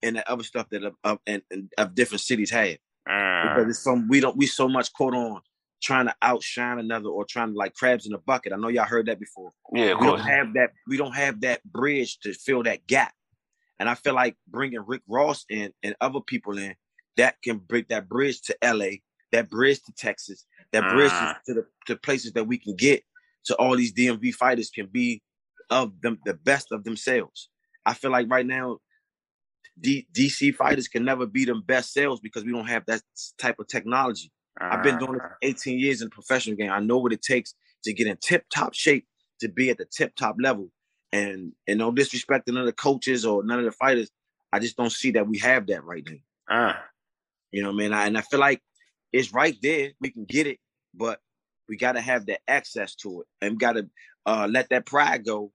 [SPEAKER 11] and the other stuff that of, of, and, and of different cities have
[SPEAKER 3] uh,
[SPEAKER 11] because it's some we don't we so much caught on trying to outshine another or trying to like crabs in a bucket. I know y'all heard that before.
[SPEAKER 3] yeah,
[SPEAKER 11] we don't have that. We don't have that bridge to fill that gap. And I feel like bringing Rick Ross in and other people in that can break that bridge to LA, that bridge to Texas, that bridge to,
[SPEAKER 3] Mm.
[SPEAKER 11] to the to places that we can get to all these DMV fighters can be of them the best of themselves. I feel like right now, D, DC fighters can never be them best sales because we don't have that type of technology. I've been doing it for 18 years in professional game. I know what it takes to get in tip top shape to be at the tip top level. And and no disrespect to none of the coaches or none of the fighters, I just don't see that we have that right now.
[SPEAKER 3] Uh,
[SPEAKER 11] You know what I mean? I, and I feel like it's right there. We can get it, but we got to have that access to it, and we got to uh, let that pride go,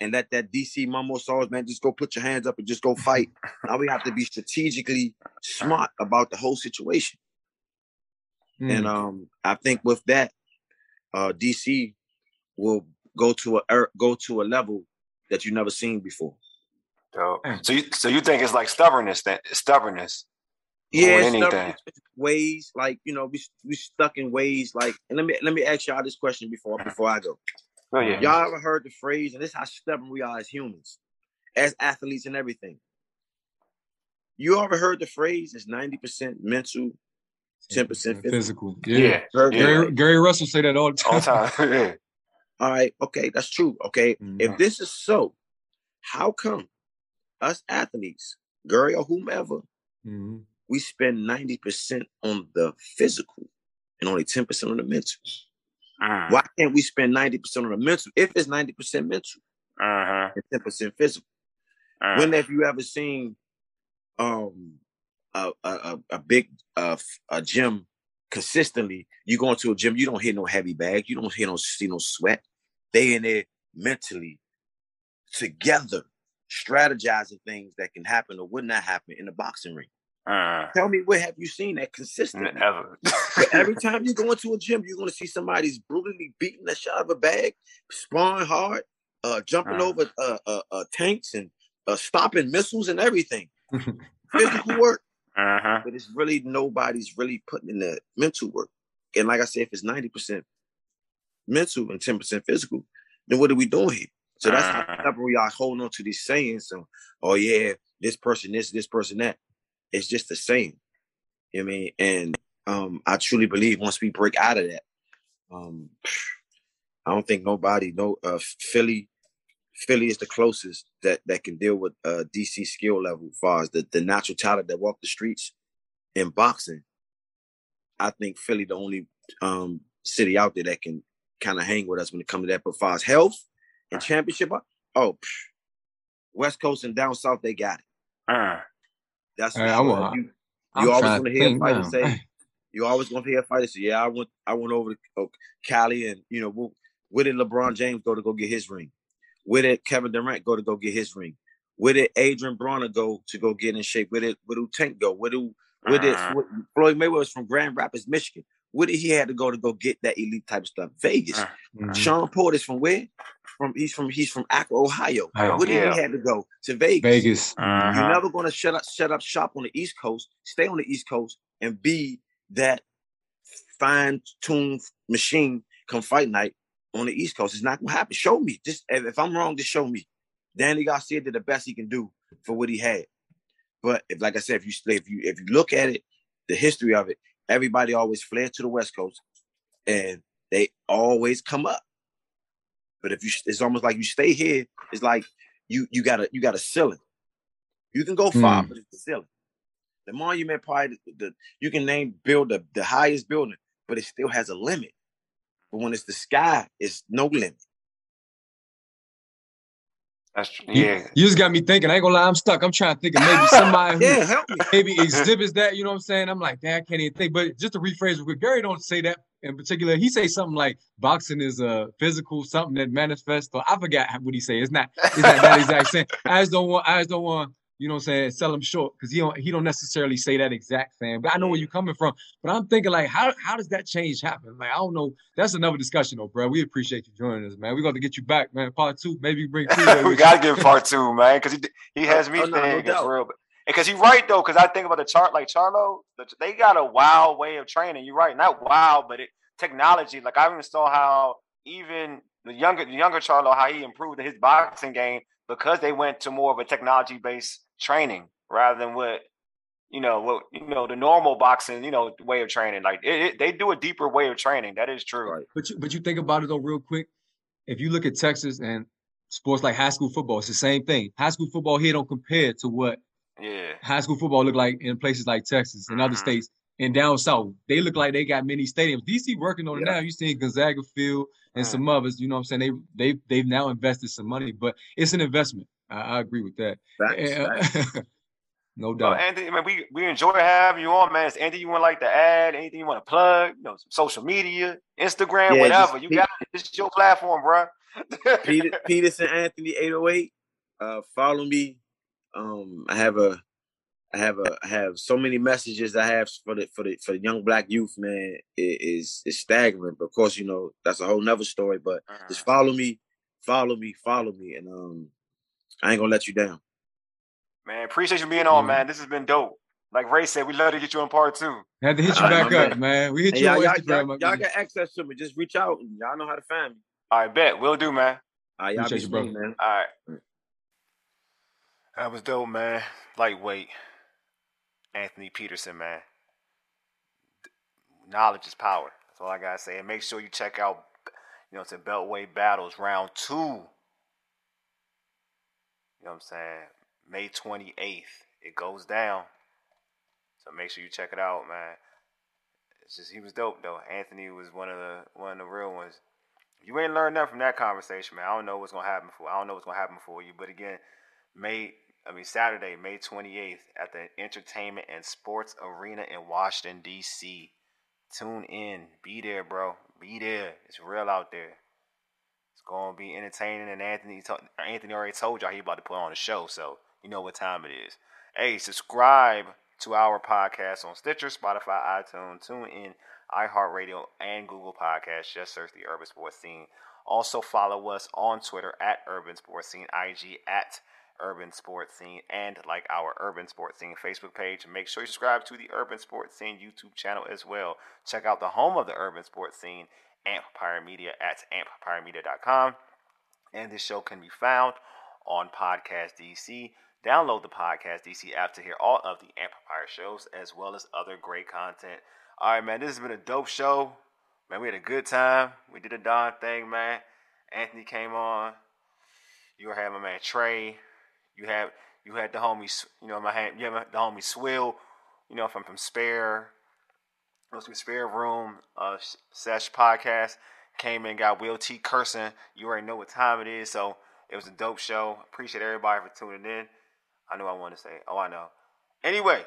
[SPEAKER 11] and let that DC mumbo sauce man just go put your hands up and just go fight. now we have to be strategically smart about the whole situation. And um, I think with that, uh, DC will go to a er, go to a level that you've never seen before.
[SPEAKER 3] dope. So you so you think it's like stubbornness that stubbornness?
[SPEAKER 11] Yeah,
[SPEAKER 3] than anything.
[SPEAKER 11] ways like you know we we stuck in ways like. And let me let me ask y'all this question before before I go.
[SPEAKER 3] Oh yeah.
[SPEAKER 11] Y'all ever heard the phrase? And this is how stubborn we are as humans, as athletes and everything. You ever heard the phrase? It's ninety percent mental, ten percent physical.
[SPEAKER 9] Physical. Yeah.
[SPEAKER 11] Heard that,
[SPEAKER 9] Gary. Gary Russell say that all the time.
[SPEAKER 3] All the time.
[SPEAKER 11] All right, okay, that's true. Okay, if this is so, how come us athletes, Gary or whomever,
[SPEAKER 9] Mhm.
[SPEAKER 11] we spend ninety percent on the physical and only ten percent on the mental?
[SPEAKER 3] Mm.
[SPEAKER 11] Why can't we spend ninety percent on the mental if it's ninety percent mental
[SPEAKER 3] Uh-huh.
[SPEAKER 11] and ten percent physical?
[SPEAKER 3] Uh,
[SPEAKER 11] When have you ever seen um a a, a, big uh a gym consistently? You go into a gym, you don't hit no heavy bag, you don't hear no see no sweat. They in there mentally together, strategizing things that can happen or would not happen in the boxing ring.
[SPEAKER 3] uh,
[SPEAKER 11] Tell me where have you seen that consistently?
[SPEAKER 3] never.
[SPEAKER 11] Every time you go into a gym, you're gonna see somebody's brutally beating the shot of a bag, sparring hard, uh, jumping
[SPEAKER 3] Uh.
[SPEAKER 11] over uh, uh, uh, tanks and uh, stopping missiles and everything. Physical work,
[SPEAKER 3] Uh-huh.
[SPEAKER 11] but it's really nobody's really putting in the mental work. And like I said, if it's ninety percent mental and ten percent physical, then what are we doing here? So that's how
[SPEAKER 3] Uh.
[SPEAKER 11] stubborn we are holding on to these sayings. So, oh yeah, this person this, this person that. It's just the same. You know what I mean? And um, I truly believe once we break out of that, um, I don't think nobody, no uh, Philly, Philly is the closest that that can deal with uh, DC skill level as far as the, the natural talent that walk the streets in boxing. I think Philly the only um, city out there that can kind of hang with us when it comes to that. But far as health and championship, oh, psh, West Coast and down south they got it.
[SPEAKER 3] Uh,
[SPEAKER 11] That's for
[SPEAKER 9] Hey, I
[SPEAKER 11] sure.
[SPEAKER 9] want-
[SPEAKER 11] you
[SPEAKER 9] I'm
[SPEAKER 11] you always
[SPEAKER 9] trying
[SPEAKER 11] want to
[SPEAKER 9] to
[SPEAKER 11] hear
[SPEAKER 9] think
[SPEAKER 11] fighters
[SPEAKER 9] now.
[SPEAKER 11] say you always gonna hear fighters say, "Yeah, I went, I went over to oh, Cali, and you know, wh- where did LeBron James go to go get his ring? Where did Kevin Durant go to go get his ring? Where did Adrien Broner go to go get in shape? Where did where do Tank go? Where do where did
[SPEAKER 3] Uh-huh.
[SPEAKER 11] Floyd Mayweather was from Grand Rapids, Michigan? Where did he had to go to go get that elite type of stuff? Vegas.
[SPEAKER 9] Mhm.
[SPEAKER 11] Shawn Porter's from where? From he's from he's from Akron, Ohio.
[SPEAKER 9] Ohio.
[SPEAKER 11] Where did he had to go? To Vegas.
[SPEAKER 9] Vegas.
[SPEAKER 11] You're
[SPEAKER 3] uh-huh.
[SPEAKER 11] never going to shut up, shut up shop on the East Coast, stay on the East Coast, and be that fine-tuned machine come fight night on the East Coast. It's not going to happen. Show me. Just if, if I'm wrong, just show me. Danny Garcia did the best he can do for what he had. But if, like I said, if you if you if you look at it, the history of it, everybody always fled to the West Coast, and they always come up. But if you, it's almost like you stay here. It's like you you got a you got a ceiling. You can go far,
[SPEAKER 9] Mm.
[SPEAKER 11] but it's the ceiling. The monument probably the, the you can name build the, the highest building, but it still has a limit. But when it's the sky, it's no limit.
[SPEAKER 3] That's true.
[SPEAKER 9] You,
[SPEAKER 3] Yeah.
[SPEAKER 9] you just got me thinking. I ain't gonna lie, I'm stuck. I'm trying to think of maybe somebody who
[SPEAKER 11] Yeah, help me.
[SPEAKER 9] maybe exhibits that. You know what I'm saying? I'm like, damn, I can't even think. But just to rephrase real Gary don't say that in particular. He say something like boxing is a physical something that manifests. Or I forgot what he say. It's not. It's not that exact saying. I just don't want. I just don't want. You know what I'm saying? Sell him short because he don't. He don't necessarily say that exact saying. But I know where you're coming from. But I'm thinking like, how how does that change happen? Like I don't know. That's another discussion though, bro. We appreciate you joining us, man. We're going to get you back, man. Part two. Maybe bring. Theo
[SPEAKER 3] we gotta
[SPEAKER 9] you.
[SPEAKER 3] get part two, man, because he he oh, has me
[SPEAKER 11] Oh, no, no
[SPEAKER 3] thinking it's
[SPEAKER 11] doubt.
[SPEAKER 3] real. Because he's right though, because I think about the chart like Charlo, they got a wild way of training. You're right, not wild, but it technology. Like I even saw how even the younger the younger Charlo, how he improved his boxing game because they went to more of a technology based training rather than what you know what you know the normal boxing you know way of training. Like it, it, they do a deeper way of training. That is true.
[SPEAKER 11] Right.
[SPEAKER 9] But you, but you think about it though, real quick. If you look at Texas and sports like high school football, it's the same thing. High school football here don't compare to what
[SPEAKER 3] Yeah.
[SPEAKER 9] high school football look like in places like Texas and other
[SPEAKER 3] Mhm.
[SPEAKER 9] states. and down south. They look like they got many stadiums. DC working on it now. You seeing Gonzaga Field and some others. You know what I'm saying? They they they've now invested some money, but it's an investment. I, I agree with that.
[SPEAKER 11] Facts,
[SPEAKER 9] Uh,
[SPEAKER 11] facts.
[SPEAKER 9] no
[SPEAKER 3] Well,
[SPEAKER 9] doubt.
[SPEAKER 3] Anthony, man, we, we enjoy having you on, man. Is anything you want like to add? Anything you want to plug? You know, some social media, Instagram,
[SPEAKER 11] Yeah,
[SPEAKER 3] whatever.
[SPEAKER 11] just
[SPEAKER 3] You
[SPEAKER 11] pe-
[SPEAKER 3] got it. This is your platform, bro.
[SPEAKER 11] Peter, Peterson Anthony 808. Uh, follow me. Um, I have a, I have a, I have so many messages I have for the for the for the young black youth. Man, it is it's staggering. But of course, you know that's a whole nother story. But just follow me, follow me, follow me, and um, I ain't gonna let you down.
[SPEAKER 3] Man, appreciate you being on,
[SPEAKER 9] Mhm.
[SPEAKER 3] man. This has been dope. Like Ray said, we love to get you on part two.
[SPEAKER 9] Had to hit you back up,
[SPEAKER 11] man.
[SPEAKER 9] man. We hit
[SPEAKER 11] And
[SPEAKER 9] you
[SPEAKER 11] y'all,
[SPEAKER 9] on
[SPEAKER 11] y'all,
[SPEAKER 9] Instagram.
[SPEAKER 11] y'all, y'all got access to me. Just reach out. and Y'all know how to find me.
[SPEAKER 3] I bet. We'll do, man.
[SPEAKER 11] All right, y'all be
[SPEAKER 9] you, bro.
[SPEAKER 11] man.
[SPEAKER 3] All right. That was dope, man. Lightweight. Anthony Peterson, man. Knowledge is power. That's all I gotta say. And make sure you check out, you know, it's a Beltway Battles round two. You know what I'm saying? May 28th. It goes down. So make sure you check it out, man. It's just he was dope though. Anthony was one of the one of the real ones. You ain't learned nothing from that conversation, man. I don't know what's gonna happen for. I don't know what's gonna happen for you. But again, May I mean Saturday, May 28th at the Entertainment and Sports Arena in Washington D.C. Tune in, be there, bro. Be there. It's real out there. It's gonna be entertaining. And Anthony, to- Anthony already told y'all he about to put on a show, so you know what time it is. Hey, subscribe to our podcast on Stitcher, Spotify, iTunes, TuneIn, iHeartRadio, and Google Podcasts. Just search the Urban Sports Scene. Also follow us on Twitter at Urban Sports Scene, IG at Urban Sports Scene, and like our Urban Sports Scene Facebook page. Make sure you subscribe to the Urban Sports Scene YouTube channel as well. Check out the home of the Urban Sports Scene, Empire Media at ampiremedia.com. And this show can be found on Podcast DC. Download the Podcast DC app to hear all of the Amplifier shows as well as other great content. All right, man, this has been a dope show. Man, we had a good time. We did a darn thing, man. Anthony came on. You were having my man Trey. You had you had the homies, you know, my hand, you have the homie Swill, you know, from from Spare, goes to Spare Room, uh, Sesh Podcast. Came in, got Will T cursing. You already know what time it is, so it was a dope show. Appreciate everybody for tuning in. I know I want to say. Oh, I know. Anyway,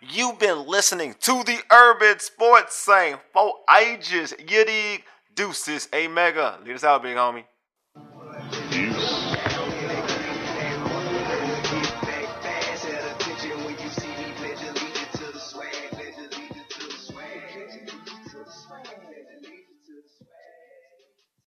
[SPEAKER 3] you've been listening to the Urban Sports Scene for ages. You? Deuces, a mega. Lead us out, big homie.